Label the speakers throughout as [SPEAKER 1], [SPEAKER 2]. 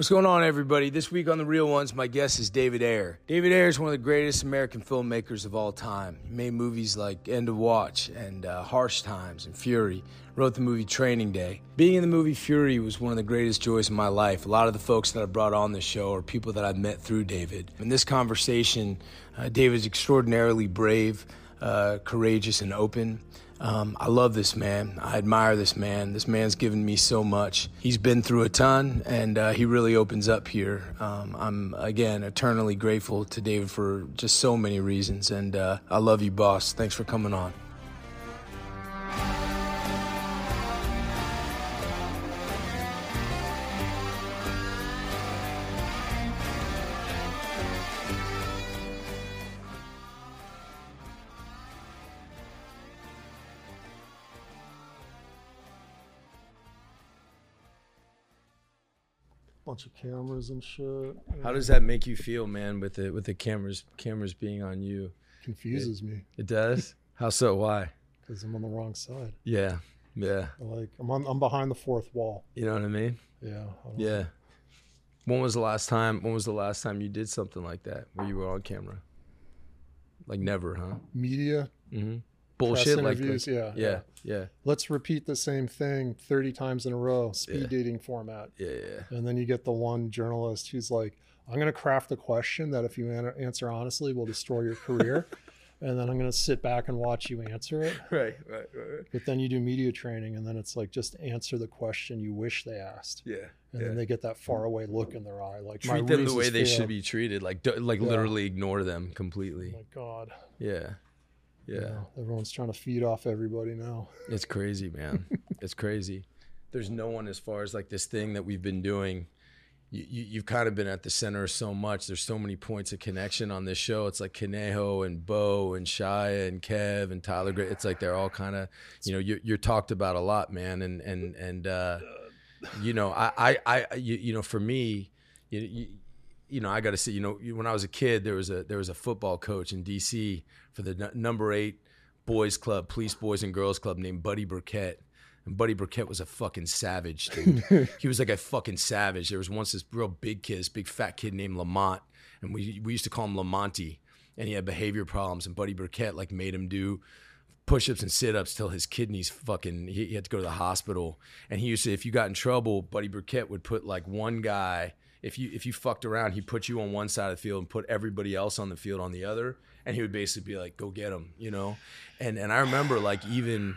[SPEAKER 1] What's going on, everybody? This week on The Real Ones, my guest is David Ayer. David Ayer is one of the greatest American filmmakers of all time. He made movies like End of Watch and uh, Harsh Times and Fury. Wrote the movie Training Day. Being in the movie Fury was one of the greatest joys of my life. A lot of the folks that I brought on this show are people that I've met through David. In this conversation, uh, David's extraordinarily brave, uh, courageous, and open. Um, I love this man. I admire this man. This man's given me so much. He's been through a ton, and uh, he really opens up here. Um, I'm, again, eternally grateful to David for just so many reasons. And uh, I love you, boss. Thanks for coming on.
[SPEAKER 2] Bunch of cameras and shit.
[SPEAKER 1] How does that make you feel, man? With the with the cameras cameras being on you,
[SPEAKER 2] confuses me
[SPEAKER 1] it does. How so? Why?
[SPEAKER 2] because I'm on the wrong side.
[SPEAKER 1] Yeah, yeah.
[SPEAKER 2] Like I'm on, I'm behind the fourth wall.
[SPEAKER 1] You know what I mean?
[SPEAKER 2] Yeah. I don't-
[SPEAKER 1] Yeah. When was the last time? When was the last time you did something like that where you were on camera? Like never, huh?
[SPEAKER 2] Media
[SPEAKER 1] Mm-hmm.
[SPEAKER 2] Press
[SPEAKER 1] Bullshit. Like,
[SPEAKER 2] interviews.
[SPEAKER 1] like
[SPEAKER 2] yeah,
[SPEAKER 1] yeah, yeah,
[SPEAKER 2] Let's repeat the same thing 30 times in a row. Speed
[SPEAKER 1] Yeah.
[SPEAKER 2] dating format.
[SPEAKER 1] yeah, yeah.
[SPEAKER 2] And then you get the one journalist who's like, I'm going to craft a question that if you an- answer honestly will destroy your career. and then I'm going to sit back and watch you answer it.
[SPEAKER 1] Right, right, right.
[SPEAKER 2] But then you do media training and then it's like, just answer the question you wish they asked.
[SPEAKER 1] Yeah.
[SPEAKER 2] And
[SPEAKER 1] yeah.
[SPEAKER 2] then they get that far away look in their eye. Like, my
[SPEAKER 1] Treat them the way
[SPEAKER 2] has
[SPEAKER 1] they should be treated. Like, do, like
[SPEAKER 2] Yeah.
[SPEAKER 1] literally ignore them
[SPEAKER 2] Oh
[SPEAKER 1] completely.
[SPEAKER 2] my God.
[SPEAKER 1] Yeah, yeah.
[SPEAKER 2] Everyone's trying to feed off everybody now.
[SPEAKER 1] It's crazy, man. it's crazy. There's no one as far as like this thing that we've been doing. You, you, you've kind of been at the center of so much. There's so many points of connection on this show. It's like Kaneho and Bo and Shia and Kev and Tyler. Gray. It's like they're all kind of, you know, you're, you're talked about a lot, man. And and and uh, you know, I I, I you, you know, for me, you, you, you know, I got to say, you know, when I was a kid, there was a there was a football coach in D.C. for the n- number eight boys club, police boys and girls club named Buddy Burkett. And Buddy Burkett was a fucking savage, dude. he was like a fucking savage. There was once this real big kid, this big fat kid named Lamont, and we we used to call him Lamonti, and he had behavior problems. And Buddy Burkett like made him do push-ups and sit-ups till his kidneys fucking he, he had to go to the hospital and he used to if you got in trouble buddy burkett would put like one guy if you if you fucked around he'd put you on one side of the field and put everybody else on the field on the other and he would basically be like go get him you know? And and i remember like even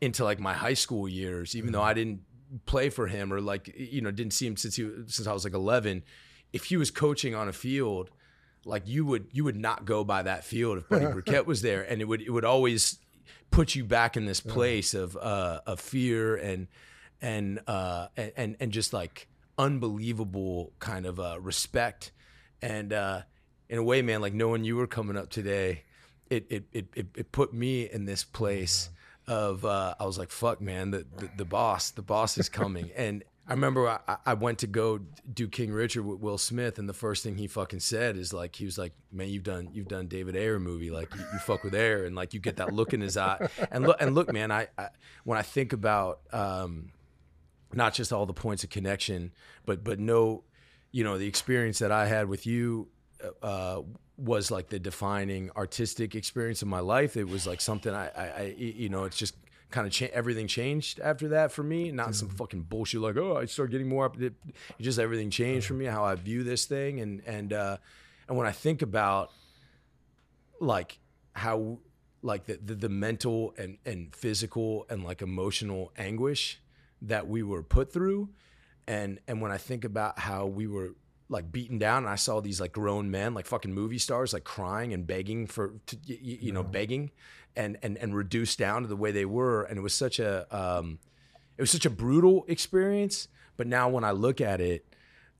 [SPEAKER 1] into like my high school years even though i didn't play for him or like you know didn't see him since he since i was like 11 if he was coaching on a field like you would you would not go by that field if Buddy Burkett was there, and it would it would always put you back in this place of uh, of fear and and uh, and and just like unbelievable kind of uh, respect, and uh, in a way, man, like knowing you were coming up today, it it it it, it put me in this place of uh, I was like, fuck, man, the, the the boss, the boss is coming, and I remember I, I went to go do King Richard with Will Smith, and the first thing he fucking said is like, he was like, "Man, you've done you've done David Ayer movie, like you, you fuck with Ayer, and like you get that look in his eye, and look and look, man, I, I when I think about um, not just all the points of connection, but but no, you know, the experience that I had with you uh, was like the defining artistic experience of my life. It was like something I, I, I you know, it's just kind of cha- everything changed after that for me. Not some fucking bullshit like, oh, I start getting more up. It, it just everything changed for me. How I view this thing, and and uh, and when I think about like how like the, the, the mental and, and physical and like emotional anguish that we were put through. And and when i think about how we were like beaten down and i saw these like grown men like fucking movie stars like crying and begging for to, y- y- you know begging and and and reduced down to the way they were. And it was such a um it was such a brutal experience. But now when i look at it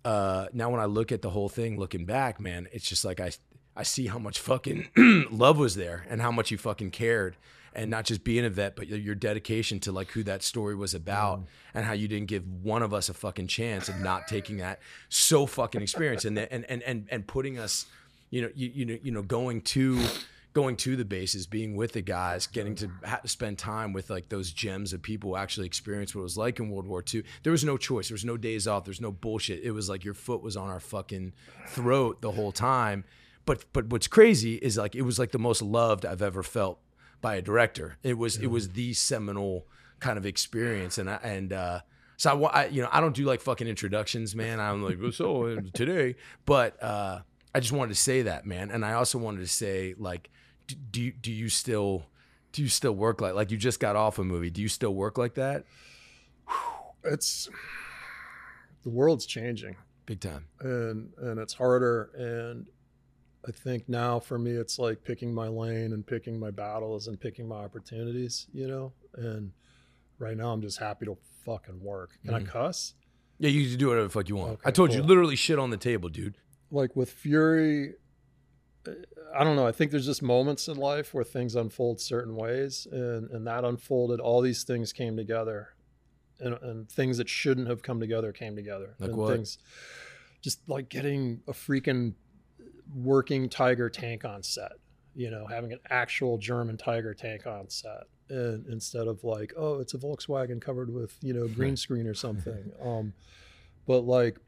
[SPEAKER 1] uh now when i look at the whole thing looking back man it's just like i i see how much fucking love was there and how much you fucking cared and not just being a vet but your- your dedication to like who that story was about mm. and how you didn't give one of us a fucking chance of not taking that so fucking experience and and and and, and putting us you know you, you know you know going to going to the bases, being with the guys, getting to ha- spend time with like those gems of people who actually experienced what it was like in World War II. There was no choice. There was no days off. There's no bullshit. It was like your foot was on our fucking throat the whole time. But but what's crazy is like it was like the most loved I've ever felt by a director. It was it was the seminal kind of experience, and I, and uh, so I, I you know I don't do like fucking introductions, man. I'm like so uh, today, but uh, I just wanted to say that, man, and I also wanted to say like, do, do you do you still do you still work like like you just got off a movie? Do you still work like that?
[SPEAKER 2] It's the world's changing.
[SPEAKER 1] Big time.
[SPEAKER 2] and and it's harder and i think now for me it's like picking my lane and picking my battles and picking my opportunities you know and right now i'm just happy to fucking work can i
[SPEAKER 1] Mhm.
[SPEAKER 2] cuss
[SPEAKER 1] Yeah, you can do whatever the fuck you want.
[SPEAKER 2] Okay,
[SPEAKER 1] I told you literally shit on the table, dude.
[SPEAKER 2] like with fury i don't know i think there's just moments in life where things unfold certain ways and and that unfolded all these things came together and, and things that shouldn't have come together came together
[SPEAKER 1] Like
[SPEAKER 2] and
[SPEAKER 1] what?
[SPEAKER 2] things just like getting a freaking working tiger tank on set you know having an actual german tiger tank on set and instead of like oh it's a volkswagen covered with you know green screen or something. Um but like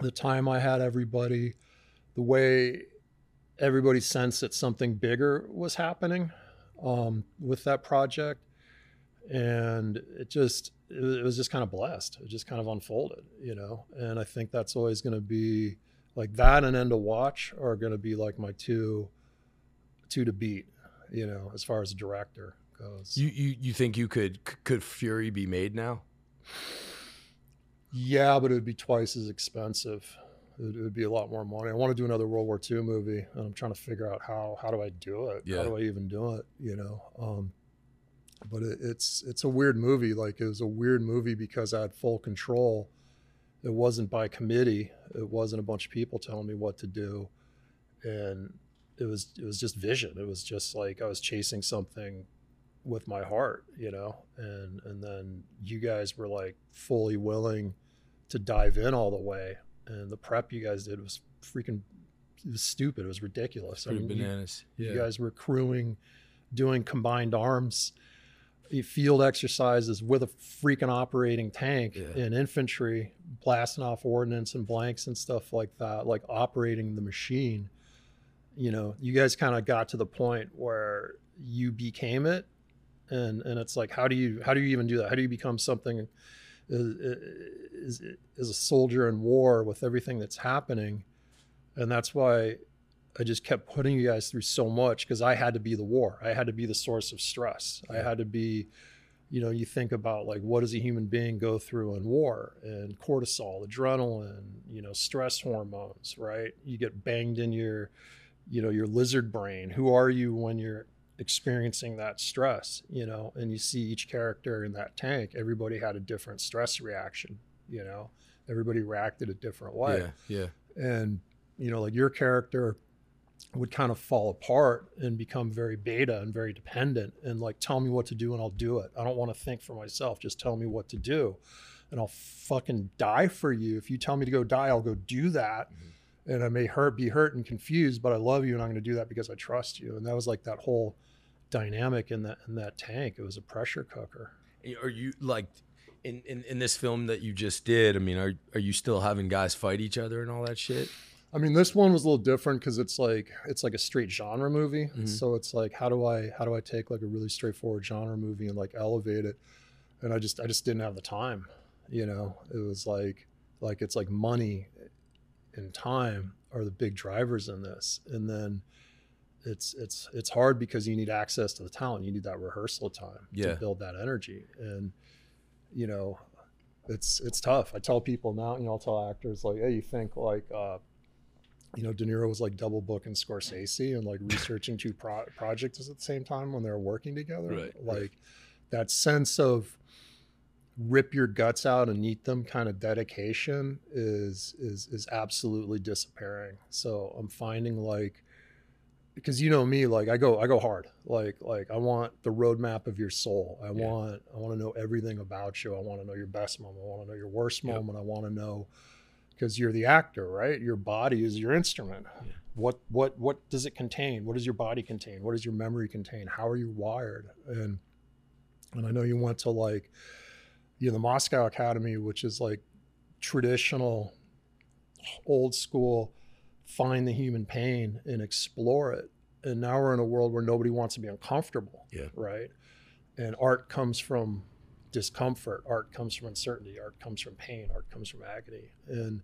[SPEAKER 2] the time i had everybody the way everybody sensed that something bigger was happening um with that project and it just it was- it was just kind of blessed. It just kind of unfolded you know? And i think that's always going to be like that and end of watch are going to be like my two two to beat you know as far as a director goes.
[SPEAKER 1] You you you think you could could Fury be made now?
[SPEAKER 2] yeah but it would be twice as expensive. It would, it would be a lot more money. I want to do another world war ii movie and i'm trying to figure out how how do i do it?
[SPEAKER 1] Yeah.
[SPEAKER 2] how do i even do it you know? Um but it, it's it's a weird movie. Like it was a weird movie because i had full control it wasn't by committee it wasn't a bunch of people telling me what to do. And it was it was just vision. It was just like i was chasing something with my heart you know? And and then you guys were like fully willing to dive in all the way. And the prep you guys did was freaking it was stupid. It was ridiculous.
[SPEAKER 1] Pretty
[SPEAKER 2] you-
[SPEAKER 1] bananas. Yeah.
[SPEAKER 2] you guys were crewing, doing combined arms, field exercises with a freaking operating tank
[SPEAKER 1] Yeah.
[SPEAKER 2] in infantry, blasting off ordnance and blanks and stuff like that, like operating the machine. You know, you guys kind of got to the point where you became it, and and it's like, how do you how do you even do that? How do you become something? Is, is, is a soldier in war with everything that's happening, and that's why I just kept putting you guys through so much because I had to be the war. I had to be the source of stress. I had to be, you know, you think about like what does a human being go through in war and cortisol, adrenaline, you know, stress hormones, right? You get banged in your, you know, your lizard brain. Who are you when you're experiencing that stress, you know? And you see each character in that tank, everybody had a different stress reaction, you know? Everybody reacted a different way
[SPEAKER 1] Yeah. Yeah.
[SPEAKER 2] and you know like your character would kind of fall apart and become very beta and very dependent and like tell me what to do and I'll do it. I don't want to think for myself. Just tell me what to do. And I'll fucking die for you. If you tell me to go die, I'll go do that. Mm-hmm. And I may hurt be hurt and confused, but I love you and I'm going to do that because I trust you. And that was like that whole dynamic in that in that tank. It was a pressure cooker.
[SPEAKER 1] Are you like in, in in this film that you just did? I mean, are are you still having guys fight each other and all that shit?
[SPEAKER 2] I mean, this one was a little different because it's like it's like a straight genre movie.
[SPEAKER 1] Mhm.
[SPEAKER 2] So it's like, how do I how do I take like a really straightforward genre movie and like elevate it? And I just I just didn't have the time. You know, it was like like it's like money and time are the big drivers in this, and then it's it's it's hard because you need access to the talent. You need that rehearsal time
[SPEAKER 1] Yeah.
[SPEAKER 2] to build that energy, and you know, it's it's tough. I tell people now, you know, I'll tell actors like, hey, you think like. uh you know, De Niro was like double booking Scorsese and like researching two pro- projects at the same time when they were working together.
[SPEAKER 1] Right,
[SPEAKER 2] Like that sense of rip your guts out and eat them kind of dedication is is is absolutely disappearing. So I'm finding like because you know me, like I go I go hard. Like like I want the roadmap of your soul. I
[SPEAKER 1] Yeah.
[SPEAKER 2] want I want to know everything about you. I want to know your best moment. I want to know your worst
[SPEAKER 1] Yep.
[SPEAKER 2] moment. I want to know because you're the actor, right? Your body is your instrument.
[SPEAKER 1] Yeah.
[SPEAKER 2] What what what does it contain? What does your body contain? What does your memory contain? How are you wired? And and I know you went to like you know the Moscow Academy, which is like traditional, old school, find the human pain and explore it. And now we're in a world where nobody wants to be uncomfortable.
[SPEAKER 1] Yeah.
[SPEAKER 2] Right. And art comes from discomfort. Art comes from uncertainty. Art comes from pain. Art comes from agony. And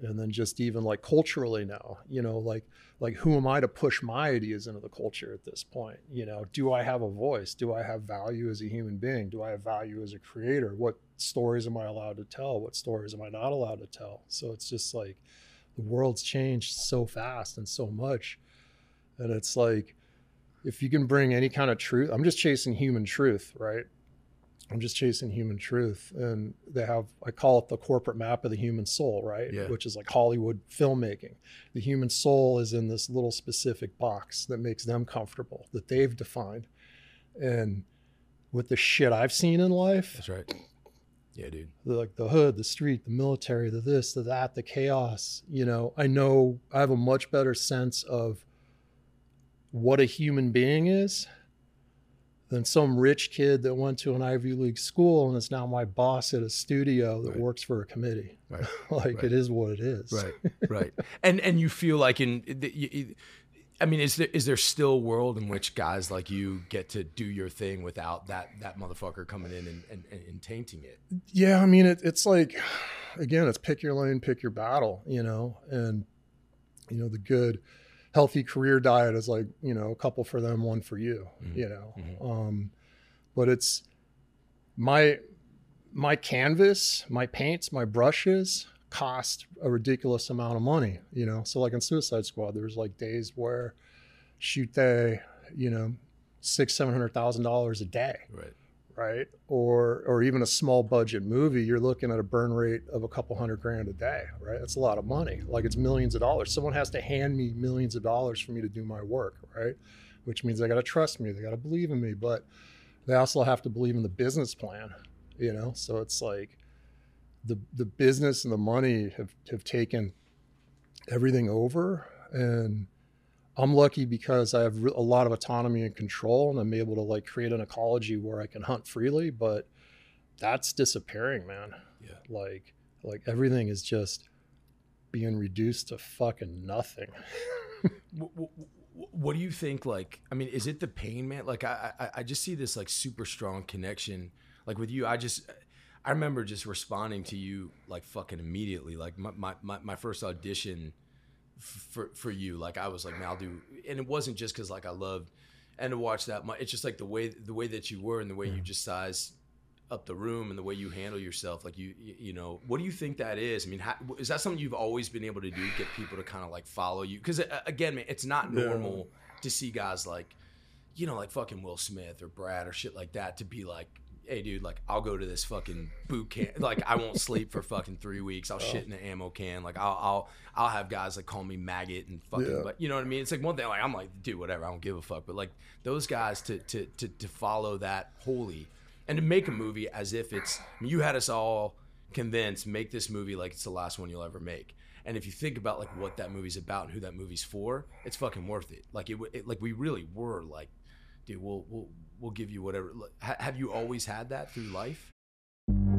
[SPEAKER 2] and then just even like culturally now, you know, like like who am I to push my ideas into the culture at this point? You know, do I have a voice? Do I have value as a human being? Do I have value as a creator? What stories am I allowed to tell? What stories am I not allowed to tell? So it's just like the world's changed so fast and so much. And it's like if you can bring any kind of truth, I'm just chasing human truth, right? I'm just chasing human truth. And they have, I call it the corporate map of the human soul, right?
[SPEAKER 1] Yeah.
[SPEAKER 2] Which is like Hollywood filmmaking. The human soul is in this little specific box that makes them comfortable, that they've defined. And with the shit I've seen in life,
[SPEAKER 1] That's right. Yeah, dude.
[SPEAKER 2] like the hood, the street, the military, the this, the that, the chaos. You know, I know I have a much better sense of what a human being is than some rich kid that went to an Ivy League school and is now my boss at a studio that
[SPEAKER 1] Right.
[SPEAKER 2] works for a committee.
[SPEAKER 1] Right.
[SPEAKER 2] like
[SPEAKER 1] Right.
[SPEAKER 2] it is what it is.
[SPEAKER 1] Right, right. And and you feel like in, the- you- you- I mean, is there is there still a world in which guys like you get to do your thing without that that motherfucker coming in and, and, and tainting it?
[SPEAKER 2] Yeah, I mean, it, it's like, again, it's pick your lane, pick your battle, you know, and, you know, the good, healthy career diet is like, you know, a couple for them, one for you,
[SPEAKER 1] Mhm.
[SPEAKER 2] you know.
[SPEAKER 1] Mhm.
[SPEAKER 2] Um, but it's my, my canvas, my paints, my brushes cost a ridiculous amount of money, you know. So, like in Suicide Squad, there's like days where shoot they, you know, six, seven hundred thousand dollars a day
[SPEAKER 1] Right.
[SPEAKER 2] Right? Or or even a small budget movie, you're looking at a burn rate of a couple hundred grand a day, right? That's a lot of money. Like it's millions of dollars. Someone has to hand me millions of dollars for me to do my work, right? Which means they got to trust me, they got to believe in me, but they also have to believe in the business plan, you know? So it's like the the business and the money have have taken everything over and I'm lucky because I have a lot of autonomy and control, and I'm able to like create an ecology where I can hunt freely. But that's disappearing, man.
[SPEAKER 1] Yeah.
[SPEAKER 2] Like, like everything is just being reduced to fucking nothing.
[SPEAKER 1] Wh- wh- wh- What do you think? Like, I mean, is it the pain, man? Like, I, I, I just see this like super strong connection. Like with you, I just, I remember just responding to you like fucking immediately. Like my, my, my, my first audition for for you, like I was like, man, I'll do. And it wasn't just because like I loved End of Watch that. mu- It's just like the way the way that you were and the way you mm. just size up the room and the way you handle yourself. Like you, you, know, what do you think that is? I mean, how, is that something you've always been able to do? Get people to kind of like follow you? Because again, man, it's not
[SPEAKER 2] Yeah.
[SPEAKER 1] normal to see guys like, you know, like fucking Will Smith or Brad or shit like that to be like, hey, dude, like I'll go to this fucking boot camp. Like I won't sleep for fucking three weeks. I'll shit in an ammo can. Like I'll, I'll, I'll have guys like call me maggot and fucking.
[SPEAKER 2] Yeah.
[SPEAKER 1] But you know what I mean? It's like one thing. Like I'm like, dude, whatever. I don't give a fuck. But like those guys to to to, to follow that wholly and to make a movie as if it's I mean, you had us all convinced make this movie like it's the last one you'll ever make. And if you think about like what that movie's about and who that movie's for, it's fucking worth it. Like it, it like we really were like, dude, we'll we'll we'll give you whatever. Have you always had that through life?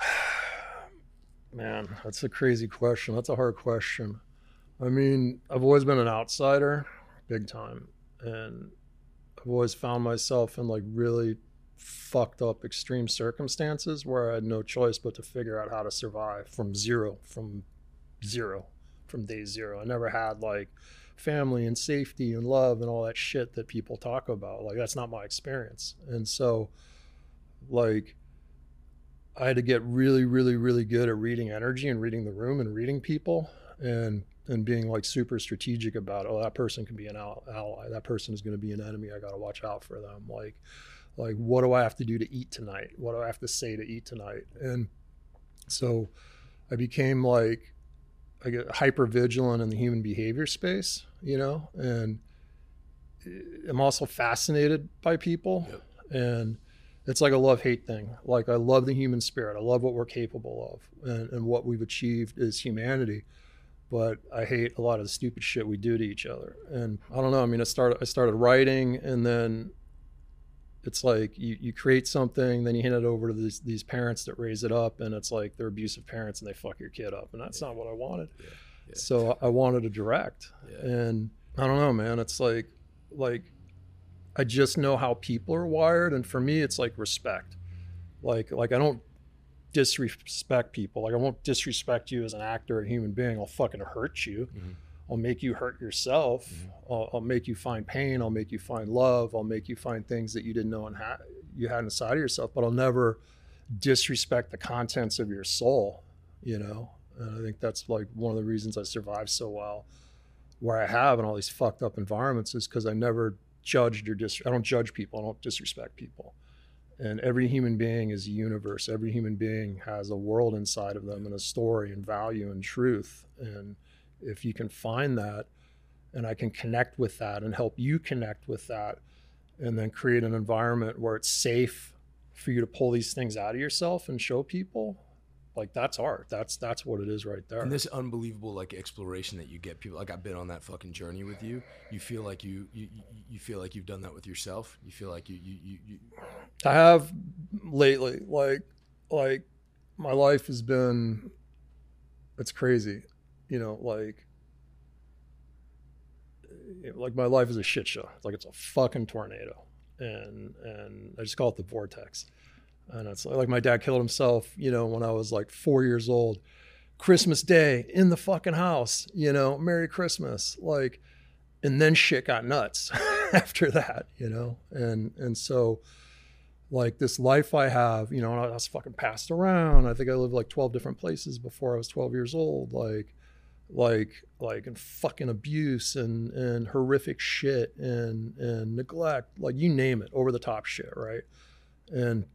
[SPEAKER 2] Man, that's a crazy question. That's a hard question. I mean, I've always been an outsider, big time, and I've always found myself in like really fucked up extreme circumstances where I had no choice but to figure out how to survive from zero, from zero, from day zero. I never had like family and safety and love and all that shit that people talk about. Like that's not my experience. And so like I had to get really, really, really good at reading energy and reading the room and reading people and and being like super strategic about oh that person can be an ally. That person is going to be an enemy. I got to watch out for them. Like like what do i have to do to eat tonight? What do i have to say to eat tonight? And so i became like i get hyper vigilant in the human behavior space you know and eh, i'm also fascinated by people yep. and it's like a love hate thing like i love the human spirit i love what we're capable of and, and what we've achieved as humanity but I hate a lot of the stupid shit we do to each other. And I don't know. I mean, I started I started writing, and then it's like you, you create something, then you hand it over to these these parents that raise it up, and it's like they're abusive parents and they fuck your kid up, and that's yeah. not what I wanted. Yeah. Yeah. So I wanted to direct, and I don't know, man. It's like like I just know how people are wired, and for me, it's like respect. Like like I don't disrespect people. Like I won't disrespect you as an actor or human being. I'll fucking hurt you. Mm-hmm. I'll make you hurt yourself. Mm-hmm. I'll, I'll, make you find pain. I'll make you find love. I'll make you find things that you didn't know and ha- you had inside of yourself. But I'll never disrespect the contents of your soul. You know, and I think that's like one of the reasons I survived so well, where I have in all these fucked up environments is because I never judged or dis. I don't judge people. I don't disrespect people and every human being is a universe every human being has a world inside of them and a story and value and truth and if you can find that and i can connect with that and help you connect with that and then create an environment where it's safe for you to pull these things out of yourself and show people like that's art. That's that's what it is right there.
[SPEAKER 1] And this unbelievable like exploration that you get people like i've been on that fucking journey with you. You feel like you you, you feel like you've done that with yourself. You feel like you you, you, you...
[SPEAKER 2] i have lately like like my life has been it's crazy you know like like my life is a shit show. It's like it's a fucking tornado. And and i just call it the vortex and it's like my dad killed himself, you know, when I was like four years old. Christmas Day in the fucking house, you know, Merry Christmas. Like, and then shit got nuts after that, you know? And and so like this life I have, you know, I was fucking passed around. I think I lived like 12 different places before I was 12 years old. Like, like, like, and fucking abuse and, and horrific shit and, and neglect, like you name it, over the top shit. Right. And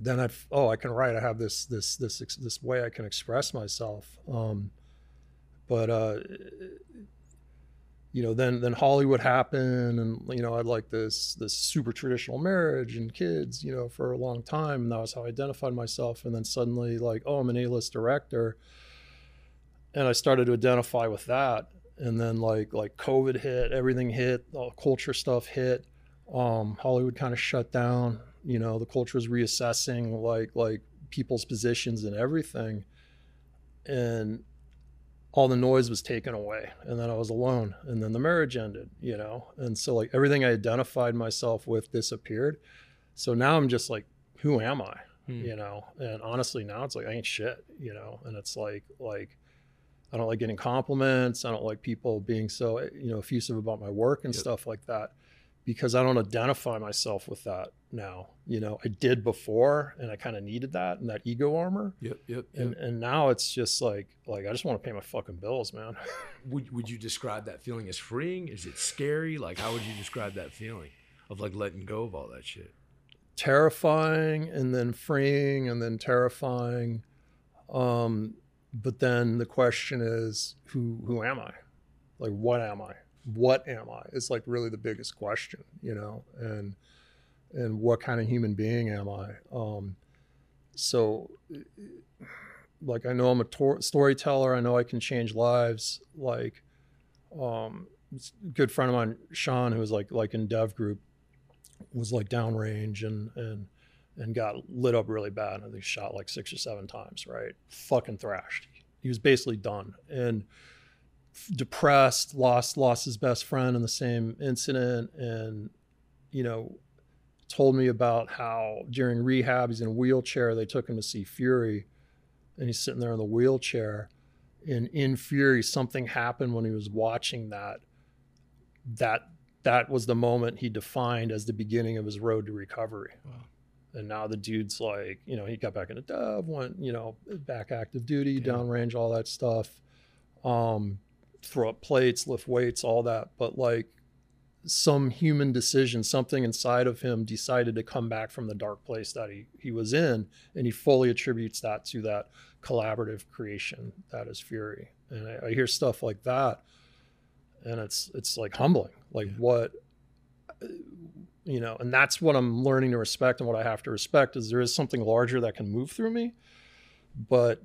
[SPEAKER 2] then I oh I can write. I have this this this this way I can express myself. Um, but uh, you know, then then Hollywood happened, and you know, I had like this this super traditional marriage and kids, you know, for a long time, and that was how I identified myself. And then suddenly, like, oh, I'm an A-list director, and I started to identify with that. And then like like COVID hit, everything hit, all culture stuff hit. Um, Hollywood kind of shut down you know the culture is reassessing like like people's positions and everything. And all the noise was taken away and then i was alone and then the marriage ended you know? And so like everything i identified myself with disappeared. So now i'm just like who am i hmm. you know? And honestly now it's like i ain't shit you know? And it's like like i don't like getting compliments. I don't like people being so you know effusive about my work and yep. stuff like that because I don't identify myself with that now. You know, I did before and I kind of needed that and that ego armor.
[SPEAKER 1] Yep, yep,
[SPEAKER 2] yep. And and now it's just like like I just want to pay my fucking bills, man.
[SPEAKER 1] would would you describe that feeling as freeing? Is it scary? Like how would you describe that feeling of like letting go of all that shit?
[SPEAKER 2] Terrifying and then freeing and then terrifying. Um but then the question is who who am I? Like what am I? What am I? It's like really the biggest question, you know, and and what kind of human being am I? Um, so, like, I know I'm a tor- storyteller. I know I can change lives. Like, um, good friend of mine, Sean, who was like like in Dev Group, was like downrange and and and got lit up really bad. I think shot like six or seven times, right? Fucking thrashed. He was basically done and depressed, lost lost his best friend in the same incident, and you know, told me about how during rehab he's in a wheelchair. They took him to see Fury, and he's sitting there in the wheelchair. And in Fury, something happened when he was watching that. That that was the moment he defined as the beginning of his road to recovery. Wow. And now the dude's like, you know, he got back into Dev, went, you know, back active duty, yeah. downrange, all that stuff. Um, throw up plates, lift weights, all that. But like some human decision, something inside of him decided to come back from the dark place that he, he was in. And he fully attributes that to that collaborative creation that is Fury. And I, I hear stuff like that. And it's it's like humbling. Like yeah. what uh, you know, and that's what I'm learning to respect and what I have to respect is there is something larger that can move through me. But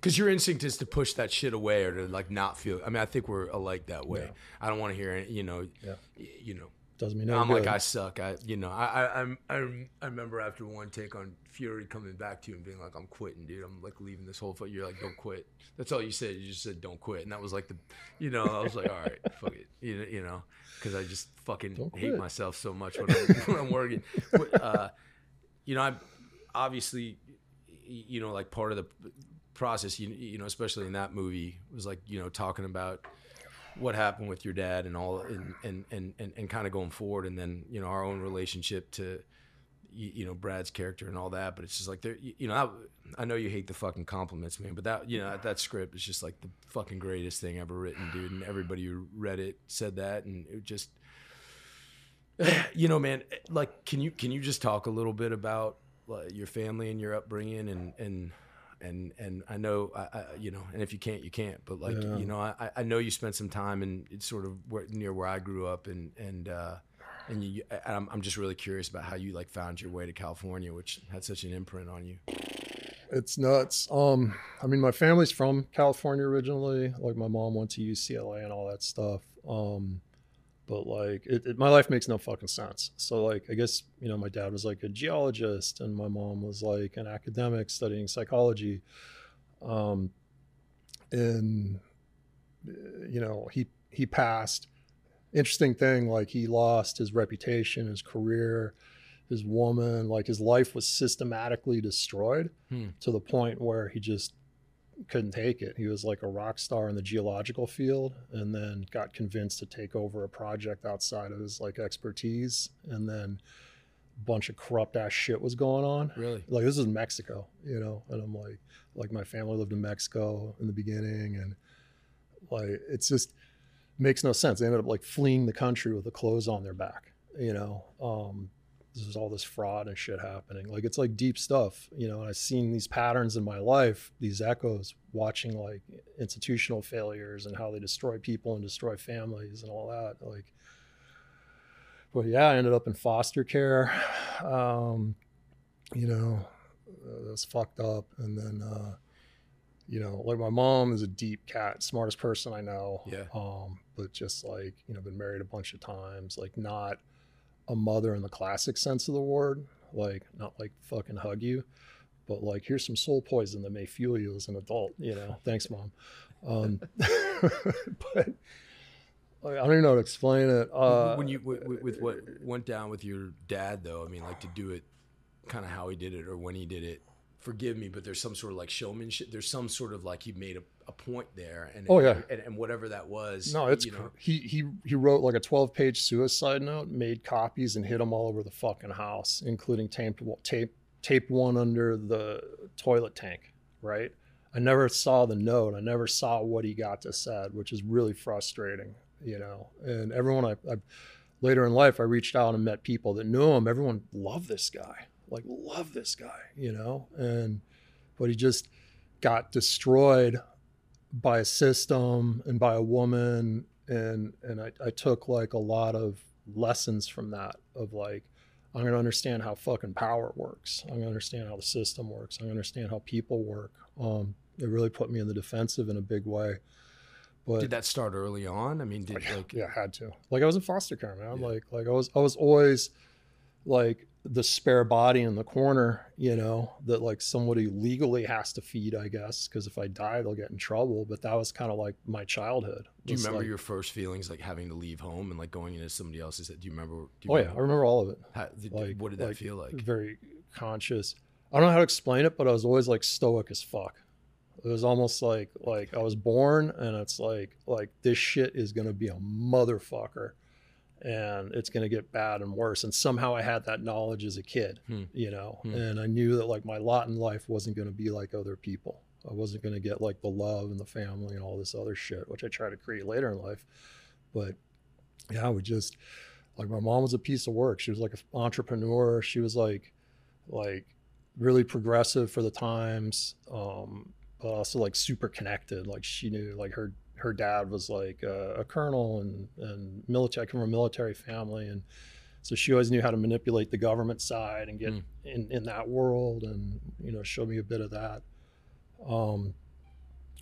[SPEAKER 1] because your instinct is to push that shit away or to like not feel. I mean, I think we're alike that way. Yeah. I don't want to hear it. You know, yeah. you know.
[SPEAKER 2] Doesn't mean no
[SPEAKER 1] I'm
[SPEAKER 2] good.
[SPEAKER 1] like I suck. I you know I I I I remember after one take on Fury coming back to you and being like I'm quitting, dude. I'm like leaving this whole. Foot. You're like don't quit. That's all you said. You just said don't quit, and that was like the, you know, I was like all right, fuck it, you, you know, because I just fucking hate myself so much when I'm, when I'm working. But, uh, you know, I'm obviously, you know, like part of the process, you you know, especially in that movie, was like you know talking about what happened with your dad and all and and and and, and kind of going forward and then you know our own relationship to you, know Brad's character and all that. But it's just like there you know I, I, know you hate the fucking compliments man but that you know that, that script is just like the fucking greatest thing ever written dude and everybody who read it said that and it just you know man like can you can you just talk a little bit about like, your family and your upbringing and and and and I know I, I, you know and if you can't you can't but like yeah. you know I, I know you spent some time in it's sort of where, near where I grew up and and uh, and you I'm, I'm just really curious about how you like found your way to California which had such an imprint on you.
[SPEAKER 2] It's nuts. Um I mean my family's from California originally like my mom went to UCLA and all that stuff. Um but like it, it, my life makes no fucking sense. So like i guess you know my dad was like a geologist and my mom was like an academic studying psychology. Um and you know he he passed. Interesting thing like he lost his reputation his career his woman like his life was systematically destroyed hmm. to the point where he just couldn't take it. He was like a rock star in the geological field and then got convinced to take over a project outside of his like expertise and then a bunch of corrupt ass shit was going on.
[SPEAKER 1] Really?
[SPEAKER 2] Like this is Mexico, you know, and I'm like like my family lived in Mexico in the beginning and like it's just makes no sense. They ended up like fleeing the country with the clothes on their back, you know. Um, there's all this fraud and shit happening. Like it's like deep stuff, you know. And I've seen these patterns in my life, these echoes, watching like institutional failures and how they destroy people and destroy families and all that. Like, but yeah, I ended up in foster care. Um, you know, uh, that's fucked up. And then, uh, you know, like my mom is a deep cat, smartest person I know.
[SPEAKER 1] Yeah.
[SPEAKER 2] Um, but just like you know, been married a bunch of times, like not a mother in the classic sense of the word, like not like fucking hug you, but like here's some soul poison that may fuel you as an adult. You know, thanks, mom. Um, but I don't even know how to explain it. Uh,
[SPEAKER 1] when you with, with what went down with your dad, though, I mean, like to do it, kind of how he did it or when he did it. Forgive me, but there's some sort of like showmanship. There's some sort of like he made a a point there and
[SPEAKER 2] oh yeah
[SPEAKER 1] and, and whatever that was
[SPEAKER 2] no it's
[SPEAKER 1] you know.
[SPEAKER 2] he he he wrote like a 12 page suicide note made copies and hid them all over the fucking house including taped tape taped one under the toilet tank right i never saw the note i never saw what he got to said which is really frustrating you know and everyone I, I later in life i reached out and met people that knew him everyone loved this guy like love this guy you know? And but he just got destroyed by a system and by a woman. And and I, I took like a lot of lessons from that of like i'm going to understand how fucking power works. I'm going to understand how the system works. I'm going to understand how people work. Um, it really put me in the defensive in a big way.
[SPEAKER 1] But did that start early on? I mean did
[SPEAKER 2] yeah,
[SPEAKER 1] like
[SPEAKER 2] yeah I had to. Like i was in foster care man. Yeah. like like i was i was always like the spare body in the corner, you know, that like somebody legally has to feed, I guess, because if I die, they'll get in trouble. But that was kind of like my childhood.
[SPEAKER 1] Do you remember
[SPEAKER 2] like-
[SPEAKER 1] your first feelings like having to leave home and like going into somebody else's? Do you remember? Do you
[SPEAKER 2] Oh yeah, I remember all of it.
[SPEAKER 1] How, did-
[SPEAKER 2] Like,
[SPEAKER 1] what did that
[SPEAKER 2] like,
[SPEAKER 1] feel like?
[SPEAKER 2] Very conscious. I don't know how to explain it, but I was always like stoic as fuck. It was almost like like I was born, and it's like like this shit is gonna be a motherfucker, and it's gonna get bad and worse. And somehow I had that knowledge as a kid,
[SPEAKER 1] Hmm.
[SPEAKER 2] you know,
[SPEAKER 1] Hmm.
[SPEAKER 2] and I knew that like my lot in life wasn't gonna be like other people. I wasn't gonna get like the love and the family and all this other shit, which I try to create later in life. But yeah, we just like my mom was a piece of work. She was like an entrepreneur. She was like like really progressive for the times, um, but also like super connected. Like she knew like her her dad was like a, a colonel and and military. I come from a military family, and so she always knew how to manipulate the government side and get
[SPEAKER 1] Mm.
[SPEAKER 2] in in that world, and you know showed me a bit of that. Um,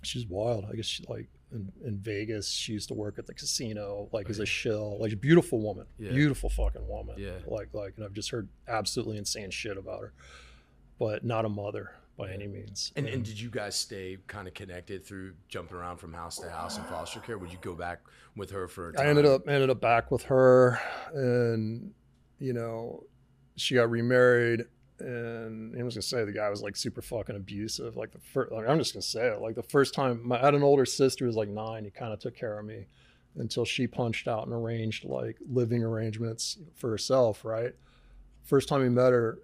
[SPEAKER 2] she's wild. I guess she like in, in Vegas. She used to work at the casino, like as a shill. Like a beautiful woman,
[SPEAKER 1] Yeah.
[SPEAKER 2] beautiful fucking woman.
[SPEAKER 1] Yeah.
[SPEAKER 2] Like like, and I've just heard absolutely insane shit about her, but not a mother by any means.
[SPEAKER 1] And, and did you guys stay kind of connected through jumping around from house to house in foster care? Would you go back with her for a time?
[SPEAKER 2] I ended up ended up back with her, and you know, she got remarried, and I was gonna say the guy was like super fucking abusive. Like the first, like, I'm just gonna say it. Like the first time, my, I had an older sister who was like nine. He kind of took care of me until she punched out and arranged like living arrangements for herself. Right. First time he met her,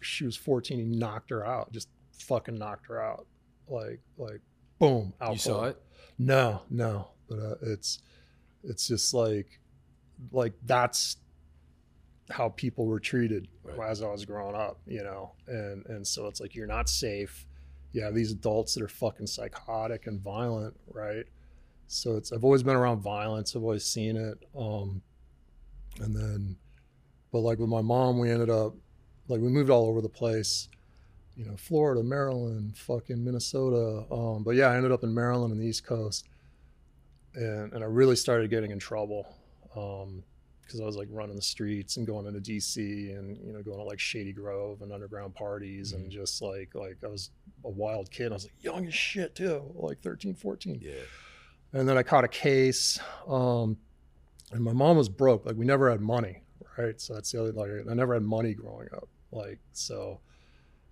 [SPEAKER 2] she was 14. He knocked her out. Just fucking knocked her out. Like like boom. Out
[SPEAKER 1] You saw it?
[SPEAKER 2] No, no, but uh, it's it's just like like that's how people were treated
[SPEAKER 1] Right.
[SPEAKER 2] as I was growing up, you know, and and so it's like you're not safe. You have these adults that are fucking psychotic and violent, right? So it's I've always been around violence. I've always seen it. Um, and then, but like with my mom, we ended up like we moved all over the place you know, Florida, Maryland, fucking Minnesota. Um, but yeah, I ended up in Maryland on the East Coast, and and I really started getting in trouble because I was like running the streets and going into DC and you know going to like Shady Grove and underground parties and just like like I was a wild kid. I was like young as shit too, like 13, 14
[SPEAKER 1] Yeah.
[SPEAKER 2] and then I caught a case. Um, and my mom was broke. Like we never had money, right? So that's the other. Like I never had money growing up. Like so,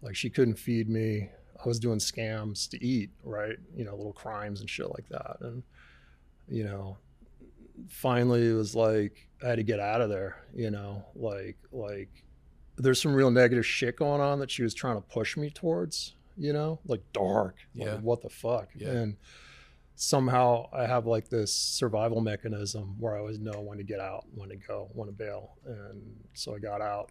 [SPEAKER 2] like she couldn't feed me. I was doing scams to eat, right? You know, little crimes and shit like that. And you know, finally it was like I had to get out of there. You know, like like there's some real negative shit going on that she was trying to push me towards. You know, like dark. Like,
[SPEAKER 1] Yeah.
[SPEAKER 2] what the fuck?
[SPEAKER 1] Yeah.
[SPEAKER 2] And somehow I have like this survival mechanism where I always know when to get out, when to go, when to bail. And so I got out,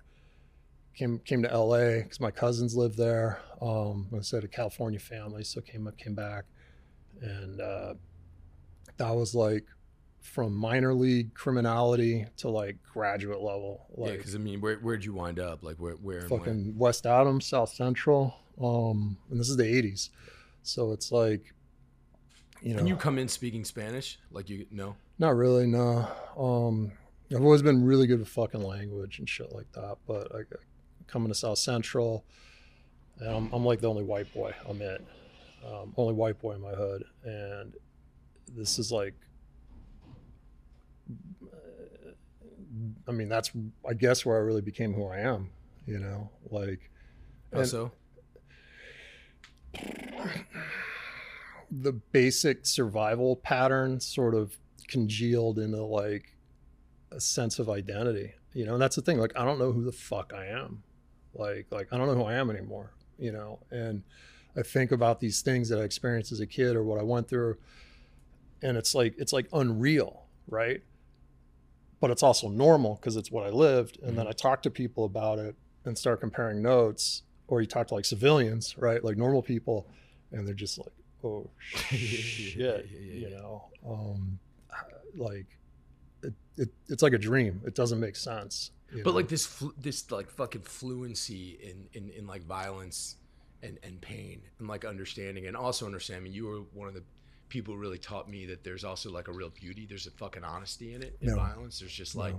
[SPEAKER 2] came came to LA because my cousins lived there. Um, I said a California family, so came came back, and uh, that was like from minor league criminality to like graduate level,
[SPEAKER 1] yeah, because I mean, where where'd you wind up? Like where where
[SPEAKER 2] fucking West Adams, South Central. Um, and this is the '80s, so it's like, you know,
[SPEAKER 1] Can you come in speaking Spanish? Like you no?
[SPEAKER 2] Not really, no. Um, I've always been really good with fucking language and shit like that. But I, coming to South Central, and I'm, I'm like the only white boy I'm in, um, only white boy in my hood, and this is like, I mean, that's I guess where I really became who I am. You know, like
[SPEAKER 1] How
[SPEAKER 2] And-
[SPEAKER 1] so?
[SPEAKER 2] the basic survival pattern sort of congealed into like a sense of identity you know? And that's the thing like i don't know who the fuck i am like like i don't know who i am anymore you know? And i think about these things that i experienced as a kid or what i went through and it's like it's like unreal right? But it's also normal because it's what i lived and then i talk to people about it and start comparing notes or you talk to like civilians right? Like normal people and they're just like oh shit
[SPEAKER 1] yeah, yeah,
[SPEAKER 2] you
[SPEAKER 1] yeah.
[SPEAKER 2] know? Um like it, it it's like a dream. It doesn't make sense. you
[SPEAKER 1] But
[SPEAKER 2] know?
[SPEAKER 1] like this flu- this like fucking fluency in in in like violence and and pain and like understanding and also understanding. You were one of the people who really taught me that there's also like a real beauty. There's a fucking honesty in it in
[SPEAKER 2] No.
[SPEAKER 1] violence. There's just like.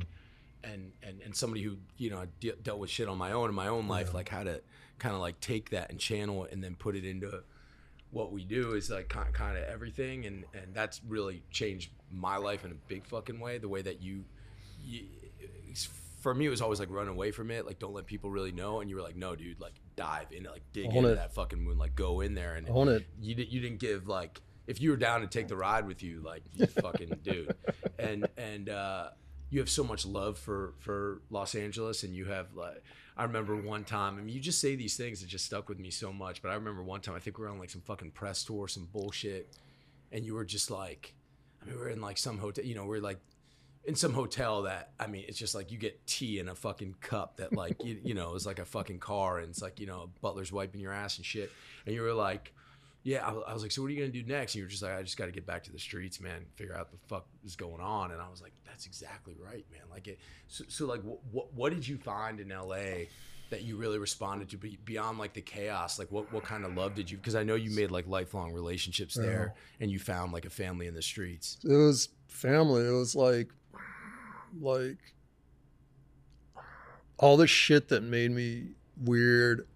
[SPEAKER 1] and and and somebody who you know de- dealt with shit on my own in my own life, like how to kind of like take that and channel it and then put it into what we do is like kind kind of everything, and and that's really changed my life in a big fucking way. The way that you, you for me, it was always like run away from it, like don't let people really know, and you were like, no, dude, like dive in, like dig
[SPEAKER 2] Own
[SPEAKER 1] into
[SPEAKER 2] it.
[SPEAKER 1] that fucking moon, like go in there and
[SPEAKER 2] Own it.
[SPEAKER 1] you didn't you didn't give like if you were down to take the ride with you like you fucking dude and and uh you have so much love for for Los Angeles and you have like I remember one time I mean you just say these things that just stuck with me so much but I remember one time I think we were on like some fucking press tour some bullshit and you were just like I mean we were in like some hotel you know we are like in some hotel that I mean it's just like you get tea in a fucking cup that like you, you know is like a fucking car and it's like you know butler's wiping your ass and shit. And you were like yeah I, I was like so what are you gonna do next? And you were just like I just got to get back to the streets man figure out the fuck is going on. And I was like that's exactly right man. Like it so, so like what what did you find in LA that you really responded to be, beyond like the chaos? Like what what kind of love did you because I know you made like lifelong relationships there and you found like a family in the streets.
[SPEAKER 2] It was family. It was like, like all the shit that made me weird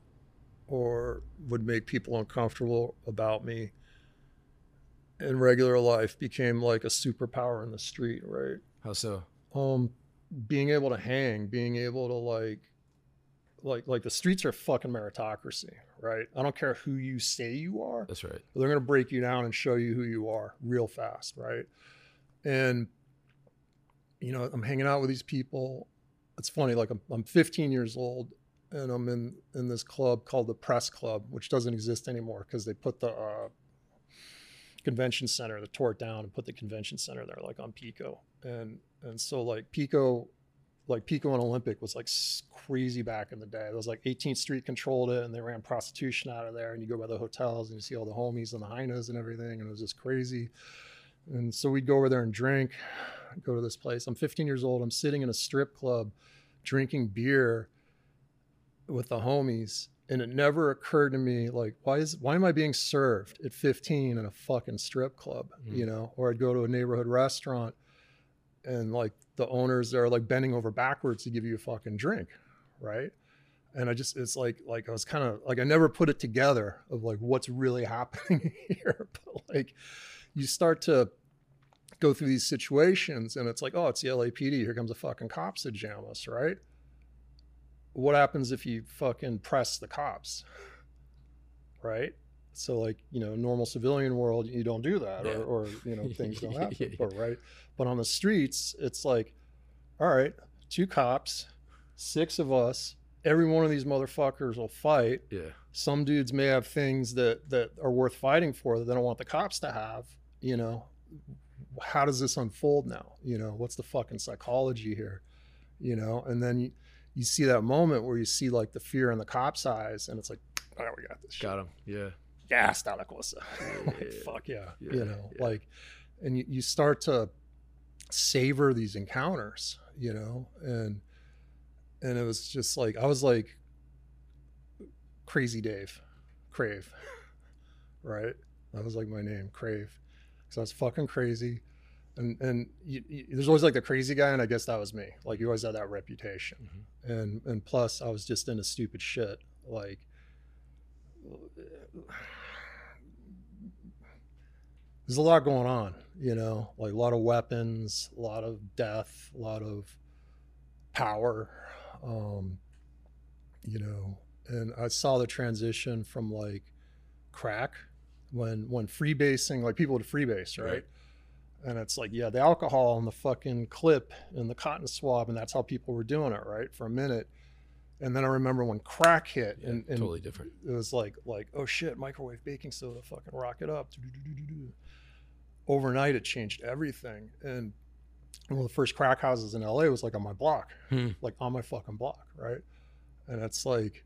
[SPEAKER 2] or would make people uncomfortable about me in regular life became like a superpower in the street, right?
[SPEAKER 1] how so?
[SPEAKER 2] Um being able to hang being able to like like like the streets are fucking meritocracy right? I don't care who you say you are
[SPEAKER 1] that's right.
[SPEAKER 2] they're going to break you down and show you who you are real fast right? And you know i'm hanging out with these people. It's funny like i'm, I'm 15 years old and i'm in in this club called the press club which doesn't exist anymore because they put the uh, convention center they tore it down and put the convention center there like on pico. And and so like pico like pico and olympic was like crazy back in the day. It was like 18th street controlled it and they ran prostitution out of there and you go by the hotels and you see all the homies and the hyenas and everything and it was just crazy. And so we'd go over there and drink go to this place. I'm 15 years old. I'm sitting in a strip club drinking beer with the homies and it never occurred to me like why is why am i being served at 15 in a fucking strip club
[SPEAKER 1] Mm.
[SPEAKER 2] you know? Or i'd go to a neighborhood restaurant and like the owners are like bending over backwards to give you a fucking drink right? And i just it's like like i was kind of like i never put it together of like what's really happening here but like you start to go through these situations and it's like oh it's the lapd here comes a fucking cops to jam us right? What happens if you fucking press the cops? Right? So like you know normal civilian world you don't do that
[SPEAKER 1] Yeah.
[SPEAKER 2] or, or you know things don't happen
[SPEAKER 1] Yeah,
[SPEAKER 2] but right? But on the streets it's like all right two cops six of us every one of these motherfuckers will fight.
[SPEAKER 1] Yeah.
[SPEAKER 2] Some dudes may have things that that are worth fighting for that they don't want the cops to have you know how does this unfold now? You know what's the fucking psychology here? You know and then you, you see that moment where you see like the fear in the cop's eyes and it's like all right we got this shit.
[SPEAKER 1] got him yeah.
[SPEAKER 2] Yeah está la cosa like, fuck yeah.
[SPEAKER 1] Yeah,
[SPEAKER 2] you know
[SPEAKER 1] yeah.
[SPEAKER 2] like and you, you start to savor these encounters you know and and it was just like i was like crazy dave. Crave. Right? That was like my name crave because i was fucking crazy. And and you, you, there's always like the crazy guy and i guess that was me. Like you always had that reputation. And and plus i was just into stupid shit. Like there's a lot going on you know? Like a lot of weapons a lot of death a lot of power um you know? And i saw the transition from like crack when when freebasing like people would freebase right?
[SPEAKER 1] Right.
[SPEAKER 2] and it's like yeah the alcohol and the fucking clip and the cotton swab and that's how people were doing it right for a minute and then i remember when crack hit
[SPEAKER 1] Yeah,
[SPEAKER 2] and, and
[SPEAKER 1] totally different
[SPEAKER 2] it was like like oh shit microwave baking soda fucking rock it up overnight it changed everything and one of the first crack houses in la was like on my block
[SPEAKER 1] Hmm.
[SPEAKER 2] like on my fucking block right and it's like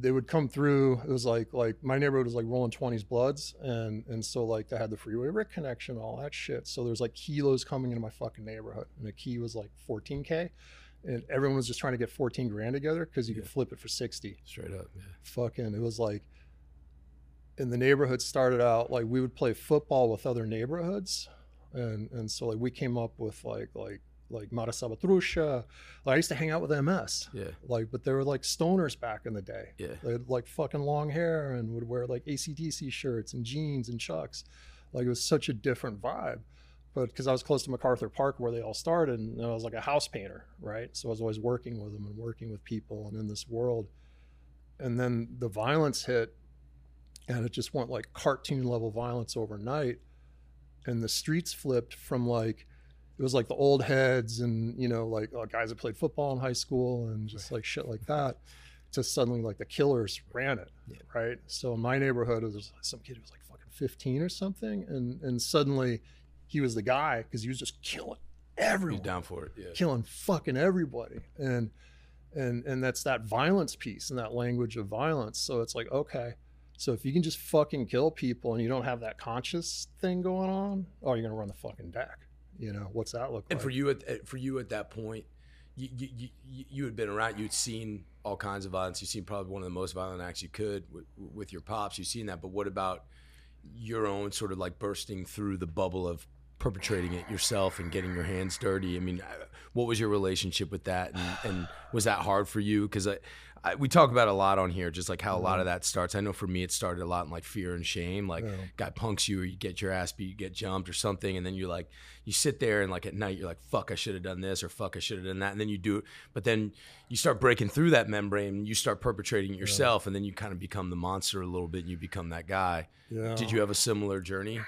[SPEAKER 2] they would come through it was like like my neighborhood was like rolling 20s bloods and and so like they had the freeway rick connection all that shit. So there's like kilos coming into my fucking neighborhood and a key was like 14k and everyone was just trying to get 14 grand together because you could flip it for 60
[SPEAKER 1] straight up yeah.
[SPEAKER 2] Fucking it was like and the neighborhood started out like we would play football with other neighborhoods and and so like we came up with like like like Mara Salvatrucha. Like, I used to hang out with MS.
[SPEAKER 1] Yeah.
[SPEAKER 2] Like, but they were like stoners back in the day.
[SPEAKER 1] Yeah.
[SPEAKER 2] They had like fucking long hair and would wear like ACDC shirts and jeans and chucks. Like it was such a different vibe. But because I was close to MacArthur Park where they all started, and I was like a house painter, right? So I was always working with them and working with people and in this world. And then the violence hit, and it just went like cartoon level violence overnight. And the streets flipped from like, it was like the old heads and, you know, like uh, guys that played football in high school and just like shit like that to suddenly like the killers ran it,
[SPEAKER 1] Yeah.
[SPEAKER 2] right? So in my neighborhood, there was some kid who was like fucking 15 or something. And, and suddenly he was the guy because he was just killing everyone
[SPEAKER 1] down for it. Yeah.
[SPEAKER 2] killing fucking everybody and and and that's that violence piece and that language of violence so it's like okay so if you can just fucking kill people and you don't have that conscious thing going on oh you're gonna run the fucking deck you know what's that look
[SPEAKER 1] And
[SPEAKER 2] like
[SPEAKER 1] for you at for you at that point, you, you you you- you had been around. You'd seen all kinds of violence. You've seen probably one of the most violent acts you could with, with your pops. You've seen that. But what about your own sort of like bursting through the bubble of perpetrating it yourself and getting your hands dirty? I mean, uh, what was your relationship with that? And, and was that hard for you? Because I, I, we talk about a lot on here, just like how a lot of that starts. I know for me, it started a lot in like fear and shame. Like,
[SPEAKER 2] Yeah.
[SPEAKER 1] guy punks you, or you get your ass beat, you get jumped, or something, and then you're like, you sit there and like at night, you're like, fuck, I should have done this, or fuck, I should have done that, and then you do it. But then you start breaking through that membrane, and you start perpetrating it yourself, and then you kind of become the monster a little bit, and you become that guy.
[SPEAKER 2] yeah
[SPEAKER 1] Did you have a similar journey?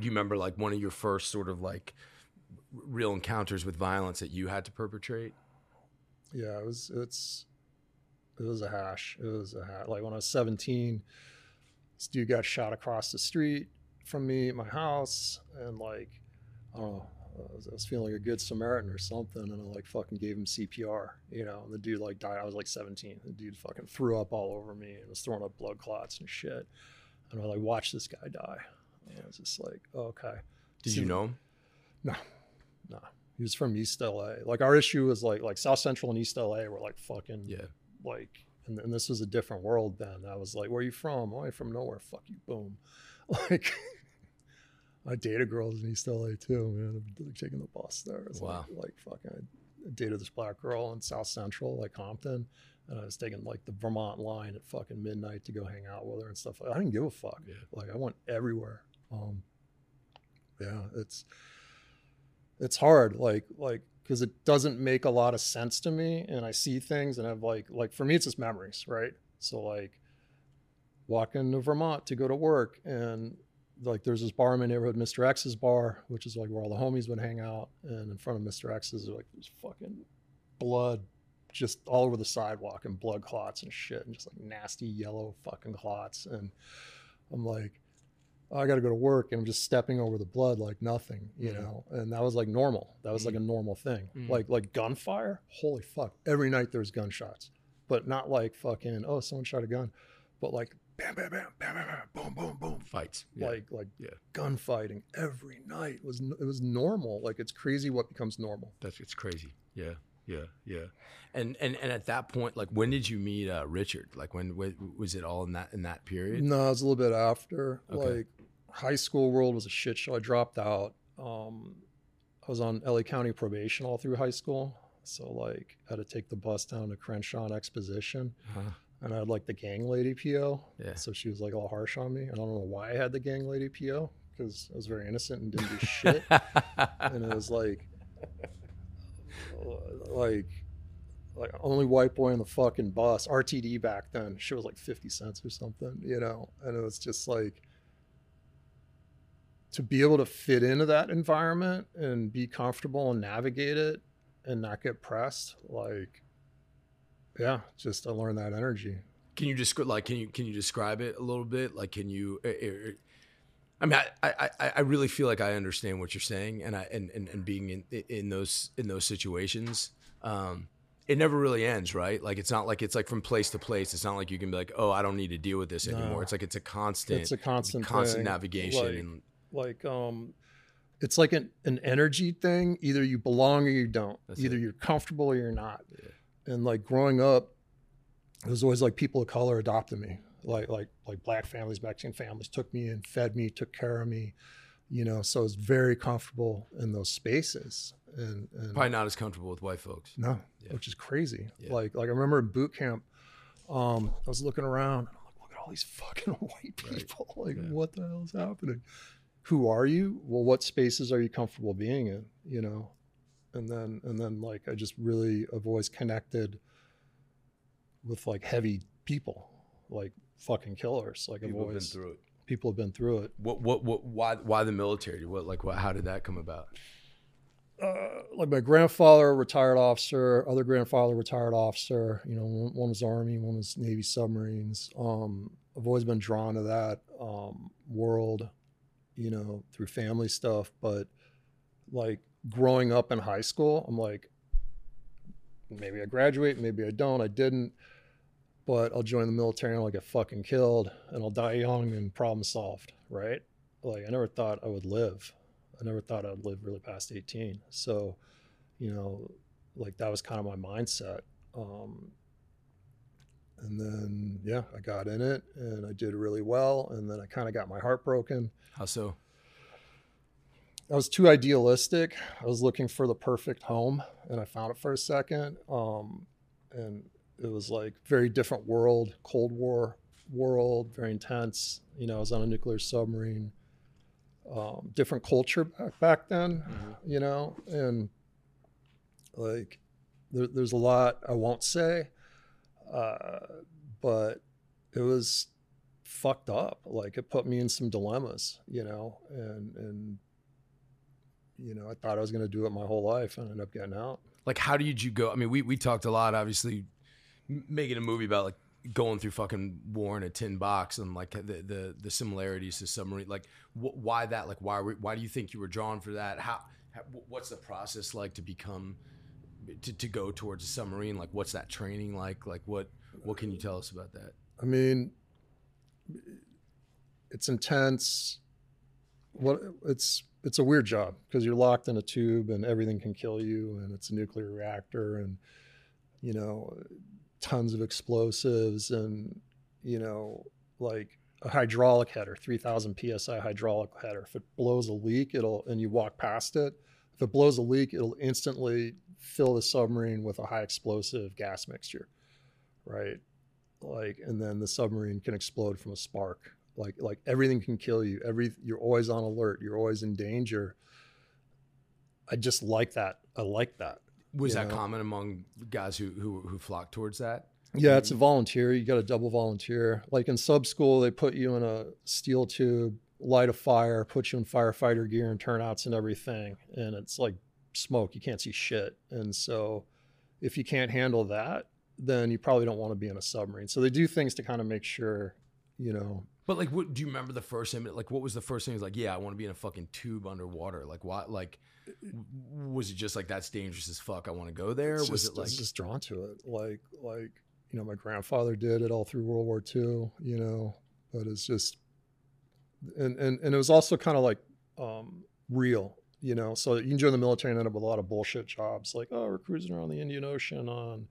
[SPEAKER 1] Do you remember like one of your first sort of like real encounters with violence that you had to perpetrate?
[SPEAKER 2] yeah it was it's it was a hash. It was a hash. Like when i was 17 this dude got shot across the street from me at my house and like i don't know I was, I was feeling like a good samaritan or something and i like fucking gave him cpr you know and the dude like died. I was like 17 the dude fucking threw up all over me and was throwing up blood clots and shit. And i like watched this guy die and i was just like okay
[SPEAKER 1] Did you know him?
[SPEAKER 2] no, no. He was from East LA. Like our issue was like like South Central and East LA were like fucking
[SPEAKER 1] Yeah.
[SPEAKER 2] like and, and this was a different world then. I was like, Where are you from? Oh, I'm from nowhere. Fuck you, boom. Like I dated girls in East LA too, man. I'm like, taking the bus there. It's
[SPEAKER 1] Wow.
[SPEAKER 2] like, like fucking I dated this black girl in South Central, like Compton. And I was taking like the Vermont line at fucking midnight to go hang out with her and stuff. Like, I didn't give a fuck.
[SPEAKER 1] Yeah.
[SPEAKER 2] Like I went everywhere. Um, yeah, it's it's hard like like because it doesn't make a lot of sense to me and i see things and i've like like for me it's just memories right? So like walking to vermont to go to work and like there's this bar in my neighborhood mr x's bar which is like where all the homies would hang out and in front of mr x's like there's fucking blood just all over the sidewalk and blood clots and shit and just like nasty yellow fucking clots and i'm like I got to go to work and I'm just stepping over the blood like nothing, you know. And that was like normal. That was like a normal thing.
[SPEAKER 1] Mhm.
[SPEAKER 2] Like like gunfire. Holy fuck! Every night there's gunshots, but not like fucking oh someone shot a gun, but like bam bam bam bam bam, bam boom boom boom.
[SPEAKER 1] Fights. Yeah.
[SPEAKER 2] Like like
[SPEAKER 1] Yeah.
[SPEAKER 2] gunfighting every night It was it was normal. Like it's crazy what becomes normal.
[SPEAKER 1] That's it's crazy. Yeah, yeah, yeah. And and and at that point, like, when did you meet uh, Richard? Like, when, when was it all in that in that period?
[SPEAKER 2] No, it was a little bit after.
[SPEAKER 1] Okay.
[SPEAKER 2] Like high school world was a shit show. I dropped out. Um, I was on LA County probation all through high school. So like I had to take the bus down to Crenshaw Exposition.
[SPEAKER 1] Uh-huh.
[SPEAKER 2] And I had like the gang lady PO.
[SPEAKER 1] Yeah.
[SPEAKER 2] So she was like all harsh on me. And I don't know why I had the gang lady PO because I was very innocent and didn't do shit. and it was like like like only white boy on the fucking bus rtd back then shit was like 50 cents or something you know and it was just like to be able to fit into that environment and be comfortable and navigate it and not get pressed like yeah just to learn that energy
[SPEAKER 1] Can you describe like can you can you describe it a little bit? Like can you? er, er, I mean, I, I, I I really feel like I understand what you're saying, and I and, and, and being in in those in those situations, um, it never really ends, right? Like it's not like it's like from place to place. It's not like you can be like, oh, I don't need to deal with this anymore.
[SPEAKER 2] No.
[SPEAKER 1] It's like it's a constant,
[SPEAKER 2] it's a constant
[SPEAKER 1] constant
[SPEAKER 2] thing.
[SPEAKER 1] navigation.
[SPEAKER 2] Like-
[SPEAKER 1] and
[SPEAKER 2] like um it's like an, an energy thing either you belong or you don't
[SPEAKER 1] That's
[SPEAKER 2] either
[SPEAKER 1] it.
[SPEAKER 2] you're comfortable or you're not and like growing up it was always like people of color adopted me like like like black families mexican families took me in fed me took care of me you know, so I was very comfortable in those spaces. And, and
[SPEAKER 1] Probably not as comfortable with white folks.
[SPEAKER 2] no,
[SPEAKER 1] Yeah.
[SPEAKER 2] which is crazy.
[SPEAKER 1] Yeah.
[SPEAKER 2] Like, like I remember in boot camp, um, I was looking around. And I'm like, look at all these fucking white
[SPEAKER 1] Right.
[SPEAKER 2] people. Like,
[SPEAKER 1] Yeah.
[SPEAKER 2] what the hell is happening? Who are you? Well, what spaces are you comfortable being in? You know, and then and then like I just really have always connected with like heavy people, like fucking killers. Like
[SPEAKER 1] People
[SPEAKER 2] I've
[SPEAKER 1] have been through it.
[SPEAKER 2] people have been through it.
[SPEAKER 1] What, what, what, why, why the military? What, like, what, how did that come about?
[SPEAKER 2] uh, like my grandfather, retired officer, other grandfather, retired officer. You know, one, one was Army, one was Navy submarines. Um, I've always been drawn to that um, world, you know, through family stuff. But like growing up in high school, I'm like, maybe I graduate, maybe I don't. I didn't. But I'll join the military and I'll get fucking killed and I'll die young and problem solved, right? Like I never thought I would live. I never thought I'd live really past 18. So, you know, like that was kind of my mindset. Um, and then, yeah, I got in it and I did really well. And then I kind of got my heart broken.
[SPEAKER 1] How so?
[SPEAKER 2] I was too idealistic. I was looking for the perfect home and I found it for a second. Um, and it was like very different world, Cold War world, very intense. You know, I was on a nuclear submarine, um, different culture back, back then, you know, and like there, there's a lot I won't say, uh, but it was fucked up. Like it put me in some dilemmas, you know, and, and, you know, I thought I was going to do it my whole life and I ended up getting out.
[SPEAKER 1] Like, how did you go? I mean, we, we talked a lot, obviously, making a movie about like going through fucking war in a tin box and like the the, the similarities to submarine. Like, wh- why that? Like, why why do you think you were drawn for that? How, how what's the process like to become to, to go towards a submarine? Like, what's that training like? Like, what what can you tell us about that?
[SPEAKER 2] I mean, it's intense. What it's it's a weird job because you're locked in a tube and everything can kill you, and it's a nuclear reactor, and you know, tons of explosives, and you know, like a hydraulic header, 3,000 psi hydraulic header. If it blows a leak, it'll and you walk past it. If it blows a leak, it'll instantly fill the submarine with a high explosive gas mixture, right? like and then the submarine can explode from a spark. Like like everything can kill you. Every you're always on alert. You're always in danger. I just like that. I like that
[SPEAKER 1] Was that
[SPEAKER 2] know?
[SPEAKER 1] common among guys who who who flock towards that?
[SPEAKER 2] yeah it's a volunteer. You got a double volunteer. Like in sub school they put you in a steel tube light a fire put you in firefighter gear and turnouts and everything. And it's like smoke you can't see shit and so if you can't handle that then you probably don't want to be in a submarine so they do things to kind of make sure you know
[SPEAKER 1] But like, what do you remember the first image? Like, what was the first thing? It was like, yeah, I want to be in a fucking tube underwater. Like, why? Like, was it just like that's dangerous as fuck? I want to go there.
[SPEAKER 2] It's
[SPEAKER 1] was it like,
[SPEAKER 2] just drawn to it like like you know my grandfather did it all through world war ii you know but it's just and and, and it was also kind of like um real you know so you can join the military and end up with a lot of bullshit jobs like oh we're cruising around the indian ocean on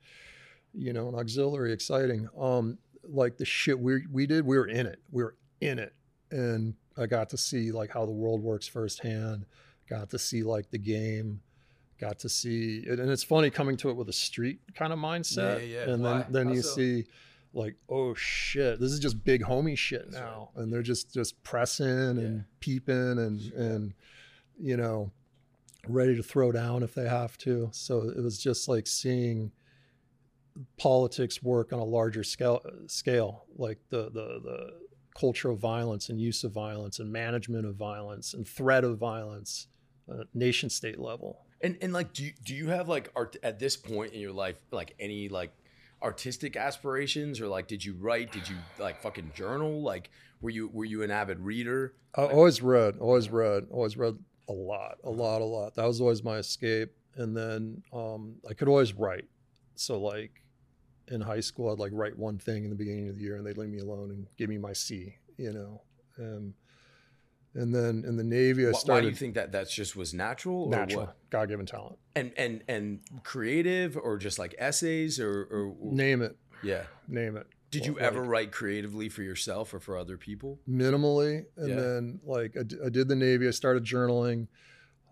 [SPEAKER 2] you know an auxiliary exciting um like the shit we we did we were in it we were in it and i got to see like how the world works firsthand got to see like the game got to see and and it's funny coming to it with a street kind of mindset
[SPEAKER 1] Yeah, yeah.
[SPEAKER 2] and
[SPEAKER 1] Why?
[SPEAKER 2] then then
[SPEAKER 1] How
[SPEAKER 2] you
[SPEAKER 1] so?
[SPEAKER 2] see like oh shit this is just big homie shit
[SPEAKER 1] That's
[SPEAKER 2] now and they're just just pressing and
[SPEAKER 1] Yeah.
[SPEAKER 2] peeping and and you know ready to throw down if they have to so it was just like seeing politics work on a larger scale scale like the the the culture of violence and use of violence and management of violence and threat of violence uh, nation state level
[SPEAKER 1] and and like, do you, do you have like art at this point in your life like any like artistic aspirations or like did you write? Did you like fucking journal? Like, were you were you an avid reader?
[SPEAKER 2] I always read, always read, always read a lot, a lot, a lot. That was always my escape. And then um, I could always write. So like in high school, I'd like write one thing in the beginning of the year, and they'd leave me alone and give me my C. You know, and and then in the Navy, I
[SPEAKER 1] Wh- Why,
[SPEAKER 2] started
[SPEAKER 1] do you think that that's just was natural or
[SPEAKER 2] natural. God given talent.
[SPEAKER 1] And and and creative or just like essays or or
[SPEAKER 2] Name it,
[SPEAKER 1] yeah.
[SPEAKER 2] name it.
[SPEAKER 1] Did you
[SPEAKER 2] Like,
[SPEAKER 1] ever write creatively for yourself or for other people?
[SPEAKER 2] minimally and
[SPEAKER 1] Yeah.
[SPEAKER 2] then like I, d- I did the navy i started journaling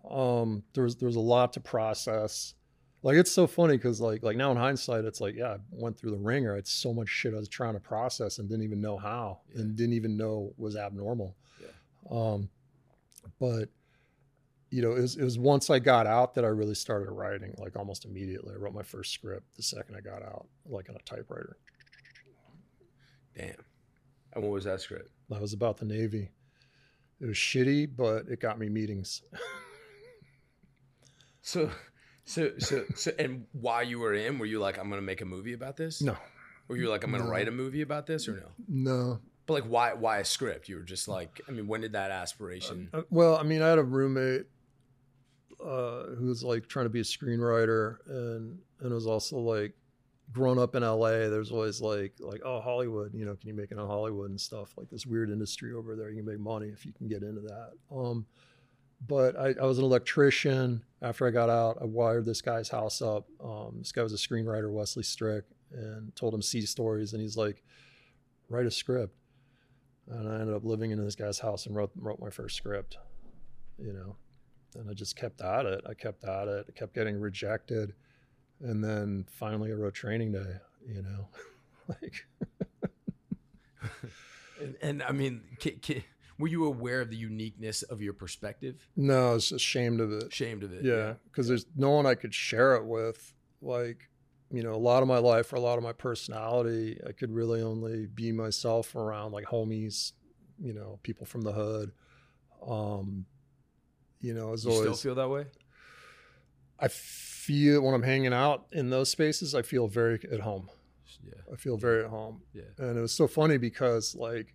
[SPEAKER 2] um there was there was a lot to process like it's so funny because like like now in hindsight it's like yeah i went through the ringer it's so much shit i was trying to process and didn't even know how
[SPEAKER 1] Yeah.
[SPEAKER 2] and didn't even know was abnormal
[SPEAKER 1] Yeah.
[SPEAKER 2] um but you know it was, it was once i got out that i really started writing like almost immediately i wrote my first script the second i got out like on a typewriter
[SPEAKER 1] Damn. And what was that script?
[SPEAKER 2] That was about the Navy. It was shitty, but it got me meetings.
[SPEAKER 1] So, so, so, so, and while you were in, were you like, I'm gonna make a movie about this?
[SPEAKER 2] No,
[SPEAKER 1] Or you were like, I'm gonna
[SPEAKER 2] No.
[SPEAKER 1] write a movie about this, or no?
[SPEAKER 2] no.
[SPEAKER 1] But like, why, why a script? You were just like, I mean, when did that aspiration?
[SPEAKER 2] Uh, Well, I mean, I had a roommate uh, who was like trying to be a screenwriter, and and was also like, growing up in LA, there's always like like oh Hollywood, you know, can you make it in Hollywood and stuff like this weird industry over there. You can make money if you can get into that. Um, but I, I was an electrician. After I got out, I wired this guy's house up. Um, this guy was a screenwriter, Wesley Strick, and told him sea stories, and he's like, write a script. And I ended up living in this guy's house and wrote wrote my first script, you know. And I just kept at it. I kept at it. I kept getting rejected, and then finally I wrote Training Day. You know, like
[SPEAKER 1] And, and I mean, ki- ki- were you aware of the uniqueness of your perspective?
[SPEAKER 2] no, I was ashamed of it.
[SPEAKER 1] Ashamed of it?
[SPEAKER 2] Yeah, because there's no one I could share it with. Like, you know, a lot of my life or a lot of my personality, I could really only be myself around like homies, you know, people from the hood. Um, you know, as
[SPEAKER 1] You still
[SPEAKER 2] always,
[SPEAKER 1] feel that way?
[SPEAKER 2] I feel when I'm hanging out in those spaces, I feel very at home.
[SPEAKER 1] Yeah.
[SPEAKER 2] I feel very at home.
[SPEAKER 1] Yeah.
[SPEAKER 2] And it was so funny because like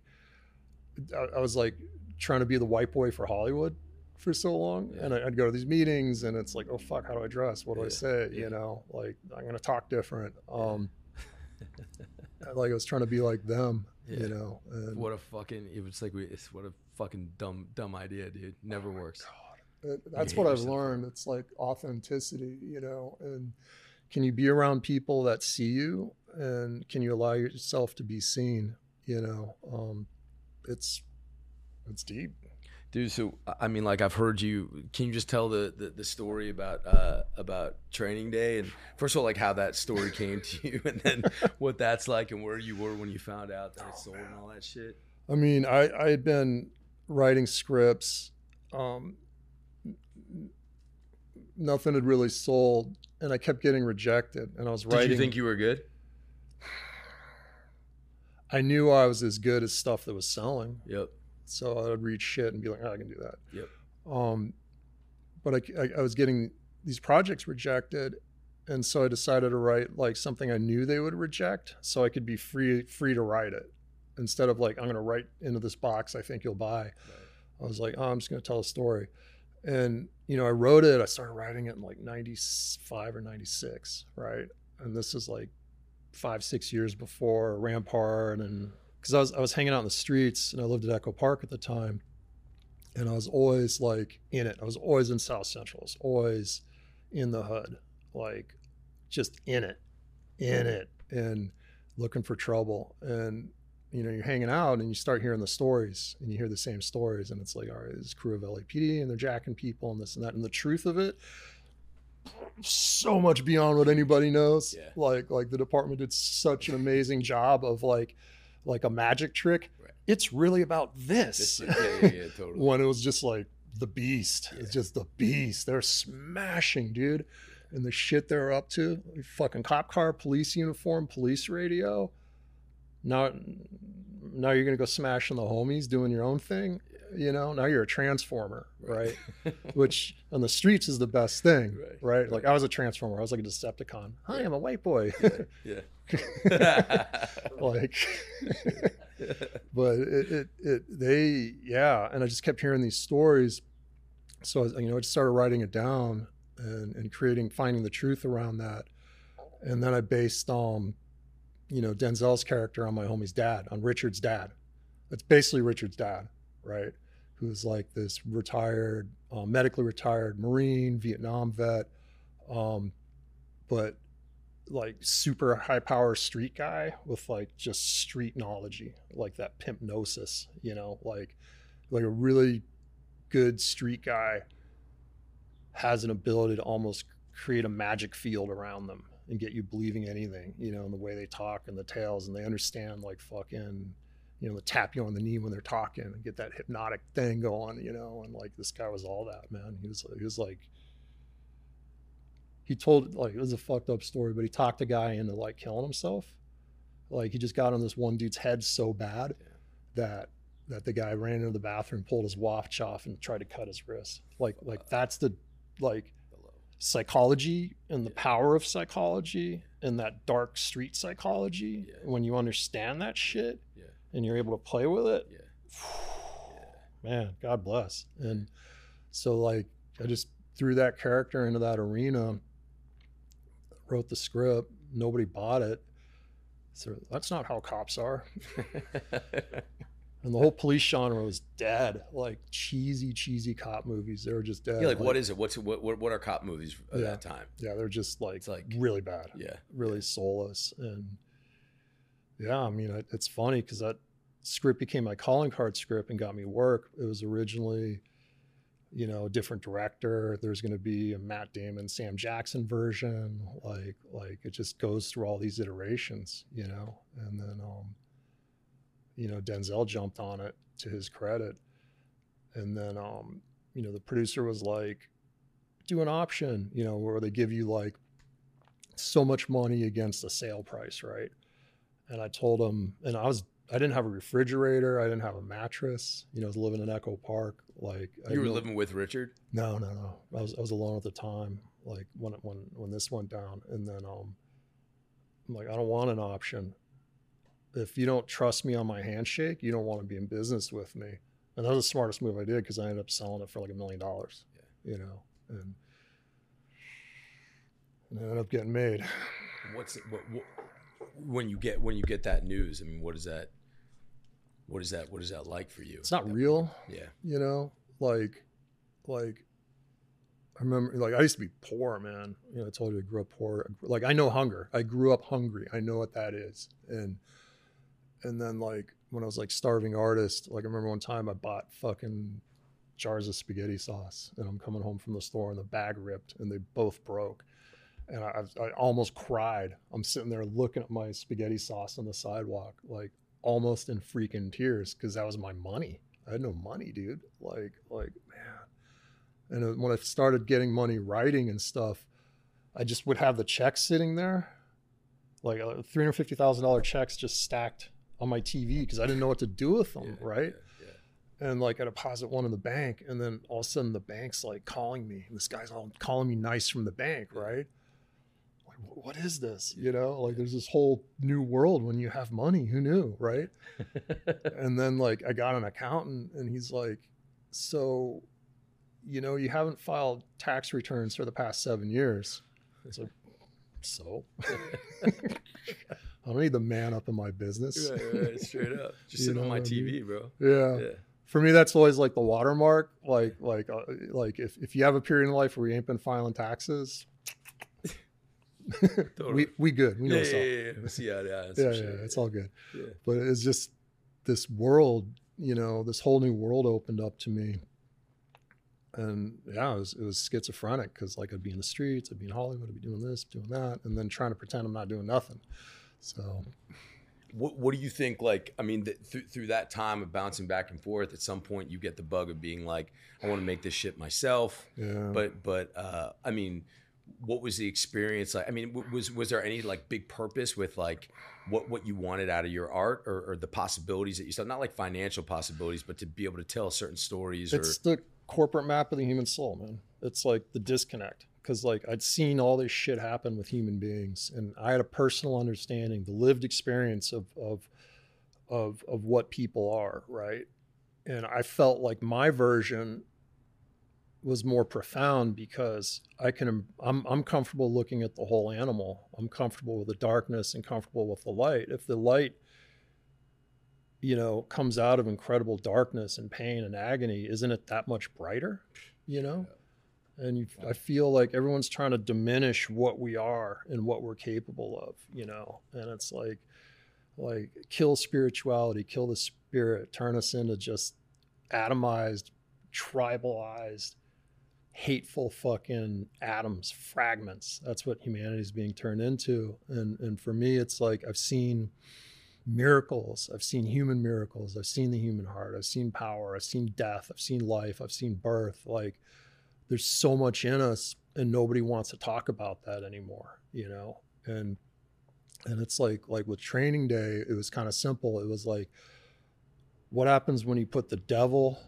[SPEAKER 2] I, I was like trying to be the white boy for Hollywood for so long.
[SPEAKER 1] Yeah.
[SPEAKER 2] And I, I'd go to these meetings and it's like, oh fuck, how do I dress? What do I say?
[SPEAKER 1] Yeah.
[SPEAKER 2] You know, like I'm gonna talk different. Um like I was trying to be like them,
[SPEAKER 1] Yeah.
[SPEAKER 2] you know. And
[SPEAKER 1] What a fucking! It was like we. It's what a fucking dumb, dumb idea, dude. Never works.
[SPEAKER 2] It- that's what I've learned. It's like authenticity, you know, and can you be around people that see you and can you allow yourself to be seen, you know? Um it's it's deep.
[SPEAKER 1] Dude, so I mean, like I've heard you. Can you just tell the the, the story about uh, about Training Day and first of all, like how that story came to you, and then what that's like, and where you were when you found out that it sold and all that shit.
[SPEAKER 2] I mean, I, I had been writing scripts. Um, nothing had really sold, and I kept getting rejected. And I was writing.
[SPEAKER 1] Did you think you were good?
[SPEAKER 2] I knew I was as good as stuff that was selling,
[SPEAKER 1] Yep.
[SPEAKER 2] so I would read shit and be like, oh, "I can do that."
[SPEAKER 1] Yep.
[SPEAKER 2] Um, but I, I, I was getting these projects rejected, and so I decided to write like something I knew they would reject, so I could be free free to write it instead of like I'm going to write into this box I think you'll buy. I was like, oh, I'm just going to tell a story. And, you know, I wrote it, I started writing it in like 95 or 96, right? And this is like five, six years before Rampart. And because I was, I was hanging out in the streets and I lived at Echo Park at the time. And I was always like in it. I was always in South Central. I was always in the hood, like just in it, in it, and looking for trouble. And you know, you're hanging out and you start hearing the stories and you hear the same stories and it's like, all right, this crew of LAPD and they're jacking people and this and that. And the truth of it, so much beyond what anybody knows.
[SPEAKER 1] Yeah.
[SPEAKER 2] Like, like the department did such an amazing job of like, like a magic trick.
[SPEAKER 1] Right.
[SPEAKER 2] It's really about this.
[SPEAKER 1] Yeah, yeah, totally.
[SPEAKER 2] when it was just like the beast. It's just the beast. They're smashing, dude. And the shit they're up to. Fucking cop car, police uniform, police radio. Now, now you're gonna go smashing the homies, doing your own thing. You know, now you're a transformer, right? Which on the streets is the best thing,
[SPEAKER 1] Right,
[SPEAKER 2] right? Like I was a transformer. I was like a Decepticon. Hi, I'm a white boy.
[SPEAKER 1] yeah.
[SPEAKER 2] like but it, it it they yeah and i just kept hearing these stories so I, you know i just started writing it down and and creating finding the truth around that and then i based um you know denzel's character on my homie's dad on richard's dad. It's basically richard's dad right? Who's like this retired uh, medically retired marine vietnam vet um but like super high power street guy with like just street knowledge, like that pimpnosis, you know, like like a really good street guy has an ability to almost create a magic field around them and get you believing anything, you know, in the way they talk and the tales and they understand like fucking, you know, the tap you on the knee when they're talking and get that hypnotic thing going, you know, and like this guy was all that, man. He was he was like he told like it was a fucked up story, but he talked a guy into like killing himself. Like he just got on this one dude's head so bad yeah. that that the guy ran into the bathroom, pulled his watch off, and tried to cut his wrist. Like like that's the like psychology and the power of psychology and that dark street psychology. Yeah. When you understand that shit yeah. and you're able to play with it, man, God bless. And so like I just threw that character into that arena wrote the script. Nobody bought it. So that's not how cops are. and the whole police genre was dead. Like cheesy, cheesy cop movies. They were just dead.
[SPEAKER 1] Yeah, like, like what is it? What's what? What are cop movies at
[SPEAKER 2] yeah,
[SPEAKER 1] that time?
[SPEAKER 2] Yeah, they're just like, it's like really bad.
[SPEAKER 1] Yeah,
[SPEAKER 2] really soulless. And yeah, I mean, it, it's funny because that script became my calling card script and got me work. It was originally you know, a different director. There's going to be a Matt Damon, Sam Jackson version. Like, like it just goes through all these iterations, you know. And then, um, you know, Denzel jumped on it to his credit. And then, um, you know, the producer was like, "Do an option," you know, where they give you like so much money against a sale price, right? And I told him, and I was I didn't have a refrigerator. I didn't have a mattress. You know, I was living in Echo Park. Like
[SPEAKER 1] you were living with Richard?
[SPEAKER 2] No, no, no. I was I was alone at the time. Like when when when this went down, and then um, I'm like, I don't want an option. If you don't trust me on my handshake, you don't want to be in business with me. And that was the smartest move I did because I ended up selling it for like a million dollars. You know, and, and ended up getting made.
[SPEAKER 1] What's it, what, what when you get when you get that news? I mean, what is that? What is that? What is that like for you?
[SPEAKER 2] It's not real.
[SPEAKER 1] Yeah.
[SPEAKER 2] You know, like, like I remember, like I used to be poor, man. You know, I told you I grew up poor. Like I know hunger. I grew up hungry. I know what that is. And and then like when I was like starving artist, like I remember one time I bought fucking jars of spaghetti sauce, and I'm coming home from the store and the bag ripped, and they both broke and I, I almost cried. I'm sitting there looking at my spaghetti sauce on the sidewalk, like almost in freaking tears because that was my money. I had no money, dude. Like, like, man. And when I started getting money writing and stuff, I just would have the checks sitting there, like uh, three hundred fifty thousand dollar checks just stacked on my TV because I didn't know what to do with them, yeah, right? Yeah, yeah. And like I deposit one in the bank, and then all of a sudden the bank's like calling me, and this guy's all calling me nice from the bank, right? Like, what is this? You know, like there's this whole new world when you have money. Who knew, right? and then like I got an accountant and he's like, so, you know, you haven't filed tax returns for the past seven years. It's like, so I don't need the man up in my business.
[SPEAKER 1] Right, right, straight up. Just sitting on my TV, mean? bro.
[SPEAKER 2] Yeah. yeah. For me, that's always like the watermark. Like, like, uh, like if, if you have a period in life where you ain't been filing taxes, totally. we we good. We know
[SPEAKER 1] yeah, yeah, yeah, yeah. See, yeah, yeah,
[SPEAKER 2] yeah, yeah, It's all good. Yeah. But it's just this world, you know, this whole new world opened up to me. And yeah, it was, it was schizophrenic because like I'd be in the streets, I'd be in Hollywood, I'd be doing this, doing that, and then trying to pretend I'm not doing nothing. So,
[SPEAKER 1] what what do you think? Like, I mean, th- through through that time of bouncing back and forth, at some point you get the bug of being like, I want to make this shit myself.
[SPEAKER 2] Yeah.
[SPEAKER 1] But but uh, I mean what was the experience like? I mean, was was there any like big purpose with like what what you wanted out of your art or, or the possibilities that you saw? Not like financial possibilities, but to be able to tell certain stories.
[SPEAKER 2] It's or... the corporate map of the human soul, man. It's like the disconnect because like I'd seen all this shit happen with human beings, and I had a personal understanding, the lived experience of of of of what people are, right? And I felt like my version was more profound because I can I'm I'm comfortable looking at the whole animal. I'm comfortable with the darkness and comfortable with the light. If the light you know comes out of incredible darkness and pain and agony, isn't it that much brighter? You know? And you, I feel like everyone's trying to diminish what we are and what we're capable of, you know. And it's like, like kill spirituality, kill the spirit, turn us into just atomized, tribalized, hateful fucking atoms, fragments. That's what humanity is being turned into. And and for me, it's like I've seen miracles. I've seen human miracles. I've seen the human heart. I've seen power. I've seen death. I've seen life. I've seen birth. Like there's so much in us and nobody wants to talk about that anymore, you know? And and it's like like with training day, it was kind of simple. It was like what happens when you put the devil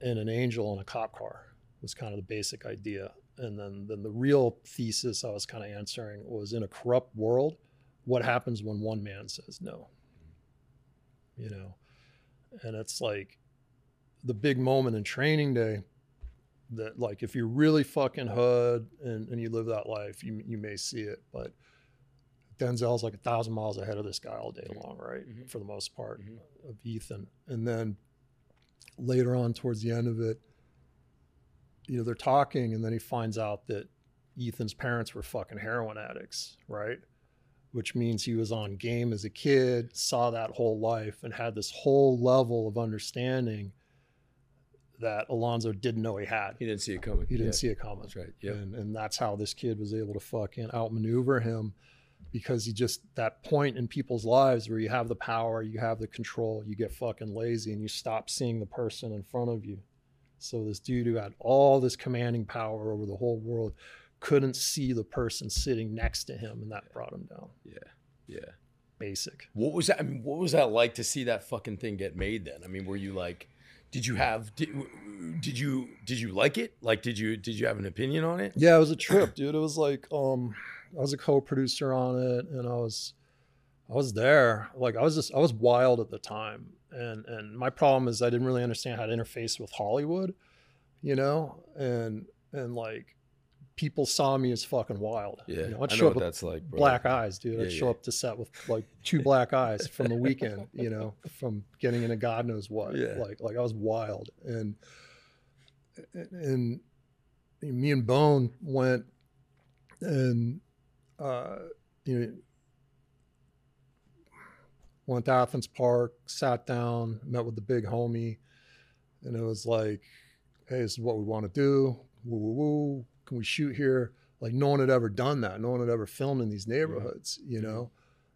[SPEAKER 2] and an angel in a cop car was kind of the basic idea. And then then the real thesis I was kind of answering was in a corrupt world, what happens when one man says no? You know? And it's like the big moment in training day that like if you're really fucking hood and, and you live that life, you you may see it. But Denzel's like a thousand miles ahead of this guy all day long, right?
[SPEAKER 1] Mm-hmm.
[SPEAKER 2] For the most part of Ethan. And then later on towards the end of it, you know, they're talking and then he finds out that Ethan's parents were fucking heroin addicts, right? Which means he was on game as a kid, saw that whole life, and had this whole level of understanding that Alonzo didn't know he had.
[SPEAKER 1] He didn't see it coming.
[SPEAKER 2] He didn't
[SPEAKER 1] Yeah.
[SPEAKER 2] see it coming.
[SPEAKER 1] That's right. Yeah.
[SPEAKER 2] And and that's how this kid was able to fucking outmaneuver him because he just that point in people's lives where you have the power, you have the control, you get fucking lazy and you stop seeing the person in front of you. So this dude who had all this commanding power over the whole world couldn't see the person sitting next to him and that brought him down.
[SPEAKER 1] Yeah. Yeah.
[SPEAKER 2] Basic.
[SPEAKER 1] What was that? I mean, what was that like to see that fucking thing get made? Then, I mean, were you like, did you have, did, did you, did you like it? Like, did you, did you have an opinion on it?
[SPEAKER 2] Yeah, it was a trip, dude. It was like um I was a co-producer on it and I was I was there. Like I was just I was wild at the time. And and my problem is I didn't really understand how to interface with Hollywood, you know? And and like people saw me as fucking wild.
[SPEAKER 1] Yeah.
[SPEAKER 2] You know,
[SPEAKER 1] I
[SPEAKER 2] I'd
[SPEAKER 1] know
[SPEAKER 2] show
[SPEAKER 1] what
[SPEAKER 2] up with
[SPEAKER 1] that's like, bro.
[SPEAKER 2] black eyes, dude. I'd
[SPEAKER 1] Yeah,
[SPEAKER 2] show
[SPEAKER 1] yeah.
[SPEAKER 2] up to set with like two black eyes from the weekend, you know, from getting into God knows what.
[SPEAKER 1] Yeah.
[SPEAKER 2] Like like I was wild. And and me and Bone went and uh you know went to Athens Park, sat down, met with the big homie, and it was like, hey, this is what we want to do. Woo woo woo. Can we shoot here? Like no one had ever done that. No one had ever filmed in these neighborhoods, you know.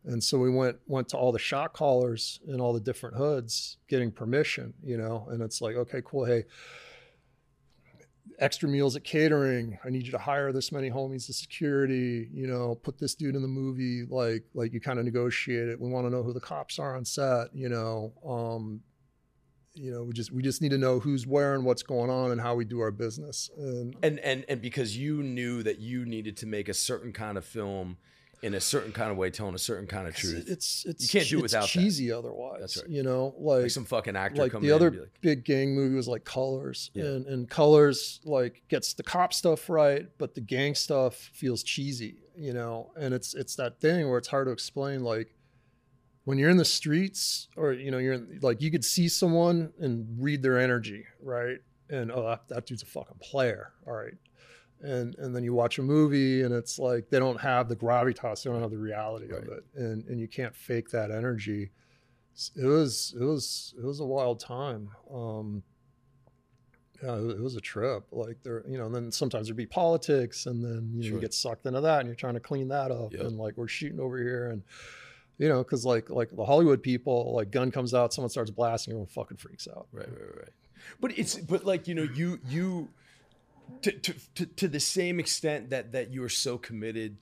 [SPEAKER 2] And so we went went to all the shot callers in all the different hoods, getting permission, you know. And it's like, okay, cool. Hey, extra meals at catering. I need you to hire this many homies to security, you know, put this dude in the movie. Like, like you kind of negotiate it. We want to know who the cops are on set, you know. Um, you know, we just we just need to know who's where and what's going on and how we do our business. And
[SPEAKER 1] And, and, and because you knew that you needed to make a certain kind of film in a certain kind of way, telling a certain kind of truth.
[SPEAKER 2] it's it's
[SPEAKER 1] You can't do it without that.
[SPEAKER 2] cheesy otherwise.
[SPEAKER 1] That's right.
[SPEAKER 2] You know, like
[SPEAKER 1] like some fucking actor
[SPEAKER 2] like the
[SPEAKER 1] in
[SPEAKER 2] other
[SPEAKER 1] and be like,
[SPEAKER 2] big gang movie was like Colors,
[SPEAKER 1] Yeah.
[SPEAKER 2] and and Colors like gets the cop stuff right, but the gang stuff feels cheesy, you know. And it's it's that thing where it's hard to explain. Like when you're in the streets, or you know, you're in, like you could see someone and read their energy, right? And oh, that, that dude's a fucking player, all right. And and then you watch a movie and it's like they don't have the gravitas, they don't have the reality of it, and and you can't fake that energy it was it was it was a wild time um yeah, it, it was a trip like there you know and then sometimes there'd be politics and then you know
[SPEAKER 1] Sure.
[SPEAKER 2] you get sucked into that and you're trying to clean that up
[SPEAKER 1] Yep.
[SPEAKER 2] and like we're shooting over here and you know because like like the hollywood people like gun comes out someone starts blasting everyone fucking freaks out
[SPEAKER 1] Right, right, right. But it's but like you know you you to to to, to the same extent that that you are so committed.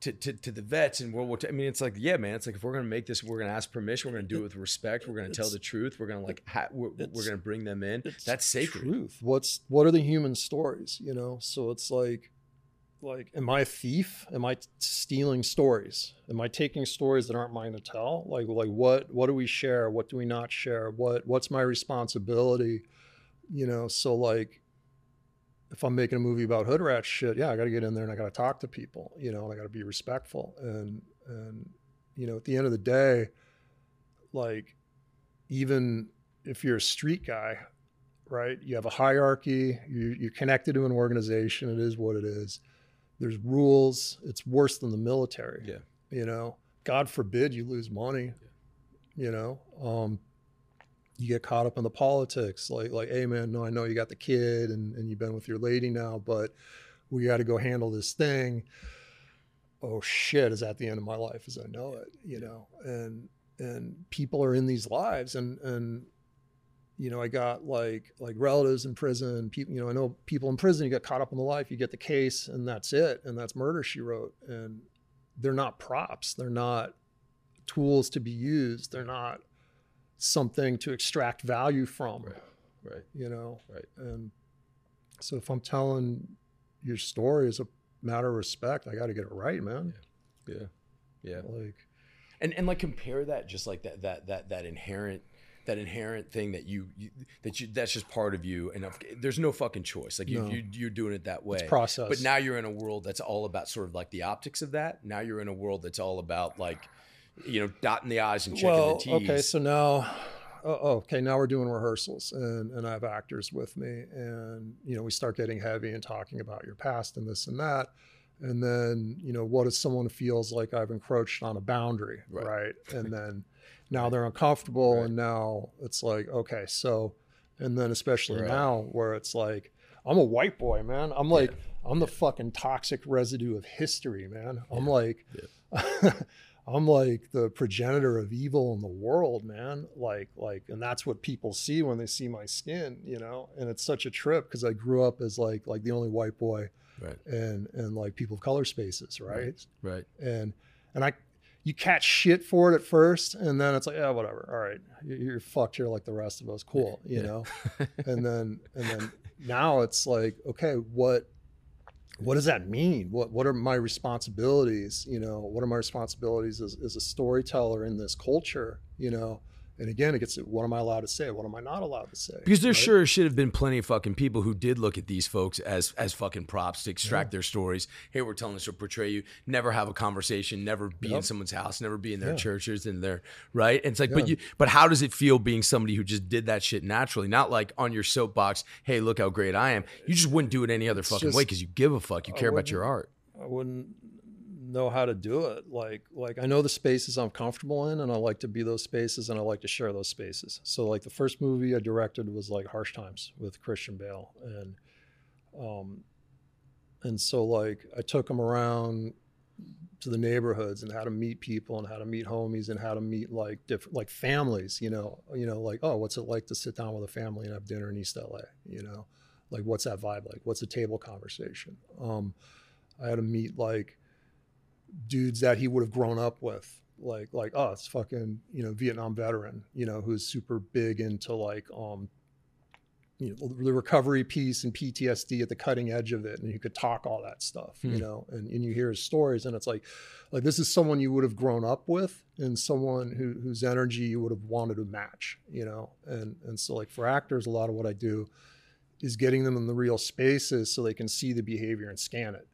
[SPEAKER 1] To, to, to the vets in World War II. I mean, it's like, yeah, man. It's like if we're gonna make this, we're gonna ask permission. We're gonna do it with respect. We're gonna tell the truth. We're gonna like, ha- we're, we're gonna bring them in. That's sacred.
[SPEAKER 2] truth what's what are the human stories you know so it's like like am i a thief am i stealing stories am i taking stories that aren't mine to tell like like what what do we share what do we not share what what's my responsibility you know so like if i'm making a movie about hood rat shit yeah i got to get in there and i got to talk to people you know and i got to be respectful and and you know at the end of the day like even if you're a street guy right? You have a hierarchy. You, you're connected to an organization. It is what it is. There's rules. It's worse than the military.
[SPEAKER 1] Yeah.
[SPEAKER 2] You know, God forbid you lose money. Yeah. You know, um, you get caught up in the politics. Like, like, hey man, no, I know you got the kid and, and you've been with your lady now, but we got to go handle this thing. Oh shit, is that the end of my life as I know it? You know, and and people are in these lives and and you know, I got like like relatives in prison. People, you know, I know people in prison. You get caught up in the life, you get the case, and that's it. And that's murder she wrote. And they're not props. They're not tools to be used. They're not something to extract value from.
[SPEAKER 1] Right. Right.
[SPEAKER 2] You know.
[SPEAKER 1] Right.
[SPEAKER 2] And so if I'm telling your story as a matter of respect, I got to get it right, man.
[SPEAKER 1] Yeah. Yeah.
[SPEAKER 2] Like.
[SPEAKER 1] And and like compare that just like that that that that inherent that inherent thing that you, you that you that's just part of you and of, there's no fucking choice like you,
[SPEAKER 2] No.
[SPEAKER 1] you you're doing it that way
[SPEAKER 2] It's process.
[SPEAKER 1] but now you're in a world that's all about sort of like the optics of that now you're in a world that's all about like you know dotting the i's and checking
[SPEAKER 2] well,
[SPEAKER 1] the t's
[SPEAKER 2] okay, so now, oh, oh, okay, now we're doing rehearsals, and and I have actors with me, and you know we start getting heavy and talking about your past and this and that, and then you know what if someone feels like I've encroached on a boundary,
[SPEAKER 1] Right.
[SPEAKER 2] right? And then now they're uncomfortable,
[SPEAKER 1] Right.
[SPEAKER 2] and now it's like okay, so, and then especially
[SPEAKER 1] Right.
[SPEAKER 2] now where it's like I'm a white boy, man. I'm like I'm the fucking toxic residue of history, man. I'm like. I'm like the progenitor of evil in the world, man. Like, like, and that's what people see when they see my skin, you know. And it's such a trip because I grew up as like, like the only white boy,
[SPEAKER 1] right
[SPEAKER 2] and and like people of color spaces, right?
[SPEAKER 1] right
[SPEAKER 2] And and I, you catch shit for it at first, and then it's like, yeah, whatever. All right, You- you're fucked here like the rest of us. Cool, you
[SPEAKER 1] Yeah.
[SPEAKER 2] know. and then and then now it's like, okay, what what does that mean? What what are my responsibilities? You know, what are my responsibilities as, as a storyteller in this culture? You know, and again, it gets at what am I allowed to say? What am I not allowed to say?
[SPEAKER 1] Because there
[SPEAKER 2] right?
[SPEAKER 1] sure should have been plenty of fucking people who did look at these folks as as fucking props to extract their stories. Hey, we're telling this to portray you. Never have a conversation. Never be in someone's house. Never be in their
[SPEAKER 2] Yeah.
[SPEAKER 1] churches and their right. And it's like, but you, but how does it feel being somebody who just did that shit naturally? Not like on your soapbox. Hey, look how great I am. You just wouldn't do it any other fucking
[SPEAKER 2] just-
[SPEAKER 1] way because you give a fuck. You
[SPEAKER 2] I
[SPEAKER 1] care about your art.
[SPEAKER 2] I wouldn't know how to do it. Like like I know the spaces I'm comfortable in and I like to be those spaces and I like to share those spaces. So like the first movie I directed was like Harsh Times with Christian Bale and um and so like I took him around to the neighborhoods and how to meet people and how to meet homies and how to meet like different like families, you know, you know like oh what's it like to sit down with a family and have dinner in East LA, you know? Like what's that vibe like? What's a table conversation? Um I had to meet like dudes that he would have grown up with, like like it's fucking you know Vietnam veteran, you know, who's super big into like um, you know the recovery piece and PTSD at the cutting edge of it, and you could talk all that stuff,
[SPEAKER 1] Hmm.
[SPEAKER 2] you know, and, and you hear his stories, and it's like like this is someone you would have grown up with, and someone who whose energy you would have wanted to match, you know, and and so like for actors, a lot of what I do is getting them in the real spaces so they can see the behavior and scan it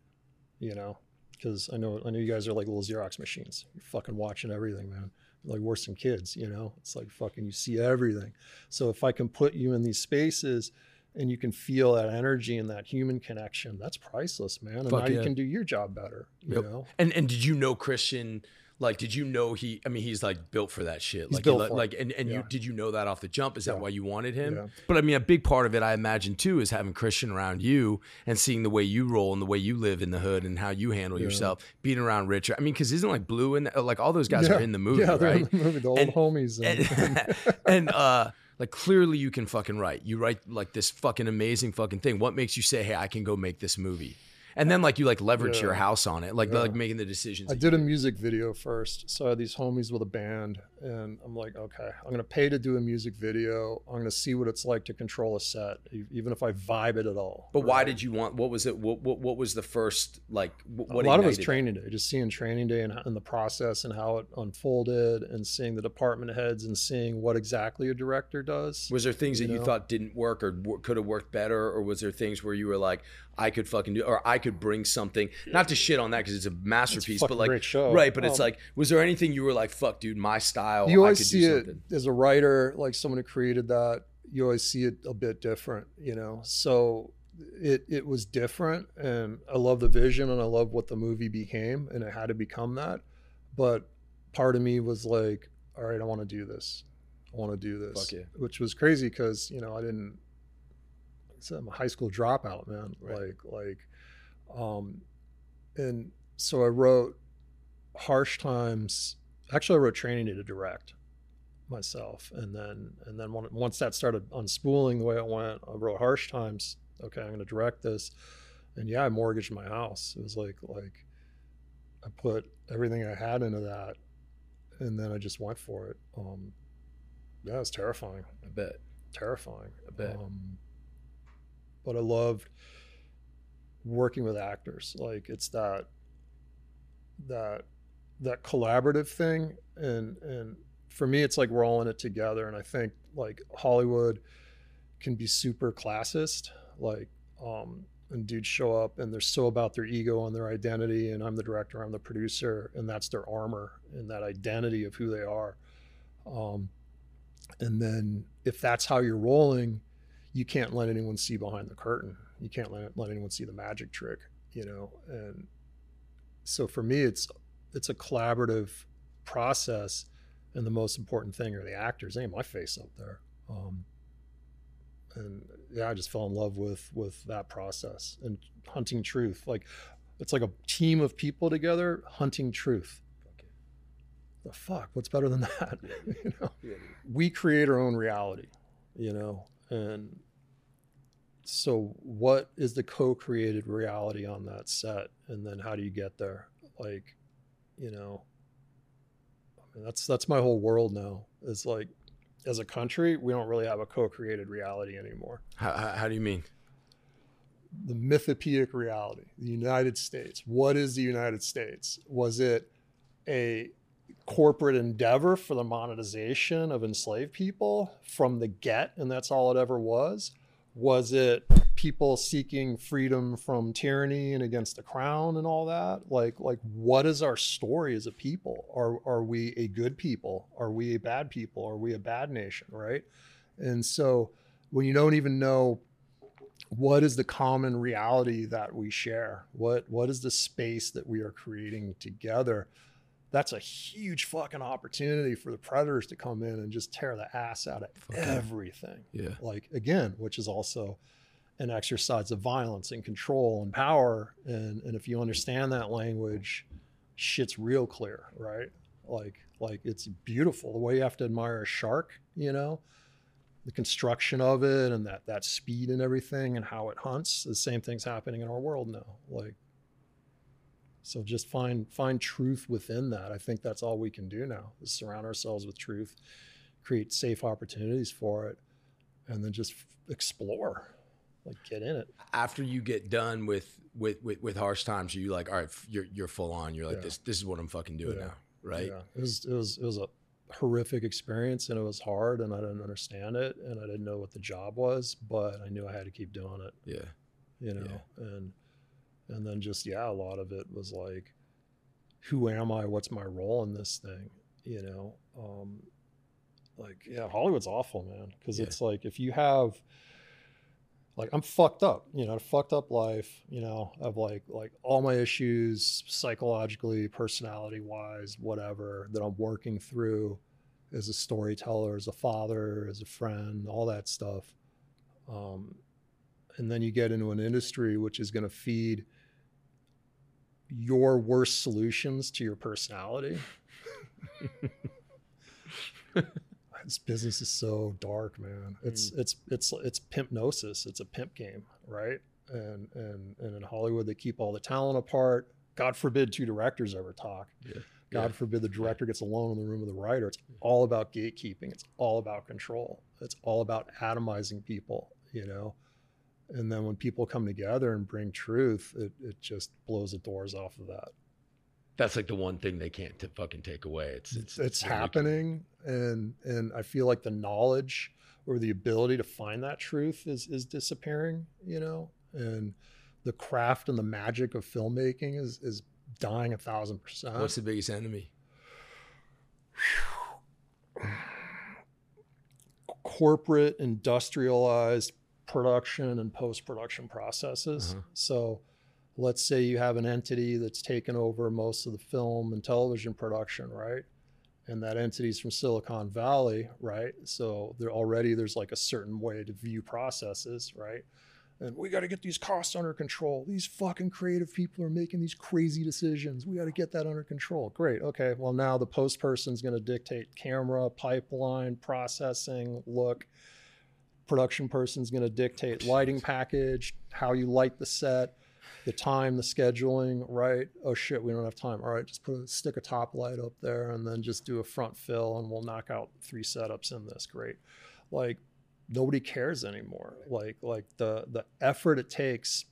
[SPEAKER 2] you know because i know i know you guys are like little xerox machines. You're fucking watching everything man. You're like worse than kids you know? It's like fucking you see everything. So if i can put you in these spaces and you can feel that energy and that human connection that's priceless man. And
[SPEAKER 1] Fuck
[SPEAKER 2] now you can do your job better you
[SPEAKER 1] Yep.
[SPEAKER 2] know?
[SPEAKER 1] And and did you know Christian? Like, did you know he? I mean, he's like built for that shit.
[SPEAKER 2] He's
[SPEAKER 1] like,
[SPEAKER 2] built
[SPEAKER 1] like,
[SPEAKER 2] for
[SPEAKER 1] like, and and you did you know that off the jump? Is that
[SPEAKER 2] Yeah.
[SPEAKER 1] why you wanted him?
[SPEAKER 2] Yeah.
[SPEAKER 1] But I mean, a big part of it, I imagine too, is having Christian around you and seeing the way you roll and the way you live in the hood and how you handle
[SPEAKER 2] Yeah.
[SPEAKER 1] yourself, being around Richard. I mean, because isn't like Blue and like all those guys are in the movie,
[SPEAKER 2] yeah
[SPEAKER 1] right?
[SPEAKER 2] the movie the old
[SPEAKER 1] And-
[SPEAKER 2] homies and,
[SPEAKER 1] and, and uh like clearly you can fucking write you write like this fucking amazing fucking thing what makes you say hey i can go make this movie and then like you like leverage
[SPEAKER 2] Yeah.
[SPEAKER 1] your house on it like
[SPEAKER 2] Yeah.
[SPEAKER 1] like making the decisions
[SPEAKER 2] I did a music video first. So I had these homies with a band, and I'm like, okay, I'm gonna pay to do a music video. I'm gonna see what it's like to control a set, even if I vibe it at all.
[SPEAKER 1] but why did you want what was it what what, what was the first like what
[SPEAKER 2] a lot of it was training day, just seeing training day and, and the process and how it unfolded, and seeing the department heads and seeing what exactly a director does.
[SPEAKER 1] was there things
[SPEAKER 2] you
[SPEAKER 1] that you thought didn't work or w- could have worked better or was there things where you were like i could fucking do or i could bring something not to shit on that because it's a masterpiece but like right but it's
[SPEAKER 2] Um,
[SPEAKER 1] like was there anything you were like fuck dude my style
[SPEAKER 2] you
[SPEAKER 1] I
[SPEAKER 2] always
[SPEAKER 1] could
[SPEAKER 2] see
[SPEAKER 1] do
[SPEAKER 2] it as a writer, like someone who created that. you always see it a bit different, you know. So it it was different, and I love the vision, and I love what the movie became, and it had to become that. But part of me was like, all right, I want to do this. I want to do this,
[SPEAKER 1] yeah.
[SPEAKER 2] which was crazy because you know I didn't. So I'm a high school dropout, man.
[SPEAKER 1] Right.
[SPEAKER 2] Like like, um, and so I wrote harsh times. Actually, I wrote training to direct myself, and then and then once that started unspooling the way it went, I wrote harsh times. Okay, I'm going to direct this, and yeah, I mortgaged my house. It was like like I put everything I had into that, and then I just went for it. Um, yeah, it was terrifying,
[SPEAKER 1] I bet.
[SPEAKER 2] terrifying.
[SPEAKER 1] I bet.
[SPEAKER 2] Um, but I loved working with actors. Like it's that that that collaborative thing, and and for me, it's like we're all in it together. And I think like Hollywood can be super classist, like um, and dudes show up and they're so about their ego and their identity. And I'm the director, I'm the producer, and that's their armor and that identity of who they are. Um, and then if that's how you're rolling, you can't let anyone see behind the curtain. You can't let, let anyone see the magic trick, you know. And so for me, it's it's a collaborative process, and the most important thing are the actors. Ain't my face up there. Um, and yeah, I just fell in love with with that process and hunting truth. Like it's like a team of people together hunting truth. The fuck, what's better than that? you know, we create our own reality, you know, and so what is the co-created reality on that set, and then how do you get there? Like, you know, I mean, that's that's my whole world now. It's like, as a country, we don't really have a co-created reality anymore
[SPEAKER 1] How, how, how do you mean?
[SPEAKER 2] the mythopoeic reality, the United States. What is the United States? Was it a corporate endeavor for the monetization of enslaved people from the get, and that's all it ever was? Was it people seeking freedom from tyranny and against the crown and all that? Like, like what is our story as a people? Are are we a good people? Are we a bad people? Are we a bad nation? Right? And so when you don't even know what is the common reality that we share what what is the space that we are creating together that's a huge fucking opportunity for the predators to come in and just tear the ass out of everything.
[SPEAKER 1] Yeah.
[SPEAKER 2] like again which is also an exercise of violence and control and power. And and if you understand that language shit's real clear right? Like like it's beautiful. The way you have to admire a shark you know the construction of it and that that speed and everything and how it hunts the same thing's happening in our world now. Like so just find find truth within that i think that's all we can do now is surround ourselves with truth create safe opportunities for it and then just f- explore like get in it
[SPEAKER 1] After you get done with with with, with harsh times, are you like, all right, you're you're full on. You're like,
[SPEAKER 2] Yeah.
[SPEAKER 1] this this is what I'm fucking doing
[SPEAKER 2] Yeah.
[SPEAKER 1] now, right?
[SPEAKER 2] yeah it was it was it was a horrific experience and it was hard and i didn't understand it and i didn't know what the job was but i knew i had to keep doing it
[SPEAKER 1] Yeah.
[SPEAKER 2] you know and and then just yeah a lot of it was like who am i? What's my role in this thing? You know um like yeah hollywood's awful man. Because
[SPEAKER 1] Yeah.
[SPEAKER 2] it's like if you have like i'm fucked up you know a fucked up life you know of like like all my issues psychologically personality wise whatever that i'm working through as a storyteller as a father as a friend all that stuff. Um and then you get into an industry which is going to feed your worst solutions to your personality. this business is so dark, man. It's mm. it's it's it's pimpnosis. It's a pimp game, right? And and and in Hollywood, they keep all the talent apart. God forbid two directors ever talk.
[SPEAKER 1] Yeah.
[SPEAKER 2] God forbid the director gets alone in the room with the writer. It's mm. all about gatekeeping. It's all about control. It's all about atomizing people, you know. And then when people come together and bring truth, it, it just blows the doors off of that.
[SPEAKER 1] That's like the one thing they can't t- fucking take away. It's
[SPEAKER 2] It's,
[SPEAKER 1] it's
[SPEAKER 2] it's happening, and and I feel like the knowledge or the ability to find that truth is is disappearing, you know. And the craft and the magic of filmmaking is is dying a thousand percent.
[SPEAKER 1] What's the biggest enemy?
[SPEAKER 2] corporate industrialized production and post production processes.
[SPEAKER 1] Uh-huh.
[SPEAKER 2] So let's say you have an entity that's taken over most of the film and television production, right? And that entity's from Silicon Valley, right? So there already there's like a certain way to view processes, right? And we got to get these costs under control. These fucking creative people are making these crazy decisions. We got to get that under control. Great. Okay. Well, now the post person's going to dictate camera, pipeline, processing, look. Production person's going to dictate lighting package, how you light the set, the time, the scheduling, right? Oh shit, we don't have time. All right, just put a stick a top light up there and then just do a front fill and we'll knock out three setups in this. Great. Like nobody cares anymore. Like like the the effort it takes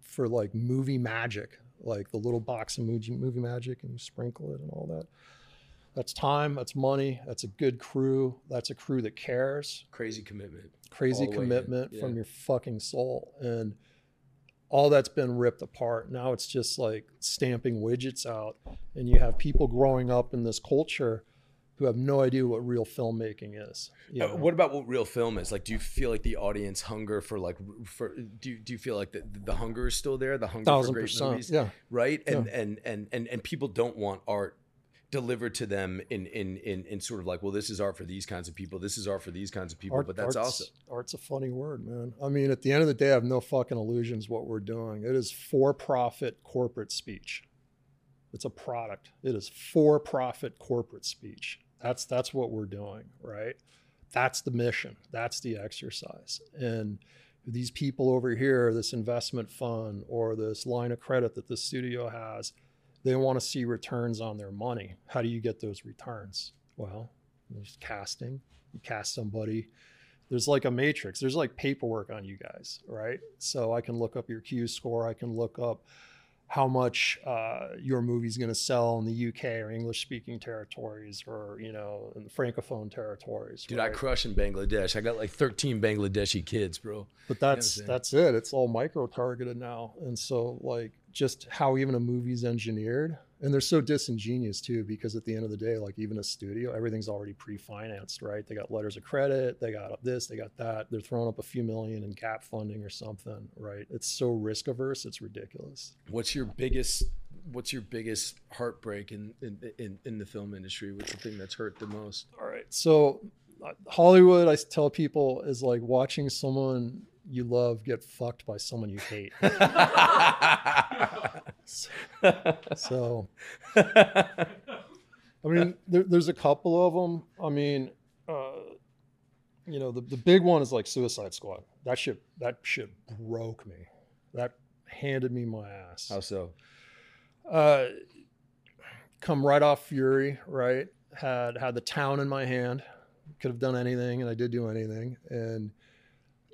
[SPEAKER 2] for like movie magic, like the little box of movie movie magic and you sprinkle it and all that. That's time, that's money, that's a good crew, that's a crew that cares
[SPEAKER 1] Crazy commitment.
[SPEAKER 2] crazy
[SPEAKER 1] All the way in,
[SPEAKER 2] commitment
[SPEAKER 1] yeah.
[SPEAKER 2] from your fucking soul and all that's been ripped apart now it's just like stamping widgets out and you have people growing up in this culture who have no idea what real filmmaking is you
[SPEAKER 1] Uh, what about what real film is? Like, do you feel like the audience hunger for like for do you, do you feel like the, the hunger is still there? The hunger
[SPEAKER 2] thousand
[SPEAKER 1] for great
[SPEAKER 2] percent
[SPEAKER 1] movies,
[SPEAKER 2] yeah
[SPEAKER 1] right? And, and and and and people don't want art delivered to them in in in in sort of like, well, this is art for these kinds of people. This is art for these kinds of people.
[SPEAKER 2] Art-
[SPEAKER 1] but that's
[SPEAKER 2] art's,
[SPEAKER 1] also
[SPEAKER 2] art's a funny word man. I mean at the end of the day i have no fucking illusions what we're doing. It is for profit corporate speech. It's a product. It is for profit corporate speech. That's that's what we're doing right? That's the mission. That's the exercise. And these people over here this investment fund or this line of credit that the studio has they want to see returns on their money. How do you get those returns? Well there's casting. You cast somebody. There's like a matrix. There's like paperwork on you guys right? So i can look up your q score. I can look up how much uh, your movie's going to sell in the uk or english speaking territories or you know in the francophone territories
[SPEAKER 1] dude. I
[SPEAKER 2] right?
[SPEAKER 1] crush in Bangladesh. I got like 13 Bangladeshi kids, bro.
[SPEAKER 2] but that's
[SPEAKER 1] understand?
[SPEAKER 2] that's it it's all micro targeted now and so like just how even a movie's engineered and they're so disingenuous too because at the end of the day like even a studio everything's already pre-financed right? They got letters of credit they got this they got that. They're throwing up a few million in gap funding or something right? It's so risk averse it's ridiculous.
[SPEAKER 1] What's your biggest What's your biggest heartbreak in in, in in the film industry? What's the thing that's hurt the most?
[SPEAKER 2] all right so uh, hollywood i tell people is like watching someone you love get fucked by someone you hate so I mean, there, there's a couple of them. I mean, uh, you know, the, the big one is like Suicide Squad. That shit, that shit broke me. That handed me my ass.
[SPEAKER 1] How so?
[SPEAKER 2] Uh, come right off Fury, right? Had had the town in my hand. Could have done anything, and I did do anything. And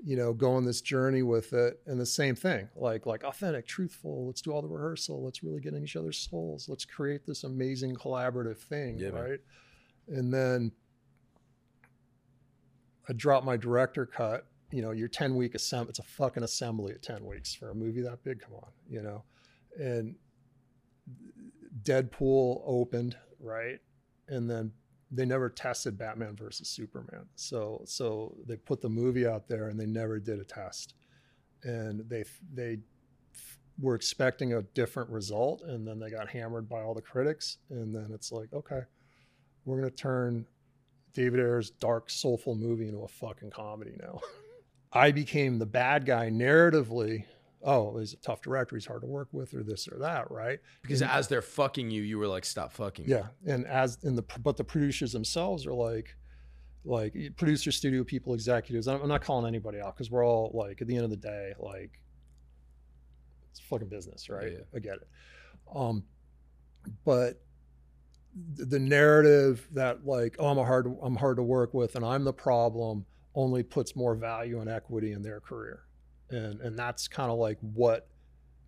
[SPEAKER 2] you know, go on this journey with it, and the same thing, like like authentic, truthful. Let's do all the rehearsal. Let's really get in each other's souls. Let's create this amazing collaborative thing,
[SPEAKER 1] Yeah, man.
[SPEAKER 2] right? And then I dropped my director cut. You know, your ten week assembly. It's a fucking assembly at ten weeks for a movie that big. Come on, you know, and Deadpool opened, right? And then they never tested Batman versus Superman. So so they put the movie out there and they never did a test. And they they were expecting a different result and then they got hammered by all the critics and then it's like, okay, we're going to turn David Ayer's dark soulful movie into a fucking comedy now. I became the bad guy narratively. Oh, he's a tough director. He's hard to work with, or this or that, right?
[SPEAKER 1] Because as they're fucking you, you were like, stop fucking. me."
[SPEAKER 2] Yeah, and as in the but the producers themselves are like, like producer studio people, executives. I'm I'm not calling anybody out because we're all like at the end of the day, like it's fucking business, right?
[SPEAKER 1] Yeah.
[SPEAKER 2] I get it. Um, but th- the narrative that like, oh, I'm a hard, I'm hard to work with, and I'm the problem, only puts more value and equity in their career, and and that's kind of like what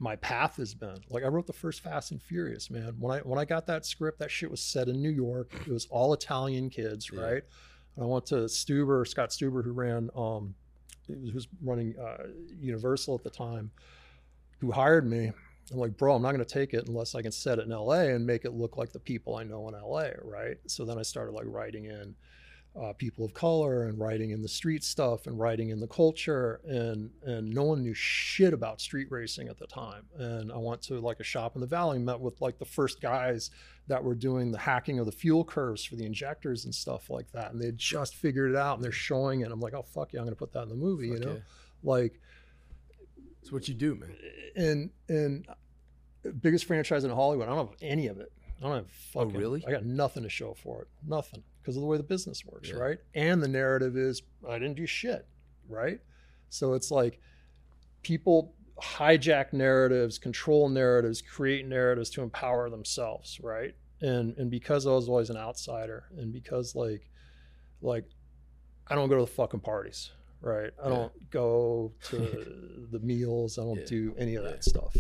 [SPEAKER 2] my path has been. Like I wrote the first Fast and Furious, man. When I when I got that script, that shit was set in New York. It was all Italian kids,
[SPEAKER 1] Yeah.
[SPEAKER 2] right? And I went to Stuber, Scott Stuber, who ran, um, who was running uh, Universal at the time, who hired me. I'm like, bro, I'm not going to take it unless I can set it in LA and make it look like the people I know in LA, right? So then I started like writing in uh, people of color and writing in the street stuff and writing in the culture and and no one knew shit about street racing at the time and i went to like a shop in the valley met with like the first guys that were doing the hacking of the fuel curves for the injectors and stuff like that and they had just figured it out and they're showing it i'm like oh fuck yeah i'm gonna put that in the movie
[SPEAKER 1] Fuck
[SPEAKER 2] you know
[SPEAKER 1] yeah.
[SPEAKER 2] like
[SPEAKER 1] It's what you do, man.
[SPEAKER 2] and and biggest franchise in Hollywood. I don't have any of it. I don't have fucking.
[SPEAKER 1] Oh, really?
[SPEAKER 2] I got nothing to show for it. Nothing because of the way the business works,
[SPEAKER 1] Yeah.
[SPEAKER 2] right? And the narrative is I didn't do shit, right? So it's like people hijack narratives, control narratives, create narratives to empower themselves, right? And and because I was always an outsider, and because like like I don't go to the fucking parties, right? I
[SPEAKER 1] Yeah.
[SPEAKER 2] don't go to the meals. I don't
[SPEAKER 1] Yeah.
[SPEAKER 2] do any of that stuff.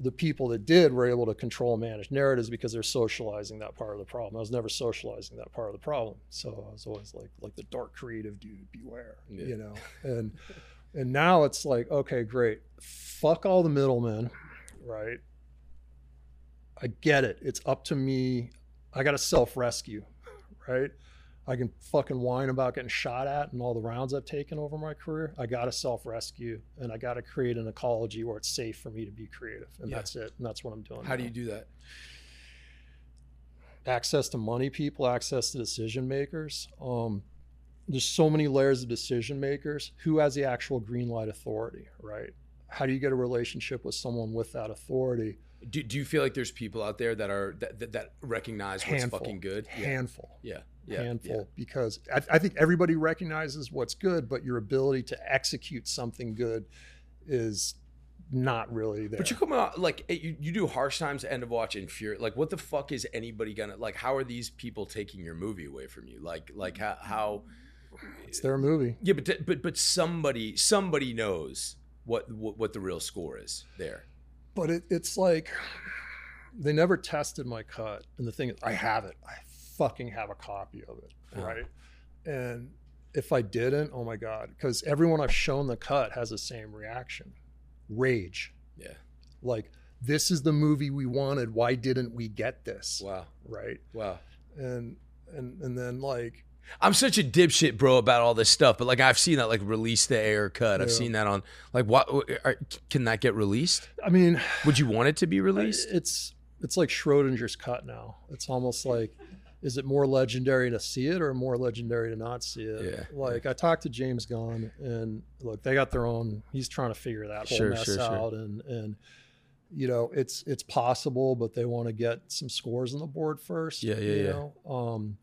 [SPEAKER 2] The people that did were able to control and manage narratives because they're socializing that part of the problem. I was never socializing that part of the problem. So I was always like like the dark creative dude, beware.
[SPEAKER 1] Yeah.
[SPEAKER 2] You know? And and now it's like, okay, great. Fuck all the middlemen, right? I get it. It's up to me. I got to self rescue, right? I can fucking whine about getting shot at and all the rounds I've taken over my career. I got to self rescue and I got to create an ecology where it's safe for me to be creative. And
[SPEAKER 1] Yeah.
[SPEAKER 2] that's it. And that's what I'm doing.
[SPEAKER 1] How do you do that?
[SPEAKER 2] access to money people, access to decision makers. Um, there's so many layers of decision makers. Who has the actual green light authority, right? How do you get a relationship with someone with that authority?
[SPEAKER 1] Do, do you feel like there's people out there that are that that, that recognize what's
[SPEAKER 2] Handful.
[SPEAKER 1] fucking good?
[SPEAKER 2] Handful.
[SPEAKER 1] Yeah. Yeah.
[SPEAKER 2] Handful because I, I think everybody recognizes what's good, but your ability to execute something good is not really there.
[SPEAKER 1] But you come out like eh, you, you do harsh times, end of watch, and Fury. Like, what the fuck is anybody gonna like? How are these people taking your movie away from you? Like, like how how?
[SPEAKER 2] it's their movie.
[SPEAKER 1] Yeah, but but but somebody somebody knows what what, what the real score is there.
[SPEAKER 2] But it, it's like they never tested my cut. And the thing is, I have it. I fucking have a copy of it.
[SPEAKER 1] Oh.
[SPEAKER 2] Right. And if I didn't, oh my God, because everyone I've shown the cut has the same reaction rage.
[SPEAKER 1] Yeah.
[SPEAKER 2] Like, this is the movie we wanted. Why didn't we get this?
[SPEAKER 1] Wow.
[SPEAKER 2] Right.
[SPEAKER 1] Wow.
[SPEAKER 2] And, and, and then like,
[SPEAKER 1] I'm such a dipshit, bro, about all this stuff. But like, I've seen that like release the Ayer cut. I've
[SPEAKER 2] Yeah.
[SPEAKER 1] seen that on like what are, can that get released?
[SPEAKER 2] I mean,
[SPEAKER 1] Would you want it to be released?
[SPEAKER 2] It's it's like Schrodinger's cut now. It's almost like, is it more legendary to see it or more legendary to not see it?
[SPEAKER 1] Yeah,
[SPEAKER 2] Like I talked to James Gunn, and look, they got their own. He's trying to figure that whole
[SPEAKER 1] Sure,
[SPEAKER 2] mess
[SPEAKER 1] sure, sure.
[SPEAKER 2] out, and and you know, it's it's possible, but they want to get some scores on the board first.
[SPEAKER 1] Yeah, yeah,
[SPEAKER 2] you
[SPEAKER 1] yeah.
[SPEAKER 2] Know? Um,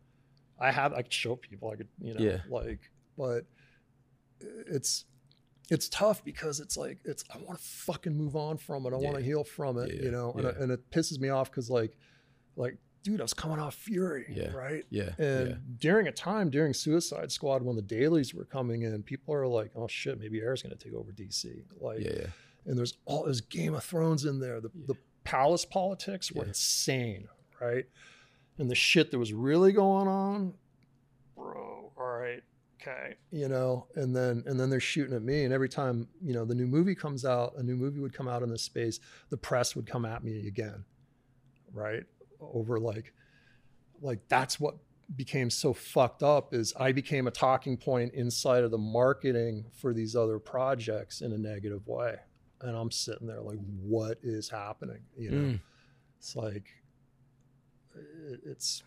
[SPEAKER 2] I have I could show people. I could you know
[SPEAKER 1] Yeah.
[SPEAKER 2] like, but it's it's tough because it's like it's I want to fucking move on from it. I want to heal from it,
[SPEAKER 1] Yeah,
[SPEAKER 2] you know, and,
[SPEAKER 1] yeah.
[SPEAKER 2] it, and it pisses me off because like like dude, I was coming off Fury,
[SPEAKER 1] Yeah.
[SPEAKER 2] right?
[SPEAKER 1] Yeah.
[SPEAKER 2] And
[SPEAKER 1] yeah.
[SPEAKER 2] during a time during Suicide Squad when the dailies were coming in, people are like, "Oh shit, maybe Ayer's going to take over DC." Like,
[SPEAKER 1] Yeah. Yeah.
[SPEAKER 2] and there's all there's Game of Thrones in there. The the palace politics were insane, right? And the shit that was really going on, bro. All right, okay, you know. And then and then they're shooting at me, and every time you know the new movie comes out, a new movie would come out in this space, the press would come at me again, right? Over like, like that's what became so fucked up is I became a talking point inside of the marketing for these other projects in a negative way. And I'm sitting there like, what is happening? You know,
[SPEAKER 1] Mm.
[SPEAKER 2] it's like, it's,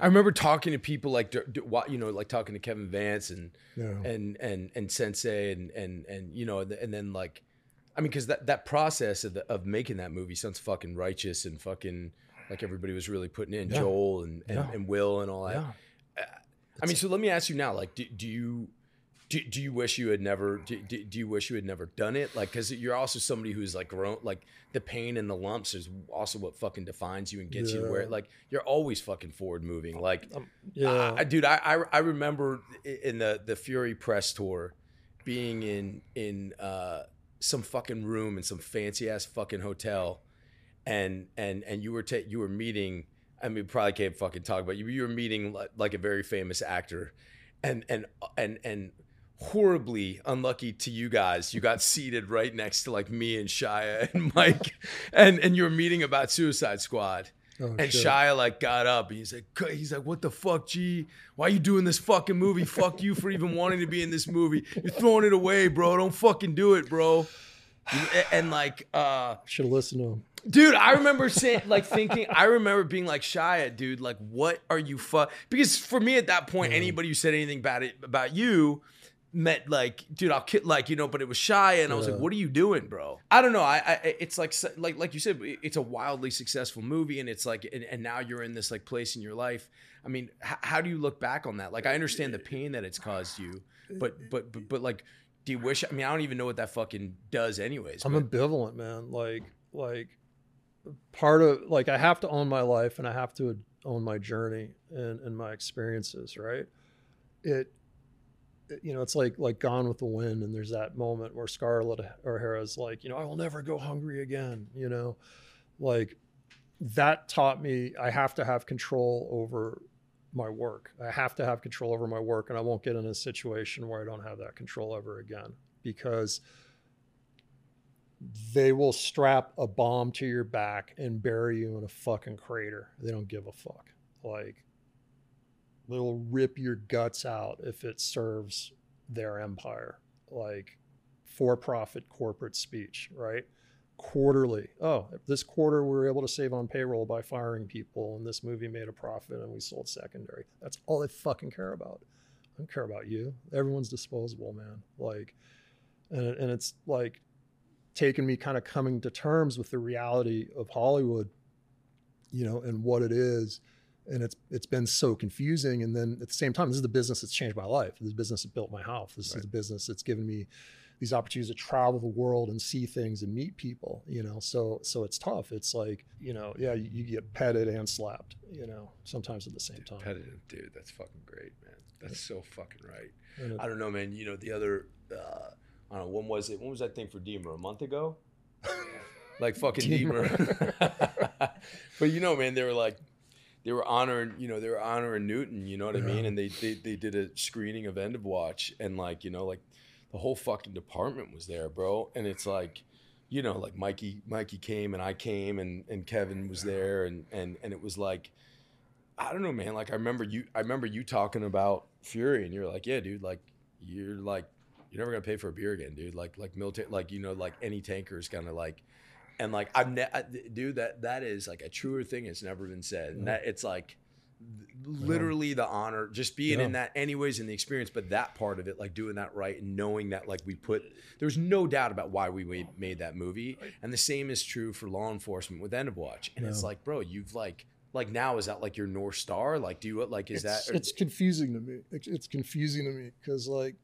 [SPEAKER 1] I remember talking to people like, d- d- wa- you know, like talking to Kevin Vance and
[SPEAKER 2] know,
[SPEAKER 1] and and and Sensei and and and you know, and then like, I mean, because that that process of the, of making that movie sounds fucking righteous and fucking like everybody was really putting in
[SPEAKER 2] Yeah.
[SPEAKER 1] Joel and and,
[SPEAKER 2] Yeah.
[SPEAKER 1] and Will and all that.
[SPEAKER 2] yeah.
[SPEAKER 1] I mean, so let me ask you now, like, do, do you do, do you wish you had never do, do, do you wish you had never done it? Like, because you're also somebody who's like grown, like the pain and the lumps is also what fucking defines you and gets you to where like you're always fucking forward moving. Like,
[SPEAKER 2] Um, yeah.
[SPEAKER 1] I, dude, I, I I remember in the the Fury press tour being in in uh, some fucking room in some fancy ass fucking hotel, and and and you were ta- you were meeting. I mean, probably can't fucking talk about you. You were meeting like, like a very famous actor, and and and and horribly unlucky to you guys. You got seated right next to like me and Shia and Mike, and and you were meeting about Suicide Squad.
[SPEAKER 2] Oh,
[SPEAKER 1] and
[SPEAKER 2] shit.
[SPEAKER 1] Shia like got up and he's like, he's like, what the fuck, G? Why are you doing this fucking movie? fuck you for even wanting to be in this movie. You're throwing it away, bro. Don't fucking do it, bro. And, like, uh,
[SPEAKER 2] Should have listened to him.
[SPEAKER 1] dude, I remember saying, like, thinking, I remember being like, Shia, dude, like, what are you fuck? Because for me at that point, anybody who said anything bad about you meant like, dude, I'll kill, like, you know, but it was Shia, and I was like, what are you doing, bro? I don't know. I, I it's like, like, like you said, it's a wildly successful movie, and it's like, and, and now you're in this like place in your life. I mean, h- how do you look back on that? Like, I understand the pain that it's caused you, but, but, but, but like, do you wish? I mean, I don't even know what that fucking does, anyways.
[SPEAKER 2] I'm
[SPEAKER 1] but-
[SPEAKER 2] ambivalent, man. Like, like part of like I have to own my life and I have to own my journey and and my experiences. Right? It- you know, it's like like Gone with the Wind, and there's that moment where Scarlett O'Hara's like, you know, I will never go hungry again. You know, like that taught me I have to have control over my work. I have to have control over my work, and I won't get in a situation where I don't have that control ever again because they will strap a bomb to your back and bury you in a fucking crater. They don't give a fuck. Like they'll rip your guts out if it serves their empire. Like for-profit corporate speech, right? Quarterly. Oh, this quarter we were able to save on payroll by firing people, and this movie made a profit, and we sold secondary. That's all they fucking care about. I don't care about you. Everyone's disposable, man. Like, and and it's like taken me kind of coming to terms with the reality of Hollywood, you know, and what it is. And it's it's been so confusing. And then at the same time, this is the business that's changed my life. This business that built my house. This is the business that's given me these opportunities to travel the world and see things and meet people. You know, so so it's tough. It's like you know, yeah, you, you get petted and slapped. You know, sometimes at the same time.
[SPEAKER 1] Competitive, dude. That's fucking great, man. That's so fucking right.
[SPEAKER 2] It-
[SPEAKER 1] I don't know, man. You know, the other, uh, I don't know, when was it? When was that thing for Deemer? A month ago? like fucking Deemer. but you know, man, they were like, they were honoring, you know, they were honoring Newton. You know what I mean? And they, they they did a screening of End of Watch, and like, you know, like the whole fucking department was there, bro. And it's like, you know, like Mikey Mikey came and I came and and Kevin was there, and and and it was like. I don't know, man. Like I remember you. I remember you talking about Fury, and you're like, "Yeah, dude. Like you're like you're never gonna pay for a beer again, dude. Like like military, like you know, like any tanker is kind of like, and like I've, ne- I, dude. That that is like a truer thing. It's never been said, and that it's like literally the honor, just being in that, anyways, in the experience. But that part of it, like doing that right and knowing that, like we put, there's no doubt about why we made, that movie, and the same is true for law enforcement with End of Watch. And it's like, bro, you've like. Like now, is that like your north star? Like, do you like is
[SPEAKER 2] it's,
[SPEAKER 1] that?
[SPEAKER 2] it's confusing to me it's, it's confusing to me because like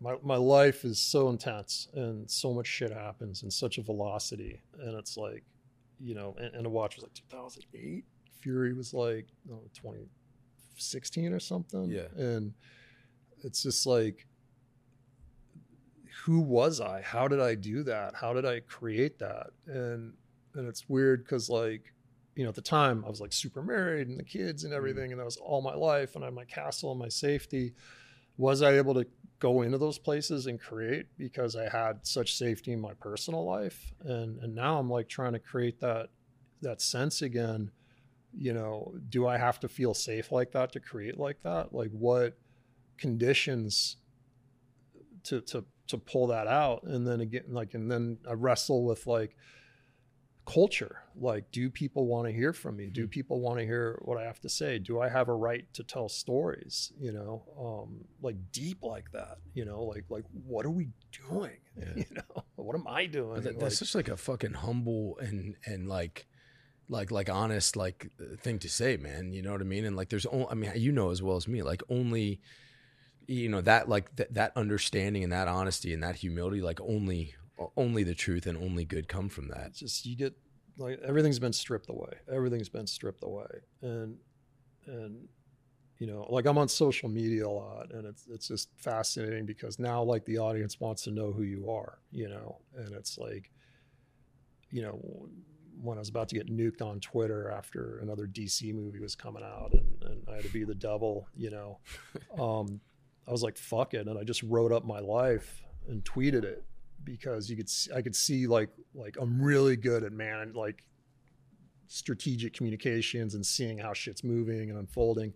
[SPEAKER 2] my, my life is so intense and so much shit happens in such a velocity. And it's like you know and, End of Watch was like 2008 fury was like no, 2016 or something.
[SPEAKER 1] Yeah.
[SPEAKER 2] and it's just like who was i? How did i do that? How did i create that? And and it's weird because like you know, at the time I was like super married and the kids and mm. everything, and that was all my life, and I had my castle and my safety. Was I able to go into those places and create because I had such safety in my personal life? And and now I'm like trying to create that that sense again. You know, do I have to feel safe like that to create like that? Like what conditions to to to pull that out? And then again, like, and then I wrestle with like culture. Like do people want to hear from me? Do people want to hear what i have to say? Do i have a right to tell stories you know? Um like deep like that you know? Like like what are we doing?
[SPEAKER 1] Yeah.
[SPEAKER 2] you know? What am i doing?
[SPEAKER 1] That,
[SPEAKER 2] Like,
[SPEAKER 1] that's just like a fucking humble and and like like like honest like thing to say man you know what i mean? And like there's only i mean you know as well as me like only you know that like th- that understanding and that honesty and that humility like only only the truth and only good come from that.
[SPEAKER 2] It's just you get like everything's been stripped away. Everything's been stripped away. And and you know like i'm on social media a lot and it's it's just fascinating because now like the audience wants to know who you are you know? And it's like you know when i was about to get nuked on twitter after another dc movie was coming out and, and i had to be the devil you know um i was like fuck it. And i just wrote up my life and tweeted it because you could see, I could see like like I'm really good at man like strategic communications and seeing how shit's moving and unfolding.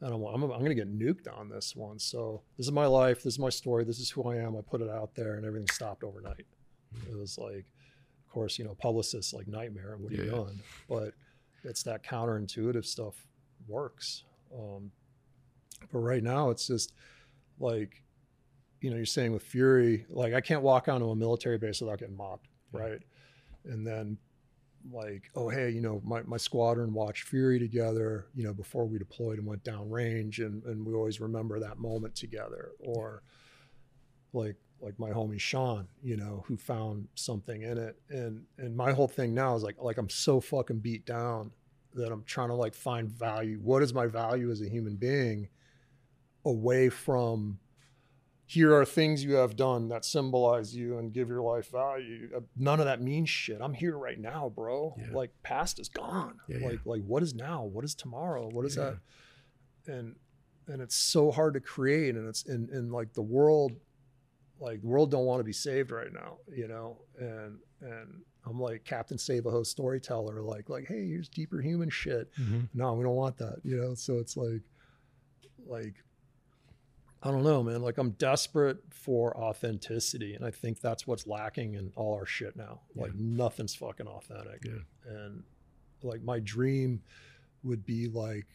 [SPEAKER 2] And I'm, I'm, I'm going to get nuked on this one. So this is my life. This is my story. This is who I am. I put it out there and everything stopped overnight. It was like, of course, you know, publicists like nightmare. What are you doing? But it's that counterintuitive stuff works. Um, but right now it's just like, you know, you're saying with Fury, like I can't walk onto a military base without getting mobbed, right? And then like, oh hey, you know, my, my squadron watched Fury together, you know, before we deployed and went down range and, and we always remember that moment together. Or like like my homie Sean, you know, who found something in it. And and my whole thing now is like like I'm so fucking beat down that I'm trying to like find value. What is my value as a human being away from here are things you have done that symbolize you and give your life value. Uh, None of that means shit. I'm here right now, bro.
[SPEAKER 1] Yeah.
[SPEAKER 2] Like past is gone.
[SPEAKER 1] Yeah, yeah.
[SPEAKER 2] like like what is now? What is tomorrow? What is that? And and it's so hard to create and it's in in like the world like the world don't want to be saved right now, you know? And and I'm like Captain Save-A-Ho storyteller, like like, hey, here's deeper human shit. No, we don't want that, you know. So it's like like I don't know, man. Like I'm desperate for authenticity, and I think that's what's lacking in all our shit now. Like nothing's fucking authentic.
[SPEAKER 1] Yeah.
[SPEAKER 2] And like my dream would be like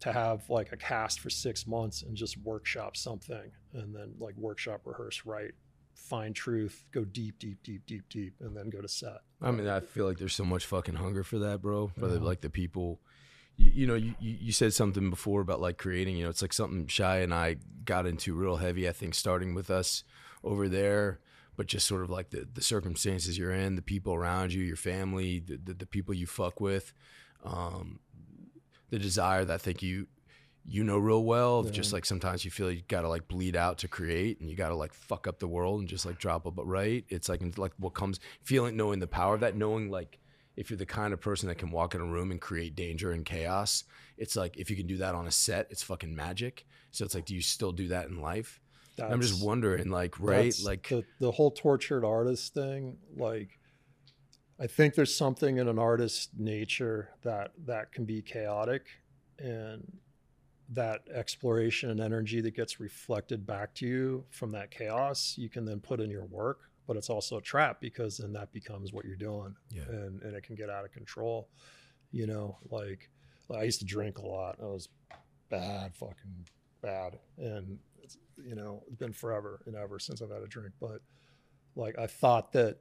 [SPEAKER 2] to have like a cast for six months and just workshop something, and then like workshop, rehearse, write, find truth, go deep, deep, deep, deep, deep, and then go to set.
[SPEAKER 1] I mean, I feel like there's so much fucking hunger for that, bro. For the, like the people, you, you know, you, you said something before about like creating. You know, it's like something Shia and I got into real heavy. I think starting with us over there, but just sort of like the the circumstances you're in, the people around you, your family, the the, the people you fuck with, um, the desire that I think you you know real well. of Just like sometimes you feel you gotta like bleed out to create, and you gotta like fuck up the world and just like drop a but right. It's like like what comes feeling knowing the power of that, knowing like if you're the kind of person that can walk in a room and create danger and chaos, it's like if you can do that on a set, it's fucking magic. So it's like, do you still do that in life? I'm just wondering, like, right? Like,
[SPEAKER 2] the, the whole tortured artist thing like i think there's something in an artist's nature that that can be chaotic and that exploration and energy that gets reflected back to you from that chaos you can then put in your work but it's also a trap because then that becomes what you're doing
[SPEAKER 1] Yeah.
[SPEAKER 2] and, and it can get out of control you know like i used to drink a lot. I was bad fucking bad. And it's, you know it's been forever and ever since i've had a drink but like i thought that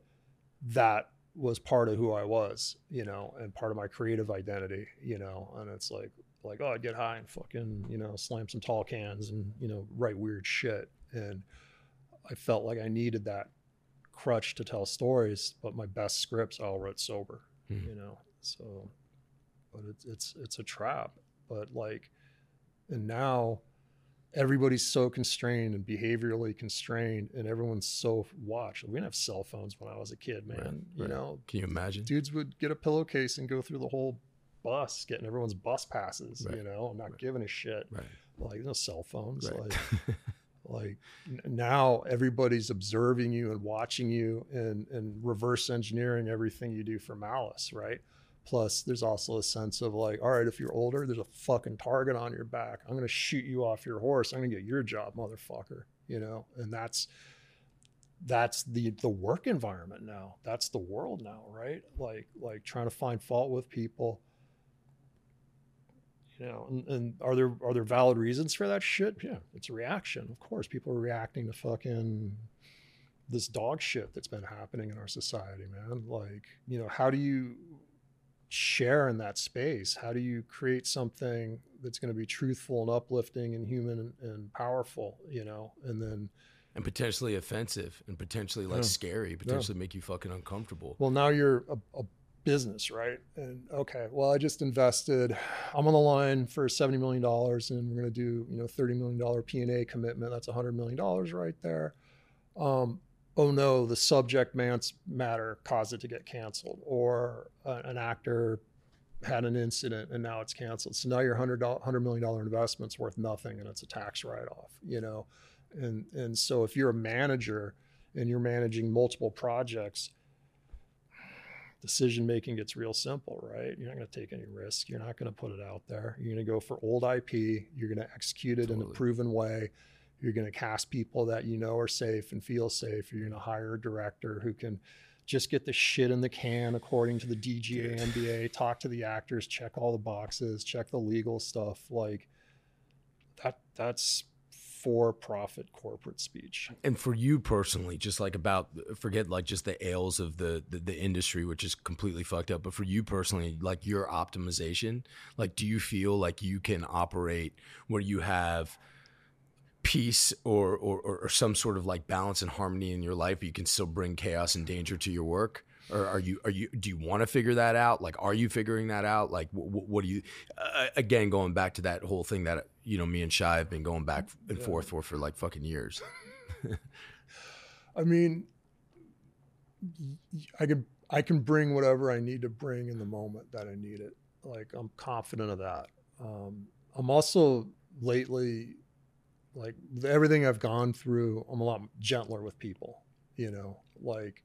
[SPEAKER 2] that was part of who i was you know and part of my creative identity you know and it's like like oh i'd get high and fucking you know slam some tall cans and you know write weird shit. And i felt like i needed that crutch to tell stories but my best scripts I all wrote sober
[SPEAKER 1] Mhm.
[SPEAKER 2] you know? So but it's it's it's a trap. But like and now everybody's so constrained and behaviorally constrained and everyone's so watched. We didn't have cell phones when i was a kid man
[SPEAKER 1] Right,
[SPEAKER 2] you
[SPEAKER 1] right.
[SPEAKER 2] know?
[SPEAKER 1] Can you imagine?
[SPEAKER 2] dudes would get a pillowcase and go through the whole bus getting everyone's bus passes
[SPEAKER 1] Right,
[SPEAKER 2] you know? And not giving a shit.
[SPEAKER 1] Right.
[SPEAKER 2] like no cell phones like like now everybody's observing you and watching you and and reverse engineering everything you do for malice right? Plus there's also a sense of like all right if you're older there's a fucking target on your back. I'm to shoot you off your horse. I'm to get your job motherfucker you know? And that's that's the the work environment now. That's the world now right? Like like trying to find fault with people you know and, and are there are there valid reasons for that shit? Yeah it's a reaction of course. People are reacting to fucking this dog shit that's been happening in our society man. Like you know how do you share in that space? How do you create something that's going to be truthful and uplifting and human and, and powerful you know? And then
[SPEAKER 1] and potentially offensive and potentially like
[SPEAKER 2] Yeah.
[SPEAKER 1] scary, potentially make you fucking uncomfortable.
[SPEAKER 2] Well, now you're a, a business, right? And okay, well, I just invested. I'm on the line for seventy million dollars, and we're going to do you know thirty million dollar P and A commitment. That's hundred million dollars right there. Um, oh no, the subject matter caused it to get canceled, or uh, an actor had an incident and now it's canceled. So now your hundred million dollar investment's worth nothing, and it's a tax write off. You know, and and so if you're a manager and you're managing multiple projects decision making gets real simple, right? You're not going to take any risk. You're not going to put it out there. You're going to go for old IP. You're going to execute it in a proven way. You're going to cast people that you know are safe and feel safe. You're going to hire a director who can just get the shit in the can according to the DGA, NBA, talk to the actors, check all the boxes, check the legal stuff. Like that, that's for profit corporate speech.
[SPEAKER 1] and for you personally just like about forget like just the ails of the, the the industry which is completely fucked up but for you personally like your optimization like do you feel like you can operate where you have peace or or, or some sort of like balance and harmony in your life but you can still bring chaos and danger to your work? Or are you are you do you want to figure that out? Like are you figuring that out? Like what, what do you uh, again going back to that whole thing that you know me and Shia have been going back and forth for for like fucking years
[SPEAKER 2] I mean, I can I can bring whatever I need to bring in the moment that I need it. Like I'm confident of that. Um, I'm also lately, like everything I've gone through, I'm a lot gentler with people. You know, like,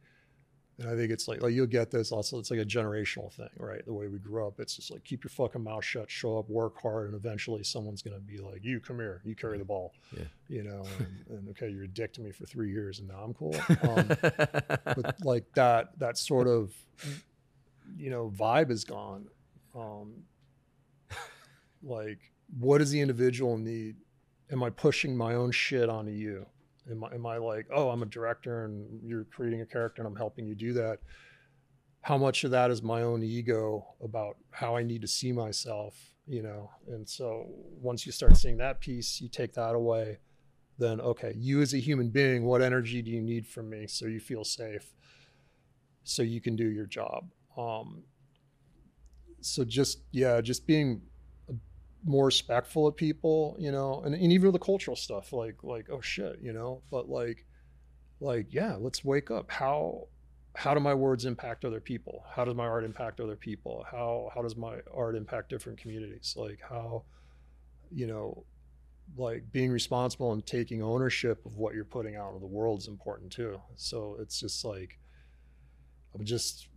[SPEAKER 2] and I think it's like like you'll get this also. It's like a generational thing, right? The way we grew up, it's just like keep your fucking mouth shut, show up, work hard, and eventually someone's gonna be like, you come here, you carry the ball.
[SPEAKER 1] Yeah.
[SPEAKER 2] You know, and, and okay, you're a dick to me for three years, and now I'm cool. Um, but like that that sort of you know vibe is gone um like what does the individual need am i pushing my own shit onto you am I, am I like oh i'm a director and you're creating a character and i'm helping you do that. How much of that is my own ego about how i need to see myself you know? And so once you start seeing that piece you take that away then okay you as a human being what energy do you need from me so you feel safe so you can do your job? Um so just yeah just being more respectful of people you know and, and even the cultural stuff like like oh shit you know but like like yeah let's wake up. How how do my words impact other people? How does my art impact other people? How how does my art impact different communities? Like how you know like being responsible and taking ownership of what you're putting out into the world is important too. So it's just like i'm just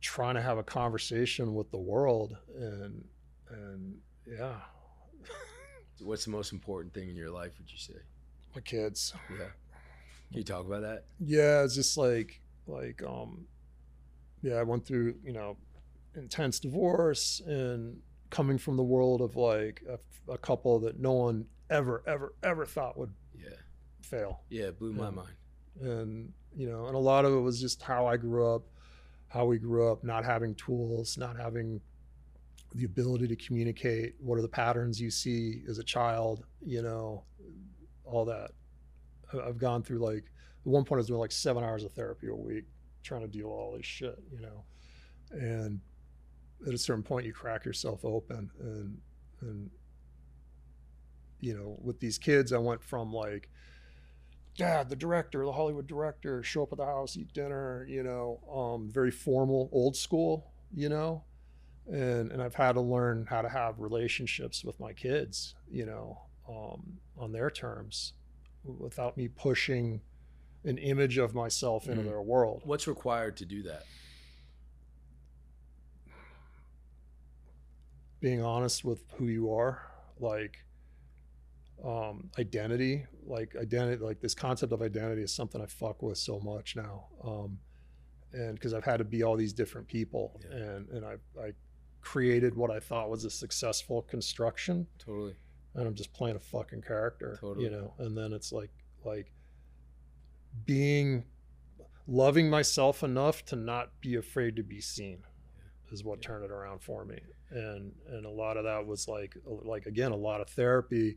[SPEAKER 2] trying to have a conversation with the world and and yeah
[SPEAKER 1] What's the most important thing in your life? Would you say?
[SPEAKER 2] my kids
[SPEAKER 1] Yeah. Can you talk about that?
[SPEAKER 2] yeah it's just like like um yeah i went through you know intense divorce and coming from the world of like a, a couple that no one ever ever ever thought would
[SPEAKER 1] Yeah.
[SPEAKER 2] fail
[SPEAKER 1] Yeah. It blew my
[SPEAKER 2] Yeah.
[SPEAKER 1] mind.
[SPEAKER 2] and you know and a lot of it was just how i grew up how we grew up not having tools not having the ability to communicate what are the patterns you see as a child you know all that. I've gone through like at one point i was doing like seven hours of therapy a week trying to deal with all this shit you know. And at a certain point you crack yourself open and and you know with these kids i went from like dad the director the hollywood director show up at the house eat dinner you know um, very formal old school you know and and i've had to learn how to have relationships with my kids you know um, on their terms without me pushing an image of myself into
[SPEAKER 1] Mhm.
[SPEAKER 2] their world
[SPEAKER 1] What's required to do that?
[SPEAKER 2] being honest with who you are like um identity like identity like this concept of identity is something i fuck with so much now um and because i've had to be all these different people
[SPEAKER 1] Yeah.
[SPEAKER 2] and and i i created what i thought was a successful construction.
[SPEAKER 1] Totally.
[SPEAKER 2] and i'm just playing a fucking character
[SPEAKER 1] Totally.
[SPEAKER 2] you know? And then it's like like being loving myself enough to not be afraid to be seen is what turned it around for me. And and a lot of that was like like again a lot of therapy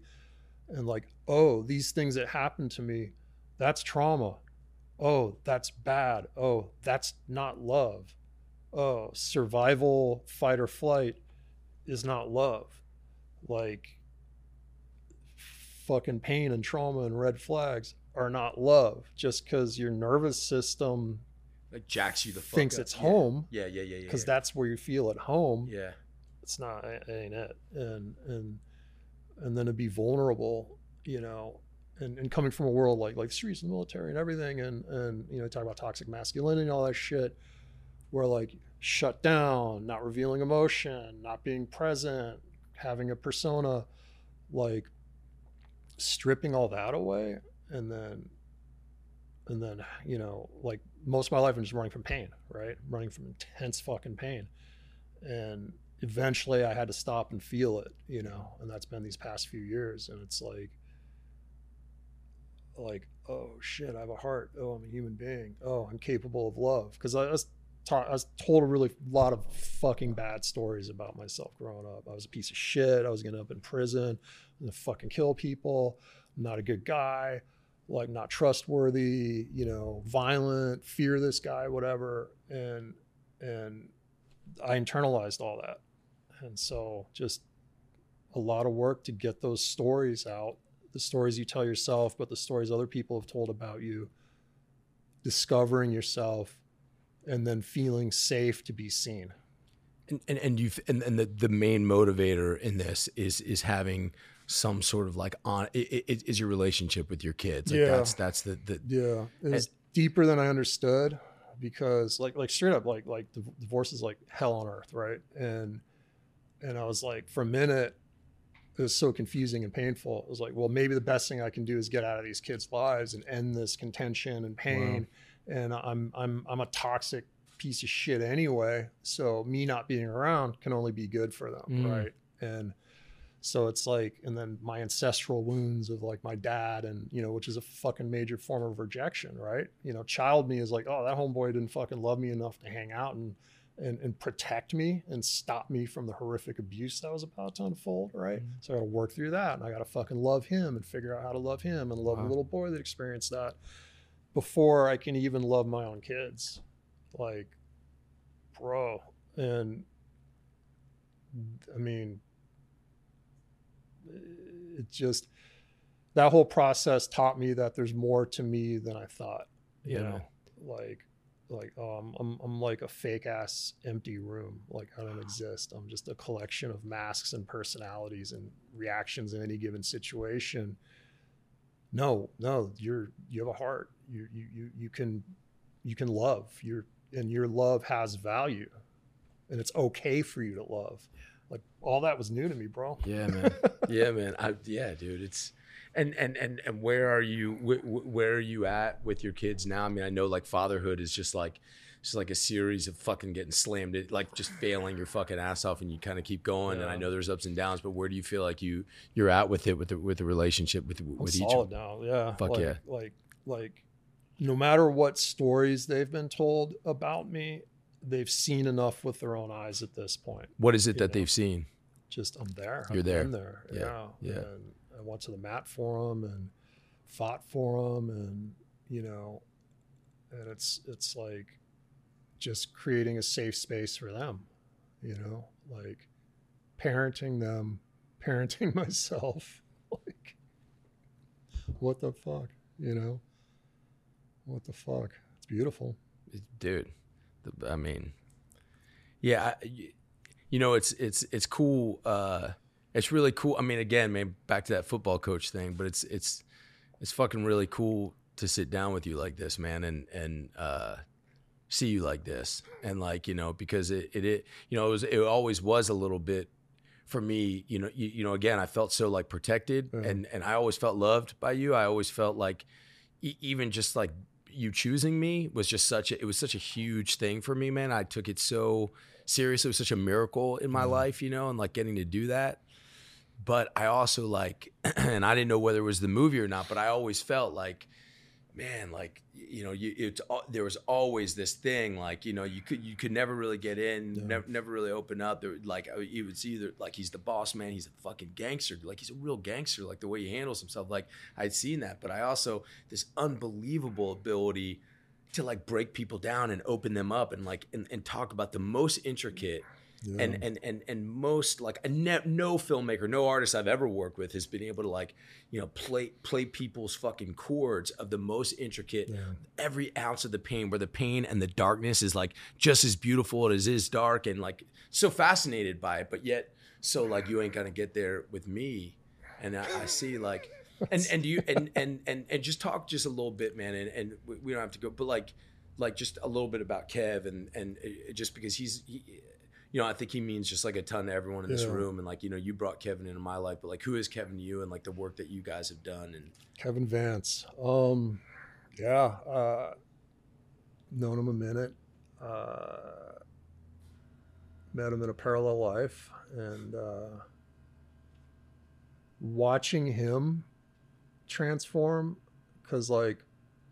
[SPEAKER 2] and like oh these things that happened to me that's trauma. Oh that's bad. Oh that's not love oh survival fight or flight is not love like fucking pain and trauma and red flags are not love just because your nervous system
[SPEAKER 1] Like jacks you the fuck
[SPEAKER 2] thinks
[SPEAKER 1] up.
[SPEAKER 2] it's
[SPEAKER 1] Yeah.
[SPEAKER 2] home
[SPEAKER 1] Yeah. Yeah. Yeah. Yeah.
[SPEAKER 2] because
[SPEAKER 1] yeah.
[SPEAKER 2] that's where you feel at home
[SPEAKER 1] Yeah.
[SPEAKER 2] it's not it ain't it and and and then to be vulnerable you know and, and coming from a world like like streets and military and everything and and you know talk about toxic masculinity and all that shit where like shut down, not revealing emotion, not being present, having a persona, like stripping all that away and then and then you know like most of my life i'm just running from pain right? Running from intense fucking pain. And eventually i had to stop and feel it you know and that's been these past few years and it's like like oh shit i have a heart. Oh i'm a human being. Oh i'm capable of love. Because I i was told a really lot of fucking bad stories about myself growing up. I was a piece of shit. I was gonna end up in prison. I'm gonna fucking kill people. I'm not a good guy. Like not trustworthy you know violent fear this guy whatever. And and i internalized all that. And so just a lot of work to get those stories out. The stories you tell yourself but the stories other people have told about you. Discovering yourself and then feeling safe to be seen.
[SPEAKER 1] And and, and you and, and the, the main motivator in this is is having some sort of like on it, it is your relationship with your kids. Like
[SPEAKER 2] Yeah.
[SPEAKER 1] that's that's the, the
[SPEAKER 2] yeah. It was deeper than i understood because like like straight up like like divorce is like hell on earth right? And and i was like for a minute it was so confusing and painful. It was like well maybe the best thing i can do is get out of these kids lives and end this contention and pain and i'm i'm i'm a toxic piece of shit anyway so me not being around can only be good for them
[SPEAKER 1] Mm.
[SPEAKER 2] right? And so it's like and then my ancestral wounds of like my dad and you know which is a fucking major form of rejection right? You know child me is like oh that homeboy didn't fucking love me enough to hang out and and, and protect me and stop me from the horrific abuse that was about to unfold right? So i gotta work through that and i gotta fucking love him and figure out how to love him and love
[SPEAKER 1] Wow.
[SPEAKER 2] the little boy that experienced that before i can even love my own kids like bro and i mean it just that whole process taught me that there's more to me than I thought. You
[SPEAKER 1] Yeah.
[SPEAKER 2] know, like like um, I'm I'm like a fake ass empty room. Like I don't exist. I'm just a collection of masks and personalities and reactions in any given situation. No, no, you're you have a heart. You you you you can you can love. You're and your love has value, and it's okay for you to love. Like all that was new to me, bro.
[SPEAKER 1] Yeah, man. yeah, man. I, yeah, dude. It's and and and and where are you? Wh- wh- where are you at with your kids now? I mean, I know like fatherhood is just like just like a series of fucking getting slammed, it, like just failing your fucking ass off, and you kind of keep going. And I know there's ups and downs, but where do you feel like you you're at with it with the with the relationship with
[SPEAKER 2] I'm
[SPEAKER 1] with each?
[SPEAKER 2] solid now. Yeah.
[SPEAKER 1] Fuck
[SPEAKER 2] like,
[SPEAKER 1] yeah.
[SPEAKER 2] Like like no matter what stories they've been told about me, they've seen enough with their own eyes at this point.
[SPEAKER 1] What is it that
[SPEAKER 2] know.
[SPEAKER 1] they've seen?
[SPEAKER 2] Just I'm there.
[SPEAKER 1] You're there.
[SPEAKER 2] been there.
[SPEAKER 1] Yeah,
[SPEAKER 2] Yeah.
[SPEAKER 1] yeah.
[SPEAKER 2] And I went to the mat for them and fought for them and you know and it's it's like just creating a safe space for them, you know, like parenting them, parenting myself. Like what the fuck, you know? What the fuck? It's beautiful.
[SPEAKER 1] dude the, i mean yeah I- you know it's it's it's cool uh it's really cool i mean again man back to that football coach thing but it's it's it's fucking really cool to sit down with you like this man and and uh see you like this and like you know because it it, it you know it was it always was a little bit for me you know you, you know again i felt so like protected
[SPEAKER 2] Yeah.
[SPEAKER 1] and and i always felt loved by you i always felt like e- even just like you choosing me was just such a it was such a huge thing for me man. I took it so seriously. It was such a miracle in my mm-hmm. life you know and like getting to do that. But i also like and i didn't know whether it was the movie or not but i always felt like man like you know you it's there was always this thing like you know you could you could never really get in
[SPEAKER 2] Yeah.
[SPEAKER 1] never, never really open up there like uh, it was either like he's the boss man he's a fucking gangster like he's a real gangster like the way he handles himself like i'd seen that but i also this unbelievable ability to like break people down and open them up and like and, and talk about the most intricate
[SPEAKER 2] Yeah.
[SPEAKER 1] and and and and most like a ne- no filmmaker, no artist I've ever worked with has been able to like you know play play people's fucking chords of the most intricate,
[SPEAKER 2] Yeah.
[SPEAKER 1] every ounce of the pain, where the pain and the darkness is like just as beautiful as it is dark, and like so fascinated by it, but yet so like you ain't gonna get there with me, and I, I see like. And and you and and and and just talk just a little bit, man. And and we we don't have to go, but like like just a little bit about Kev and and uh, just because he's he, you know I think he means just like a ton to everyone in this
[SPEAKER 2] Yeah.
[SPEAKER 1] room and like you know you brought Kevin into my life but like who is Kevin to you and like the work that you guys have done and
[SPEAKER 2] Kevin Vance. Um, yeah, uh, known him a minute. Uh, met him in a parallel life, and uh, watching him transform. Because like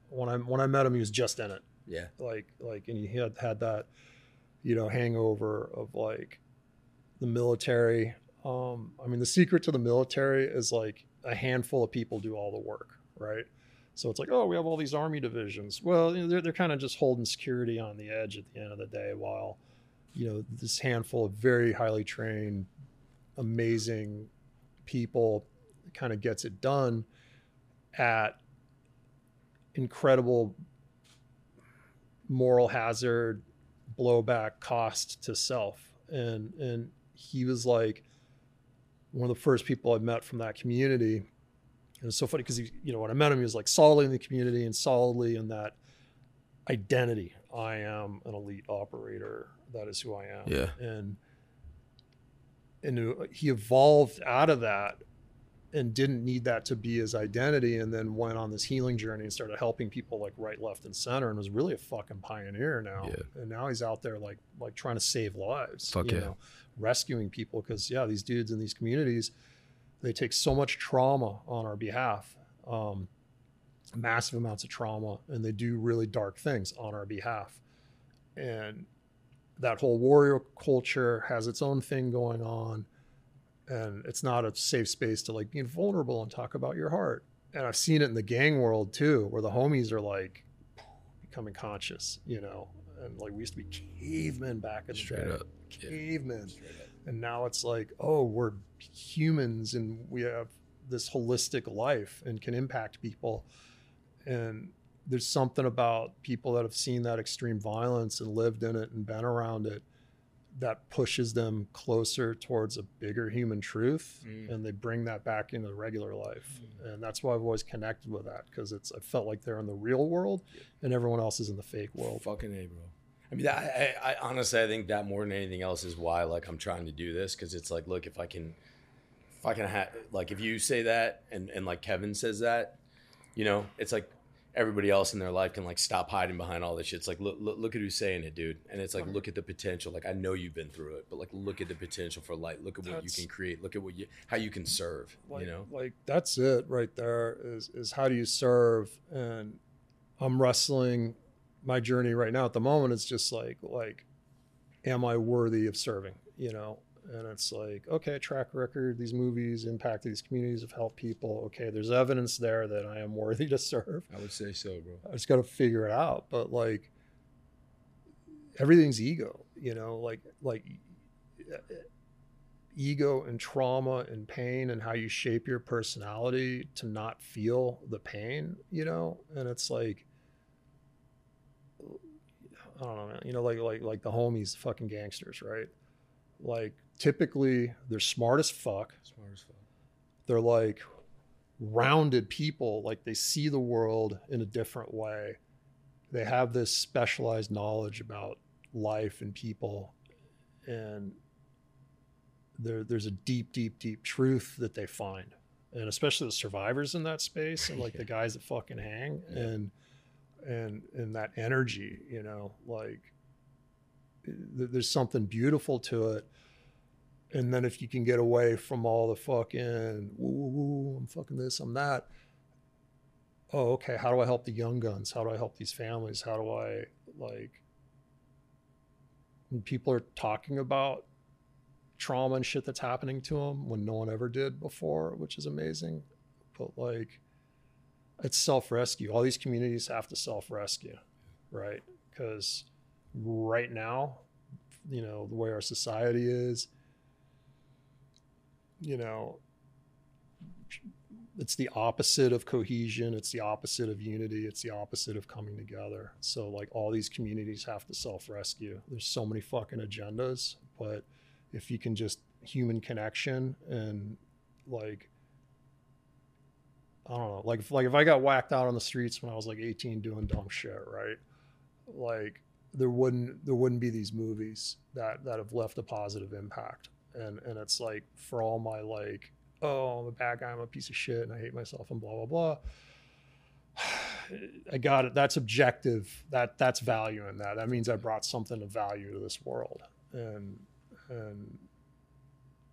[SPEAKER 2] when I when I met him, he was just in it.
[SPEAKER 1] yeah
[SPEAKER 2] Like like, and he had had that, you know, hangover of like the military. Um, I mean, the secret to the military is like a handful of people do all the work, right? So it's like, oh, we have all these army divisions. Well, you know, they're, they're kind of just holding security on the edge at the end of the day while, you know, this handful of very highly trained, amazing people kind of gets it done at incredible moral hazard blowback cost to self and and he was like one of the first people I met from that community. And it's so funny because he, you know, when I met him, he was like solidly in the community and solidly in that identity. I am an elite operator. That is who I am.
[SPEAKER 1] Yeah.
[SPEAKER 2] And and he evolved out of that and didn't need that to be his identity and then went on this healing journey and started helping people like right left and center and was really a fucking pioneer now
[SPEAKER 1] Yeah.
[SPEAKER 2] and now he's out there like like trying to save lives
[SPEAKER 1] Fuck
[SPEAKER 2] you
[SPEAKER 1] yeah.
[SPEAKER 2] know rescuing people because yeah these dudes in these communities they take so much trauma on our behalf um, massive amounts of trauma and they do really dark things on our behalf and that whole warrior culture has its own thing going on and it's not a safe space to like be vulnerable and talk about your heart. And i've seen it in the gang world too where the homies are like becoming conscious you know? And like we used to be cavemen back in the
[SPEAKER 1] Straight
[SPEAKER 2] day.
[SPEAKER 1] up.
[SPEAKER 2] Cavemen. And now it's like oh we're humans and we have this holistic life and can impact people. And there's something about people that have seen that extreme violence and lived in it and been around it that pushes them closer towards a bigger human truth
[SPEAKER 1] Mm.
[SPEAKER 2] and they bring that back into regular life and that's why i've always connected with that because it's i felt like they're in the real world and everyone else is in the fake world
[SPEAKER 1] Fucking a, bro. I mean, that, I, I honestly, I think that more than anything else is why, like, I'm trying to do this because it's like, look, if I can, if I can have, like, if you say that and and like Kevin says that, you know, it's like everybody else in their life can like stop hiding behind all this shit. It's like, look, look, look at who's saying it, dude. And it's like, look at the potential. Like, I know you've been through it, but like, look at the potential for light. Look at what
[SPEAKER 2] That's-
[SPEAKER 1] you can create. Look at what you, how you can serve.
[SPEAKER 2] like,
[SPEAKER 1] you know,
[SPEAKER 2] like that's it right there is is how do you serve and i'm wrestling my journey right now at the moment It's just like like am i worthy of serving you know and it's like okay track record these movies impact these communities have helped people okay there's evidence there that i am worthy to serve
[SPEAKER 1] I would say so, bro.
[SPEAKER 2] I just got to figure it out. But like everything's ego, you know, like like ego and trauma and pain and how you shape your personality to not feel the pain, you know. And it's like I don't know, man. You know, like like like the homies, fucking gangsters, right? Like typically they're smart as fuck.
[SPEAKER 1] Smart as fuck.
[SPEAKER 2] they're like rounded people. Like they see the world in a different way. They have this specialized knowledge about life and people. And there, there's a deep deep deep truth that they find. And especially the survivors in that space and like the guys that fucking hang
[SPEAKER 1] Yeah.
[SPEAKER 2] and and and that energy you know like th- there's something beautiful to it and then if you can get away from all the fucking woo, woo, woo, I'm fucking this, I'm that. Oh, okay. How do I help the young guns? How do I help these families? How do I like when people are talking about trauma and shit that's happening to them when no one ever did before, which is amazing. But like it's self-rescue. All these communities have to self-rescue, right? Because right now, you know, the way our society is, you know, it's the opposite of cohesion. It's the opposite of unity. It's the opposite of coming together. So, like, all these communities have to self rescue. There's so many fucking agendas, but if you can just human connection and, like, I don't know, like, if, like if I got whacked out on the streets when I was like 18 doing dumb shit, right? like there wouldn't there wouldn't be these movies that that have left a positive impact. And and it's like for all my like, oh, I'm a bad guy, I'm a piece of shit, and I hate myself, and blah blah blah. I got it. That's objective. That that's value in that. That means I brought something of value to this world. And and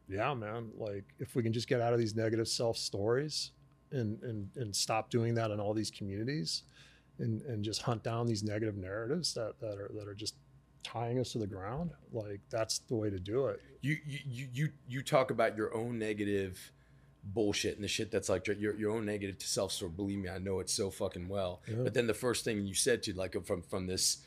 [SPEAKER 2] yeah, man, like if we can just get out of these negative self stories and and and stop doing that in all these communities and and just hunt down these negative narratives that that are that are just tying us to the ground, like that's the way to do it.
[SPEAKER 1] You you you you talk about your own negative bullshit and the shit that's like your, your own negative to self story. Believe me, I know it so fucking well.
[SPEAKER 2] Yeah.
[SPEAKER 1] But then the first thing you said to like from from this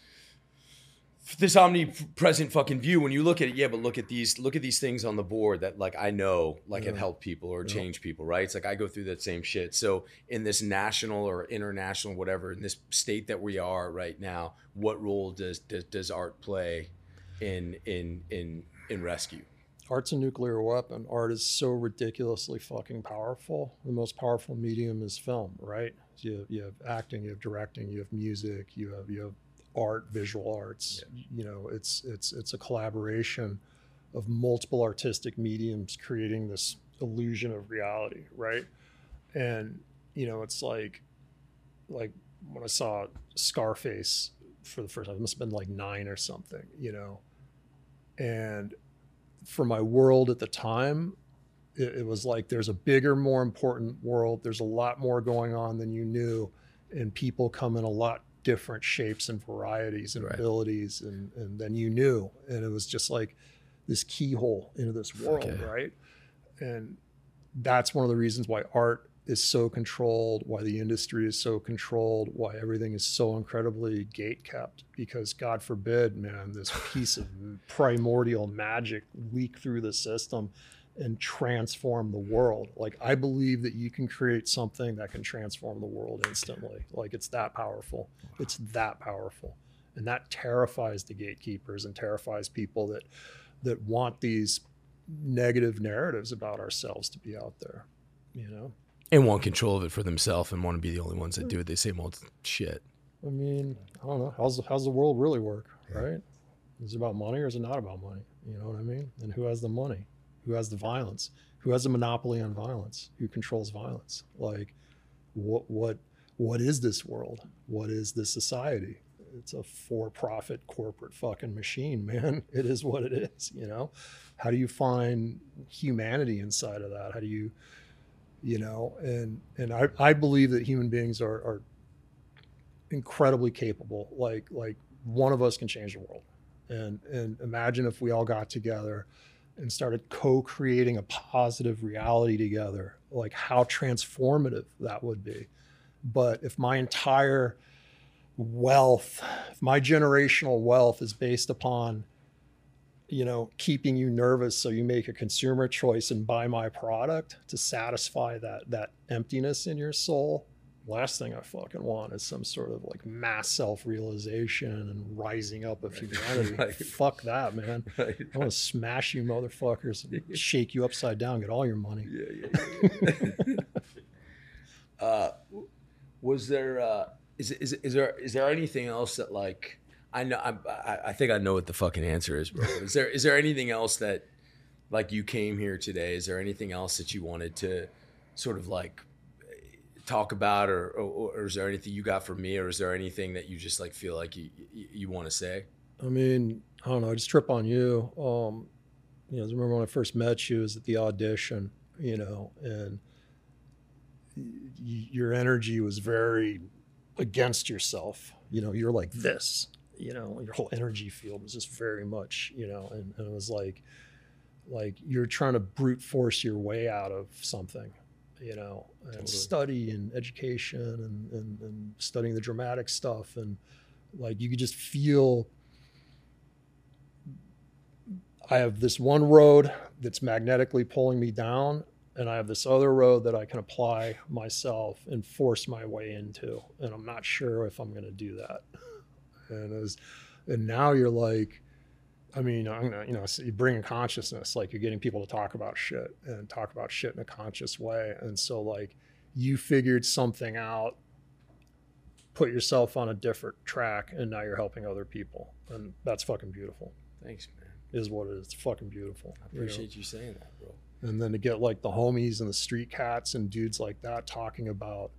[SPEAKER 1] this omnipresent fucking view when you look at it yeah but look at these look at these things on the board that like i know like have
[SPEAKER 2] mm-hmm.
[SPEAKER 1] helped people or
[SPEAKER 2] Yeah.
[SPEAKER 1] changed people right it's like i go through that same shit so in this national or international whatever in this state that we are right now what role does does, does art play in in in in rescue
[SPEAKER 2] Art's a nuclear weapon. Art is so ridiculously fucking powerful. The most powerful medium is film, right? You have, you have acting, you have directing, you have music, you have you have art, visual arts. You know, it's it's it's a collaboration of multiple artistic mediums creating this illusion of reality, right? And you know, it's like like when I saw Scarface for the first time, it must have been like nine or something, you know. And for my world at the time, it, it was like there's a bigger, more important world. There's a lot more going on than you knew, and people come in a lot different shapes and varieties and
[SPEAKER 1] Right.
[SPEAKER 2] abilities and, and than you knew. And it was just like this keyhole into this world,
[SPEAKER 1] Okay.
[SPEAKER 2] right? And that's one of the reasons why art is so controlled, why the industry is so controlled, why everything is so incredibly gate kept. Because God forbid, man, this piece of primordial magic leak through the system and transform the world. Like I believe that you can create something that can transform the world instantly. Like it's that powerful. It's that powerful. And that terrifies the gatekeepers and terrifies people that that want these negative narratives about ourselves to be out there. You know?
[SPEAKER 1] and want control of it for themselves and want to be the only ones that do it the same old shit
[SPEAKER 2] I mean, I don't know. How's how's the world really work, right? Is it about money or is it not about money? You know what I mean? And who has the money? Who has the violence? Who has the monopoly on violence? Who controls violence? Like, what what what is this world? What is this society? It's a for-profit corporate fucking machine, man. It is what it is. You know, how do you find humanity inside of that? How do you, you know, and and I I believe that human beings are are incredibly capable. Like like one of us can change the world. And and imagine if we all got together and started co-creating a positive reality together, like how transformative that would be. But if my entire wealth, if my generational wealth is based upon you know, keeping you nervous so you make a consumer choice and buy my product to satisfy that that emptiness in your soul. Last thing I fucking want is some sort of like mass self-realization and rising up of humanity.
[SPEAKER 1] Right.
[SPEAKER 2] Fuck that, man.
[SPEAKER 1] right
[SPEAKER 2] I want to smash you motherfuckers and shake you upside down, get all your money.
[SPEAKER 1] yeah, yeah, yeah. uh, was there uh, is, is is there is there anything else that like I know I, I I think I know what the fucking answer is, bro. Is there is there anything else that like you came here today? Is there anything else that you wanted to sort of like talk about, or or, or is there anything you got for me, or is there anything that you just like feel like you you, want to say?
[SPEAKER 2] I mean, I don't know. I just trip on you. Um, you know, I remember when I first met you was at the audition, you know, and your energy was very against yourself. You know, you're like this, you know, your whole energy field was just very much, you know, and, and it was like, like you're trying to brute force your way out of something, you know, and
[SPEAKER 1] Totally.
[SPEAKER 2] study and education and, and, and studying the dramatic stuff. And like, you could just feel I have this one road that's magnetically pulling me down, and I have this other road that I can apply myself and force my way into. And I'm not sure if I'm going to do that. And as, and now you're like, I mean, I'm gonna, you know, so you bring a consciousness, like you're getting people to talk about shit and talk about shit in a conscious way. And so, like, you figured something out put yourself on a different track and now you're helping other people and that's fucking beautiful
[SPEAKER 1] Thanks, man.
[SPEAKER 2] is what it is it's fucking beautiful
[SPEAKER 1] I
[SPEAKER 2] you know?
[SPEAKER 1] appreciate you saying that, bro.
[SPEAKER 2] and then to get like the homies and the street cats and dudes like that talking about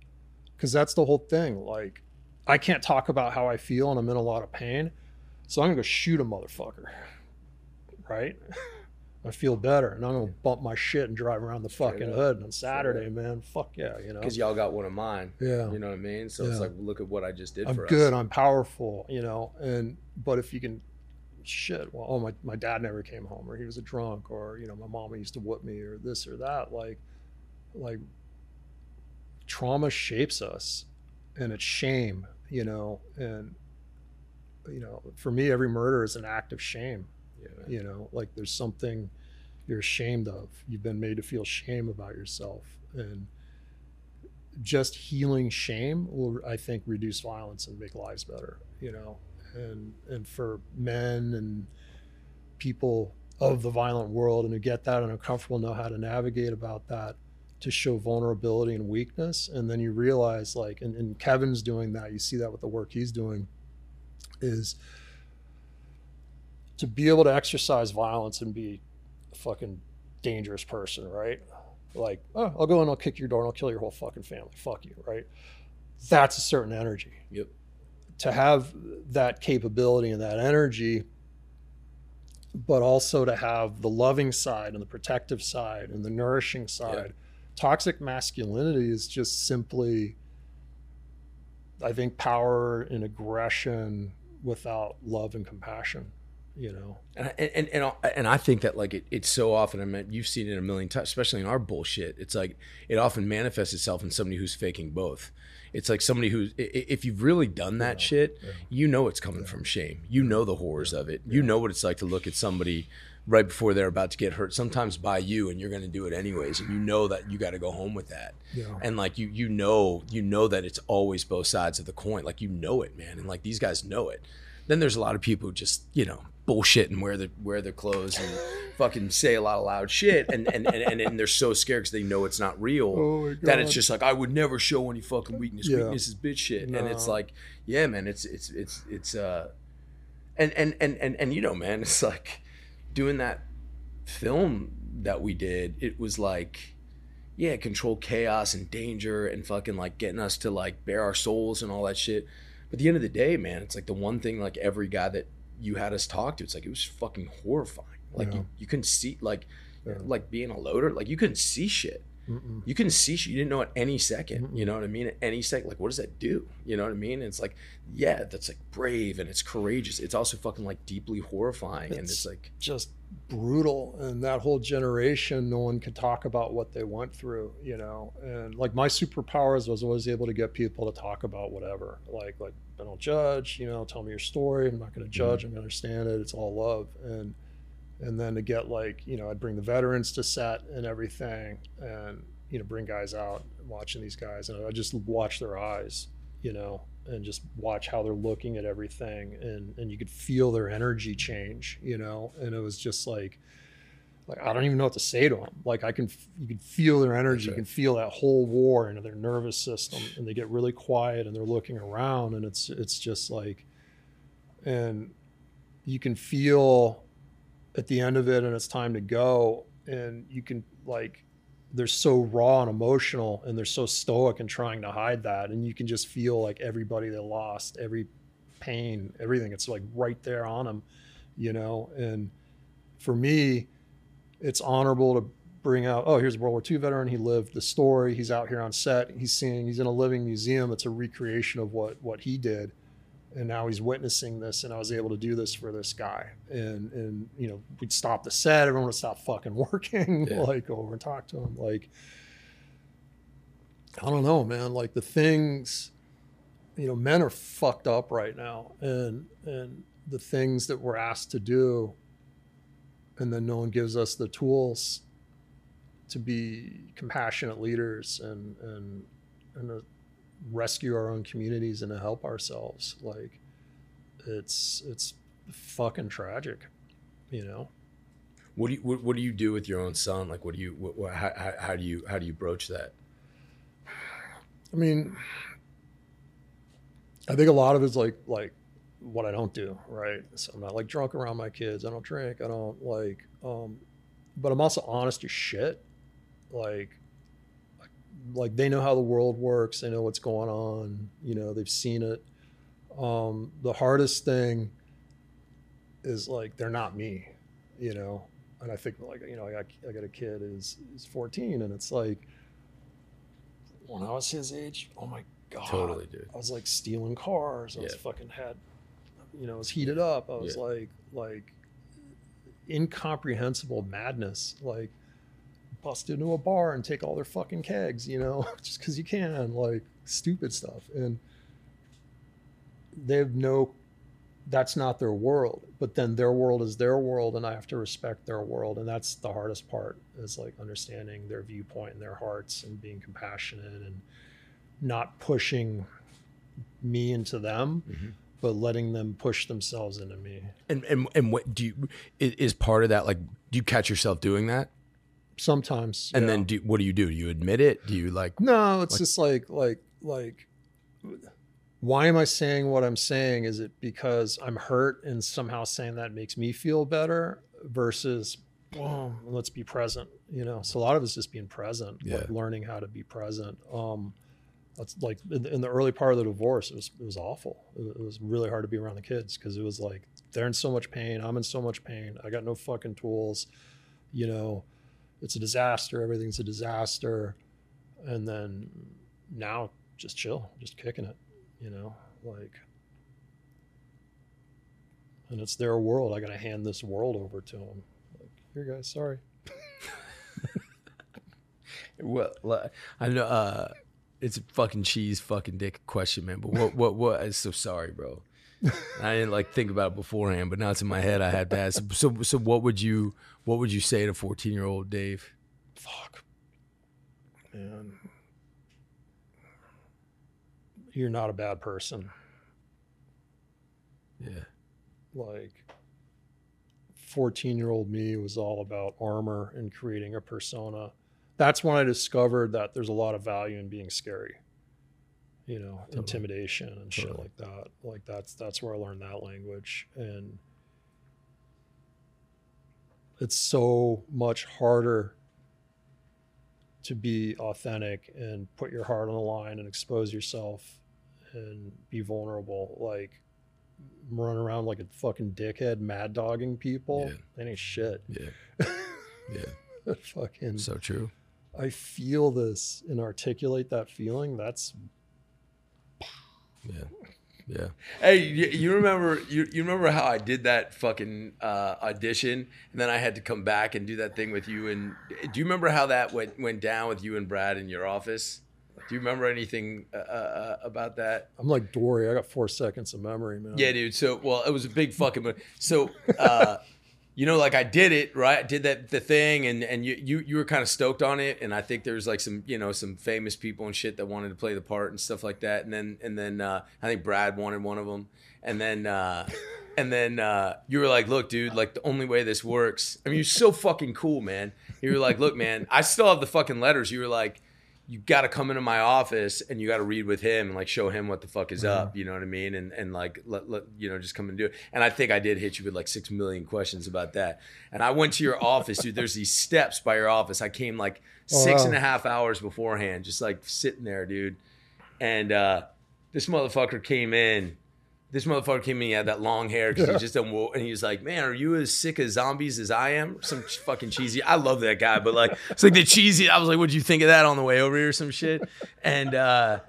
[SPEAKER 2] because that's the whole thing like i can't talk about how i feel and i'm in a lot of pain so i'm gonna go shoot a motherfucker right i feel better and i'm gonna bump my shit and drive around the fucking
[SPEAKER 1] up.
[SPEAKER 2] hood on saturday man fuck yeah you know
[SPEAKER 1] Because y'all got one of mine.
[SPEAKER 2] yeah
[SPEAKER 1] You know what I mean? So
[SPEAKER 2] Yeah.
[SPEAKER 1] it's like, look at what I just did
[SPEAKER 2] i'm
[SPEAKER 1] for
[SPEAKER 2] good
[SPEAKER 1] us.
[SPEAKER 2] i'm powerful you know and but if you can shit well oh my, my dad never came home or he was a drunk or you know my mama used to whoop me or this or that like like trauma shapes us and it's shame you know and you know for me every murder is an act of shame.
[SPEAKER 1] Yeah,
[SPEAKER 2] you know like there's something you're ashamed of. You've been made to feel shame about yourself. And just healing shame will i think reduce violence and make lives better you know? And and for men and people of the violent world and who get that and are comfortable know how to navigate about that to show vulnerability and weakness. And then you realize like and, and kevin's doing that. You see that with the work he's doing is to be able to exercise violence and be a fucking dangerous person, right? Like, oh, I'll go and I'll kick your door and I'll kill your whole fucking family. Fuck you, right? That's a certain energy.
[SPEAKER 1] Yep.
[SPEAKER 2] To have that capability and that energy, but also to have the loving side and the protective side and the nourishing side. Toxic masculinity is just simply, I think, power and aggression without love and compassion. You know,
[SPEAKER 1] And I- and and and, I think that like it, it's so often. I mean, you've seen it a million times, especially in our bullshit. It's like it often manifests itself in somebody who's faking both. It's like somebody i- if you've really done that shit, you know it's coming from shame. You know the horrors of it. You know what it's like to look at somebody right before they're about to get hurt, sometimes by you, and you're going to do it anyways, and you know that you got to go home with that.
[SPEAKER 2] Yeah.
[SPEAKER 1] And like you, you know, you know that it's always both sides of the coin. Like you know it, man, and like these guys know it. Then there's a lot of people who just you know bullshit and wear their wear their clothes and fucking say a lot of loud shit and and, and, and, and they're so scared because they know it's not real
[SPEAKER 2] Oh
[SPEAKER 1] that it's just like I would never show any fucking weakness.
[SPEAKER 2] Yeah.
[SPEAKER 1] Weakness is bitch shit, and it's like yeah, man, it's it's it's it's uh, and and and and and you know, man, it's like doing that film that we did. It was like yeah, control chaos and danger and fucking like getting us to like bare our souls and all that shit. But at the end of the day, man, it's like the one thing like every guy that you had us talk to, it's like it was fucking horrifying. Like
[SPEAKER 2] Yeah.
[SPEAKER 1] you, you couldn't see like
[SPEAKER 2] Yeah.
[SPEAKER 1] like being a loader, like you couldn't see shit.
[SPEAKER 2] Mm-mm.
[SPEAKER 1] You couldn't see shit. You didn't know at any 2nd You know what I mean? At any second, like what does that do? You know what I mean? And it's like, yeah, that's like brave and it's courageous. It's also fucking like deeply horrifying. and
[SPEAKER 2] It's-
[SPEAKER 1] it's like
[SPEAKER 2] just brutal and that whole generation no one could talk about what they went through you know and like my superpowers was always able to get people to talk about whatever like like i don't judge you know tell me your story i'm not going to mm-hmm. judge i'm going to understand it it's all love and and then to get like you know i'd bring the veterans to set and everything and you know bring guys out watching these guys. And i just watch their eyes you know and just watch how they're looking at everything. And and you could feel their energy change you know? And it was just like like i don't even know what to say to them like i can you can feel their energy. You can feel that whole war into their nervous system and they get really quiet and they're looking around and it's it's just like and you can feel at the end of it and it's time to go. And you can like they're so raw and emotional and they're so stoic and trying to hide that. And you can just feel like everybody they lost every pain everything. It's like right there on them you know? And for me it's honorable to bring out oh here's a world war ii veteran. He lived the story. He's out here on set. He's seeing he's in a living museum. It's a recreation of what what he did and now he's witnessing this and i was able to do this for this guy. And and you know we'd stop the set everyone would stop fucking working
[SPEAKER 1] Yeah.
[SPEAKER 2] like go over and talk to him. Like i don't know man. Like the things you know men are fucked up right now. And and the things that we're asked to do and then no one gives us the tools to be compassionate leaders and and and rescue our own communities and to help ourselves like it's it's fucking tragic you know
[SPEAKER 1] what do you what, what do you do with your own son? Like what do you what, what, how, how, do you how do you broach that?
[SPEAKER 2] I mean, I think a lot of it's like like what I don't do, right? So I'm not like drunk around my kids. I don't drink. I don't like um but I'm also honest as shit. Like like they know how the world works, they know what's going on, you know, they've seen it. Um the hardest thing is like they're not me, you know. And I think like you know, I got I got a kid who's is 14 and it's like when I was his age, oh my god.
[SPEAKER 1] Totally, dude.
[SPEAKER 2] I was like stealing cars. I was fucking had, you know, I was heated up. I was
[SPEAKER 1] Yeah.
[SPEAKER 2] like, like incomprehensible madness. Like bust into a bar and take all their fucking kegs, you know, just because you can. Like stupid stuff, and they have no. That's not their world, but then their world is their world, and I have to respect their world, and that's the hardest part is like understanding their viewpoint and their hearts and being compassionate and not pushing me into them, mm-hmm. but letting them push themselves into me.
[SPEAKER 1] And and and what do you is part of that like do you catch yourself doing that?
[SPEAKER 2] Sometimes,
[SPEAKER 1] And
[SPEAKER 2] yeah.
[SPEAKER 1] then do what do you do? Do you admit it? Do you like
[SPEAKER 2] no, it's
[SPEAKER 1] like-
[SPEAKER 2] just like like like. Why am I saying what I'm saying? Is it because I'm hurt and somehow saying that makes me feel better versus, well, let's be present, you know? So a lot of it's just being present,
[SPEAKER 1] Yeah.
[SPEAKER 2] like learning how to be present. Um, that's like in, in the early part of the divorce, it was, it was awful. It, it was really hard to be around the kids because it was like, they're in so much pain. I'm in so much pain. I got no fucking tools, you know, it's a disaster. Everything's a disaster. And then now just chill, just kicking it, you know, like, and it's their world. I got to hand this world over to them. Like, here, guys, sorry.
[SPEAKER 1] Well, I know uh, it's a fucking cheese, fucking dick question, man. But what, what, what? I'm so sorry, bro. I didn't like think about it beforehand, but now it's in my head. I had to ask. So, so what would you, what would you say to 14 year old Dave?
[SPEAKER 2] Fuck. Man. You're not a bad person.
[SPEAKER 1] Yeah,
[SPEAKER 2] Like, 14 year old me was all about armor and creating a persona. That's when I discovered that there's a lot of value in being scary. You know,
[SPEAKER 1] Totally.
[SPEAKER 2] intimidation and shit like that. Like that's that's where I learned that language. And it's so much harder to be authentic and put your heart on the line and expose yourself and be vulnerable. Like run around like a fucking dickhead, mad dogging people.
[SPEAKER 1] Yeah.
[SPEAKER 2] That ain't shit.
[SPEAKER 1] yeah, yeah.
[SPEAKER 2] fucking
[SPEAKER 1] So true.
[SPEAKER 2] I feel this and articulate that feeling. That's
[SPEAKER 1] Yeah. Yeah. Hey, you, you remember you, you remember how I did that fucking uh, audition, and then I had to come back and do that thing with you. And do you remember how that went went down with you and Brad in your office? Do you remember anything uh, uh, about that?
[SPEAKER 2] I'm like Dory. I got four seconds of memory, man.
[SPEAKER 1] Yeah, dude. So, well, it was a big fucking. So, uh, you know, like I did it right. I did that the thing, and and you you you were kind of stoked on it, and I think there was like some you know some famous people and shit that wanted to play the part and stuff like that, and then and then uh, I think Brad wanted one of them, and then. Uh, and then uh, you were like, "Look, dude, like the only way this works." I mean, you're so fucking cool, man. You were like, "Look, man, I still have the fucking letters." You were like, you got to come into my office and you got to read with him and like show him what the fuck is up. You know what I mean? And and like let, let you know just come and do it. And I think I did hit you with like six million questions about that. And I went to your office, dude. There's these steps by your office. I came like
[SPEAKER 2] Oh,
[SPEAKER 1] six
[SPEAKER 2] wow.
[SPEAKER 1] and a half hours beforehand, just like sitting there, dude. And uh, this motherfucker came in. This motherfucker came in. He had that long hair because he just done wo- and he was like, "Man, are you as sick of zombies as I am?" Some fucking cheesy. I love that guy, but like, it's like the cheesy. I was like, "What'd you think of that on the way over here?" or Some shit. And uh,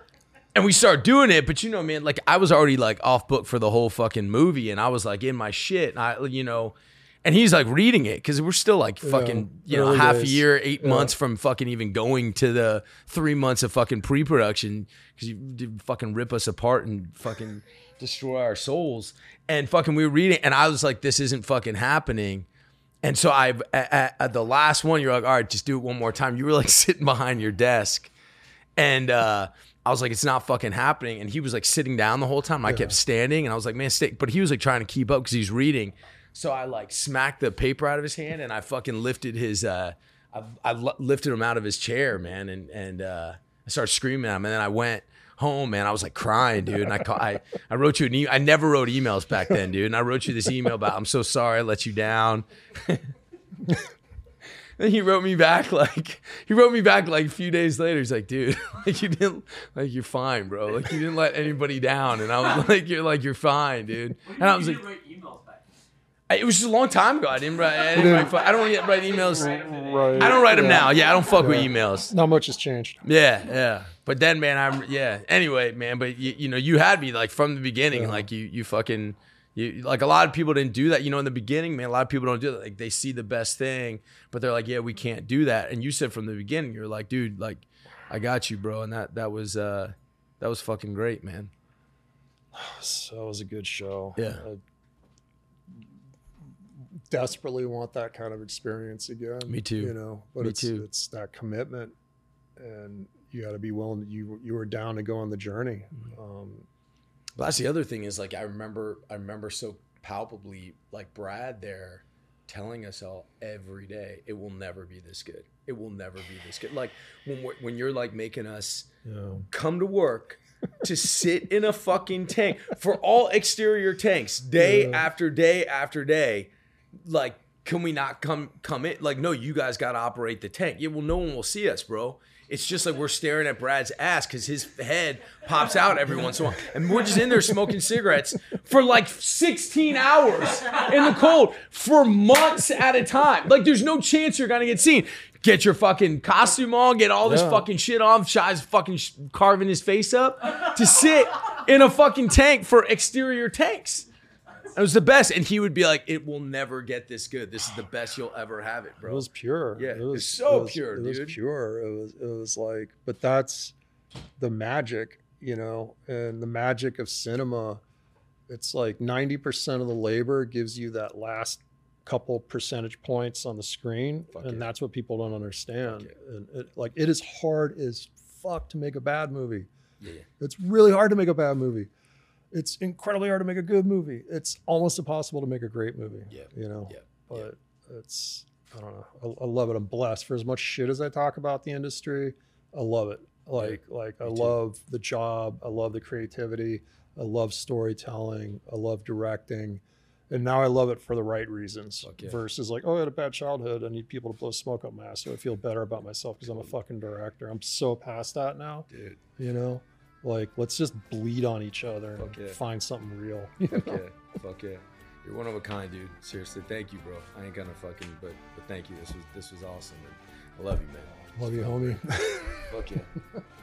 [SPEAKER 1] and we start doing it, but you know, man, like I was already like off book for the whole fucking movie, and I was like in my shit. And I, you know, and he's like reading it because we're still like fucking, you know, half a year, eight
[SPEAKER 2] Yeah.
[SPEAKER 1] months from fucking even going to the three months of fucking pre-production because you did fucking rip us apart and fucking destroy our souls. And fucking, we were reading, and I was like, this isn't fucking happening. And so I, at, at- the last one, you're like, all right, just do it one more time. You were like sitting behind your desk, and uh, I was like, it's not fucking happening. And he was like sitting down the whole time. I kept standing, and I was like, man, stay. But he was like trying to keep up because he's reading. So I like smacked the paper out of his hand, and I fucking lifted his, uh, I, I lifted him out of his chair, man, and and uh, I started screaming at him, and then I went home, man. I was like crying, dude. And I call, I, I wrote you an email. I never wrote emails back then, dude. And I wrote you this email about I'm so sorry I let you down. Then he wrote me back like he wrote me back like a few days later. He's like, dude, like you didn't like you're fine, bro. Like you didn't let anybody down. And I was like, you're like you're fine, dude. And I was like, I- it was just a long time ago. I didn't write. I, didn't write I don't yet write emails.
[SPEAKER 2] Right.
[SPEAKER 1] I don't write them
[SPEAKER 2] Yeah.
[SPEAKER 1] now. Yeah, I don't fuck with emails.
[SPEAKER 2] Not much has changed.
[SPEAKER 1] Yeah, yeah. But then, man, I'm yeah. Anyway, man, but you, you know, you had me like from the beginning. Like you, you fucking, you like a lot of people didn't do that. You know, in the beginning, man, a lot of people don't do that. Like they see the best thing, but they're like, yeah, we can't do that. And you said from the beginning, you're like, dude, like, I got you, bro. And that that was uh that was fucking great, man.
[SPEAKER 2] So it was a good show.
[SPEAKER 1] Yeah.
[SPEAKER 2] I desperately want that kind of experience again.
[SPEAKER 1] Me too.
[SPEAKER 2] You know, but
[SPEAKER 1] Me
[SPEAKER 2] it's
[SPEAKER 1] too.
[SPEAKER 2] it's that commitment, and you got to be willing. You you were down to go on the journey.
[SPEAKER 1] Mm-hmm.
[SPEAKER 2] Um,
[SPEAKER 1] Well, that's the other thing is like I remember I remember so palpably like Brad there telling us all every day it will never be this good. It will never be this good. Like when we're, when you're like making us
[SPEAKER 2] you know,
[SPEAKER 1] come to work to sit in a fucking tank for all exterior tanks day
[SPEAKER 2] Yeah.
[SPEAKER 1] after day after day like can we not come come in like no you guys got to operate the tank yeah well no one will see us bro it's just like we're staring at Brad's ass because his head pops out every once in a while. And we're just in there smoking cigarettes for like 16 hours in the cold for months at a time. Like, there's no chance you're going to get seen. Get your fucking costume on, get all this
[SPEAKER 2] Yeah.
[SPEAKER 1] fucking shit on. Shia's fucking sh- carving his face up to sit in a fucking tank for exterior tanks. It was the best. And he would be like, it will never get this good. This is the best you'll ever have it, bro.
[SPEAKER 2] it was pure.
[SPEAKER 1] Yeah,
[SPEAKER 2] it was
[SPEAKER 1] so
[SPEAKER 2] it was-
[SPEAKER 1] pure,
[SPEAKER 2] It was
[SPEAKER 1] dude.
[SPEAKER 2] pure. It was it was like, but that's the magic, you know, and the magic of cinema. It's like ninety percent of the labor gives you that last couple percentage points on the screen,
[SPEAKER 1] Fuck
[SPEAKER 2] and
[SPEAKER 1] yeah.
[SPEAKER 2] that's what people don't understand. And it, like, it is hard as fuck to make a bad movie.
[SPEAKER 1] Yeah.
[SPEAKER 2] It's really hard to make a bad movie. It's incredibly hard to make a good movie. It's almost impossible to make a great movie.
[SPEAKER 1] Yeah.
[SPEAKER 2] You know.
[SPEAKER 1] Yeah.
[SPEAKER 2] But it's I don't know. I, I love it. I'm blessed for as much shit as I talk about the industry. I love it. Like like I
[SPEAKER 1] too.
[SPEAKER 2] love the job. I love the creativity. I love storytelling. I love directing. And now I love it for the right reasons
[SPEAKER 1] yeah.
[SPEAKER 2] versus like, oh, I had a bad childhood. I need people to blow smoke up my ass so I feel better about myself because I'm a fucking director. I'm so past that now.
[SPEAKER 1] Dude.
[SPEAKER 2] You know, like let's just bleed on each other and
[SPEAKER 1] yeah.
[SPEAKER 2] find something real.
[SPEAKER 1] Fuck yeah. Fuck yeah. You're one of a kind, dude. Seriously, thank you, bro. I ain't gonna fucking, but but thank you. This was this was awesome. And I love you, man.
[SPEAKER 2] Love you, homie.
[SPEAKER 1] Fuck yeah.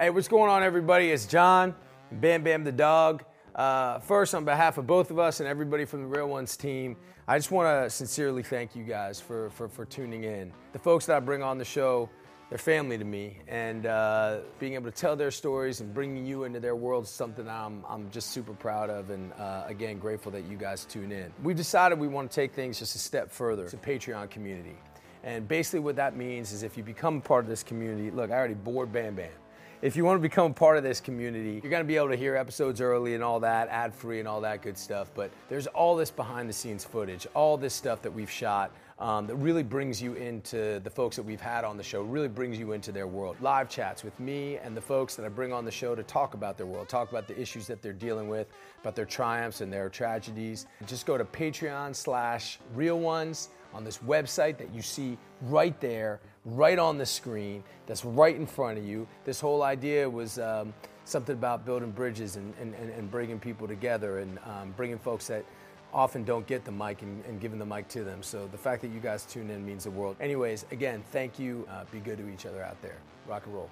[SPEAKER 1] Hey, what's going on, everybody? It's Jon, Bam Bam the dog. Uh, first, on behalf of both of us and everybody from the Real Ones team, I just want to sincerely thank you guys for, for, for tuning in. The folks that I bring on the show, they're family to me, and uh, being able to tell their stories and bringing you into their world is something I'm, I'm just super proud of, and uh, again, grateful that you guys tune in. We've decided we want to take things just a step further. It's a Patreon community. And basically, what that means is if you become part of this community, look, I already bored Bam Bam. If you want to become a part of this community, you're going to be able to hear episodes early and all that, ad free and all that good stuff. But there's all this behind the scenes footage, all this stuff that we've shot um, that really brings you into the folks that we've had on the show, really brings you into their world. Live chats with me and the folks that I bring on the show to talk about their world, talk about the issues that they're dealing with, about their triumphs and their tragedies. Just go to Patreon slash real ones on this website that you see right there, right on the screen, that's right in front of you. This whole idea was um, something about building bridges and, and, and, bringing people together and um, bringing folks that often don't get the mic and, and giving the mic to them. So the fact that you guys tune in means the world. Anyways, again, thank you. Uh, be good to each other out there. Rock and roll.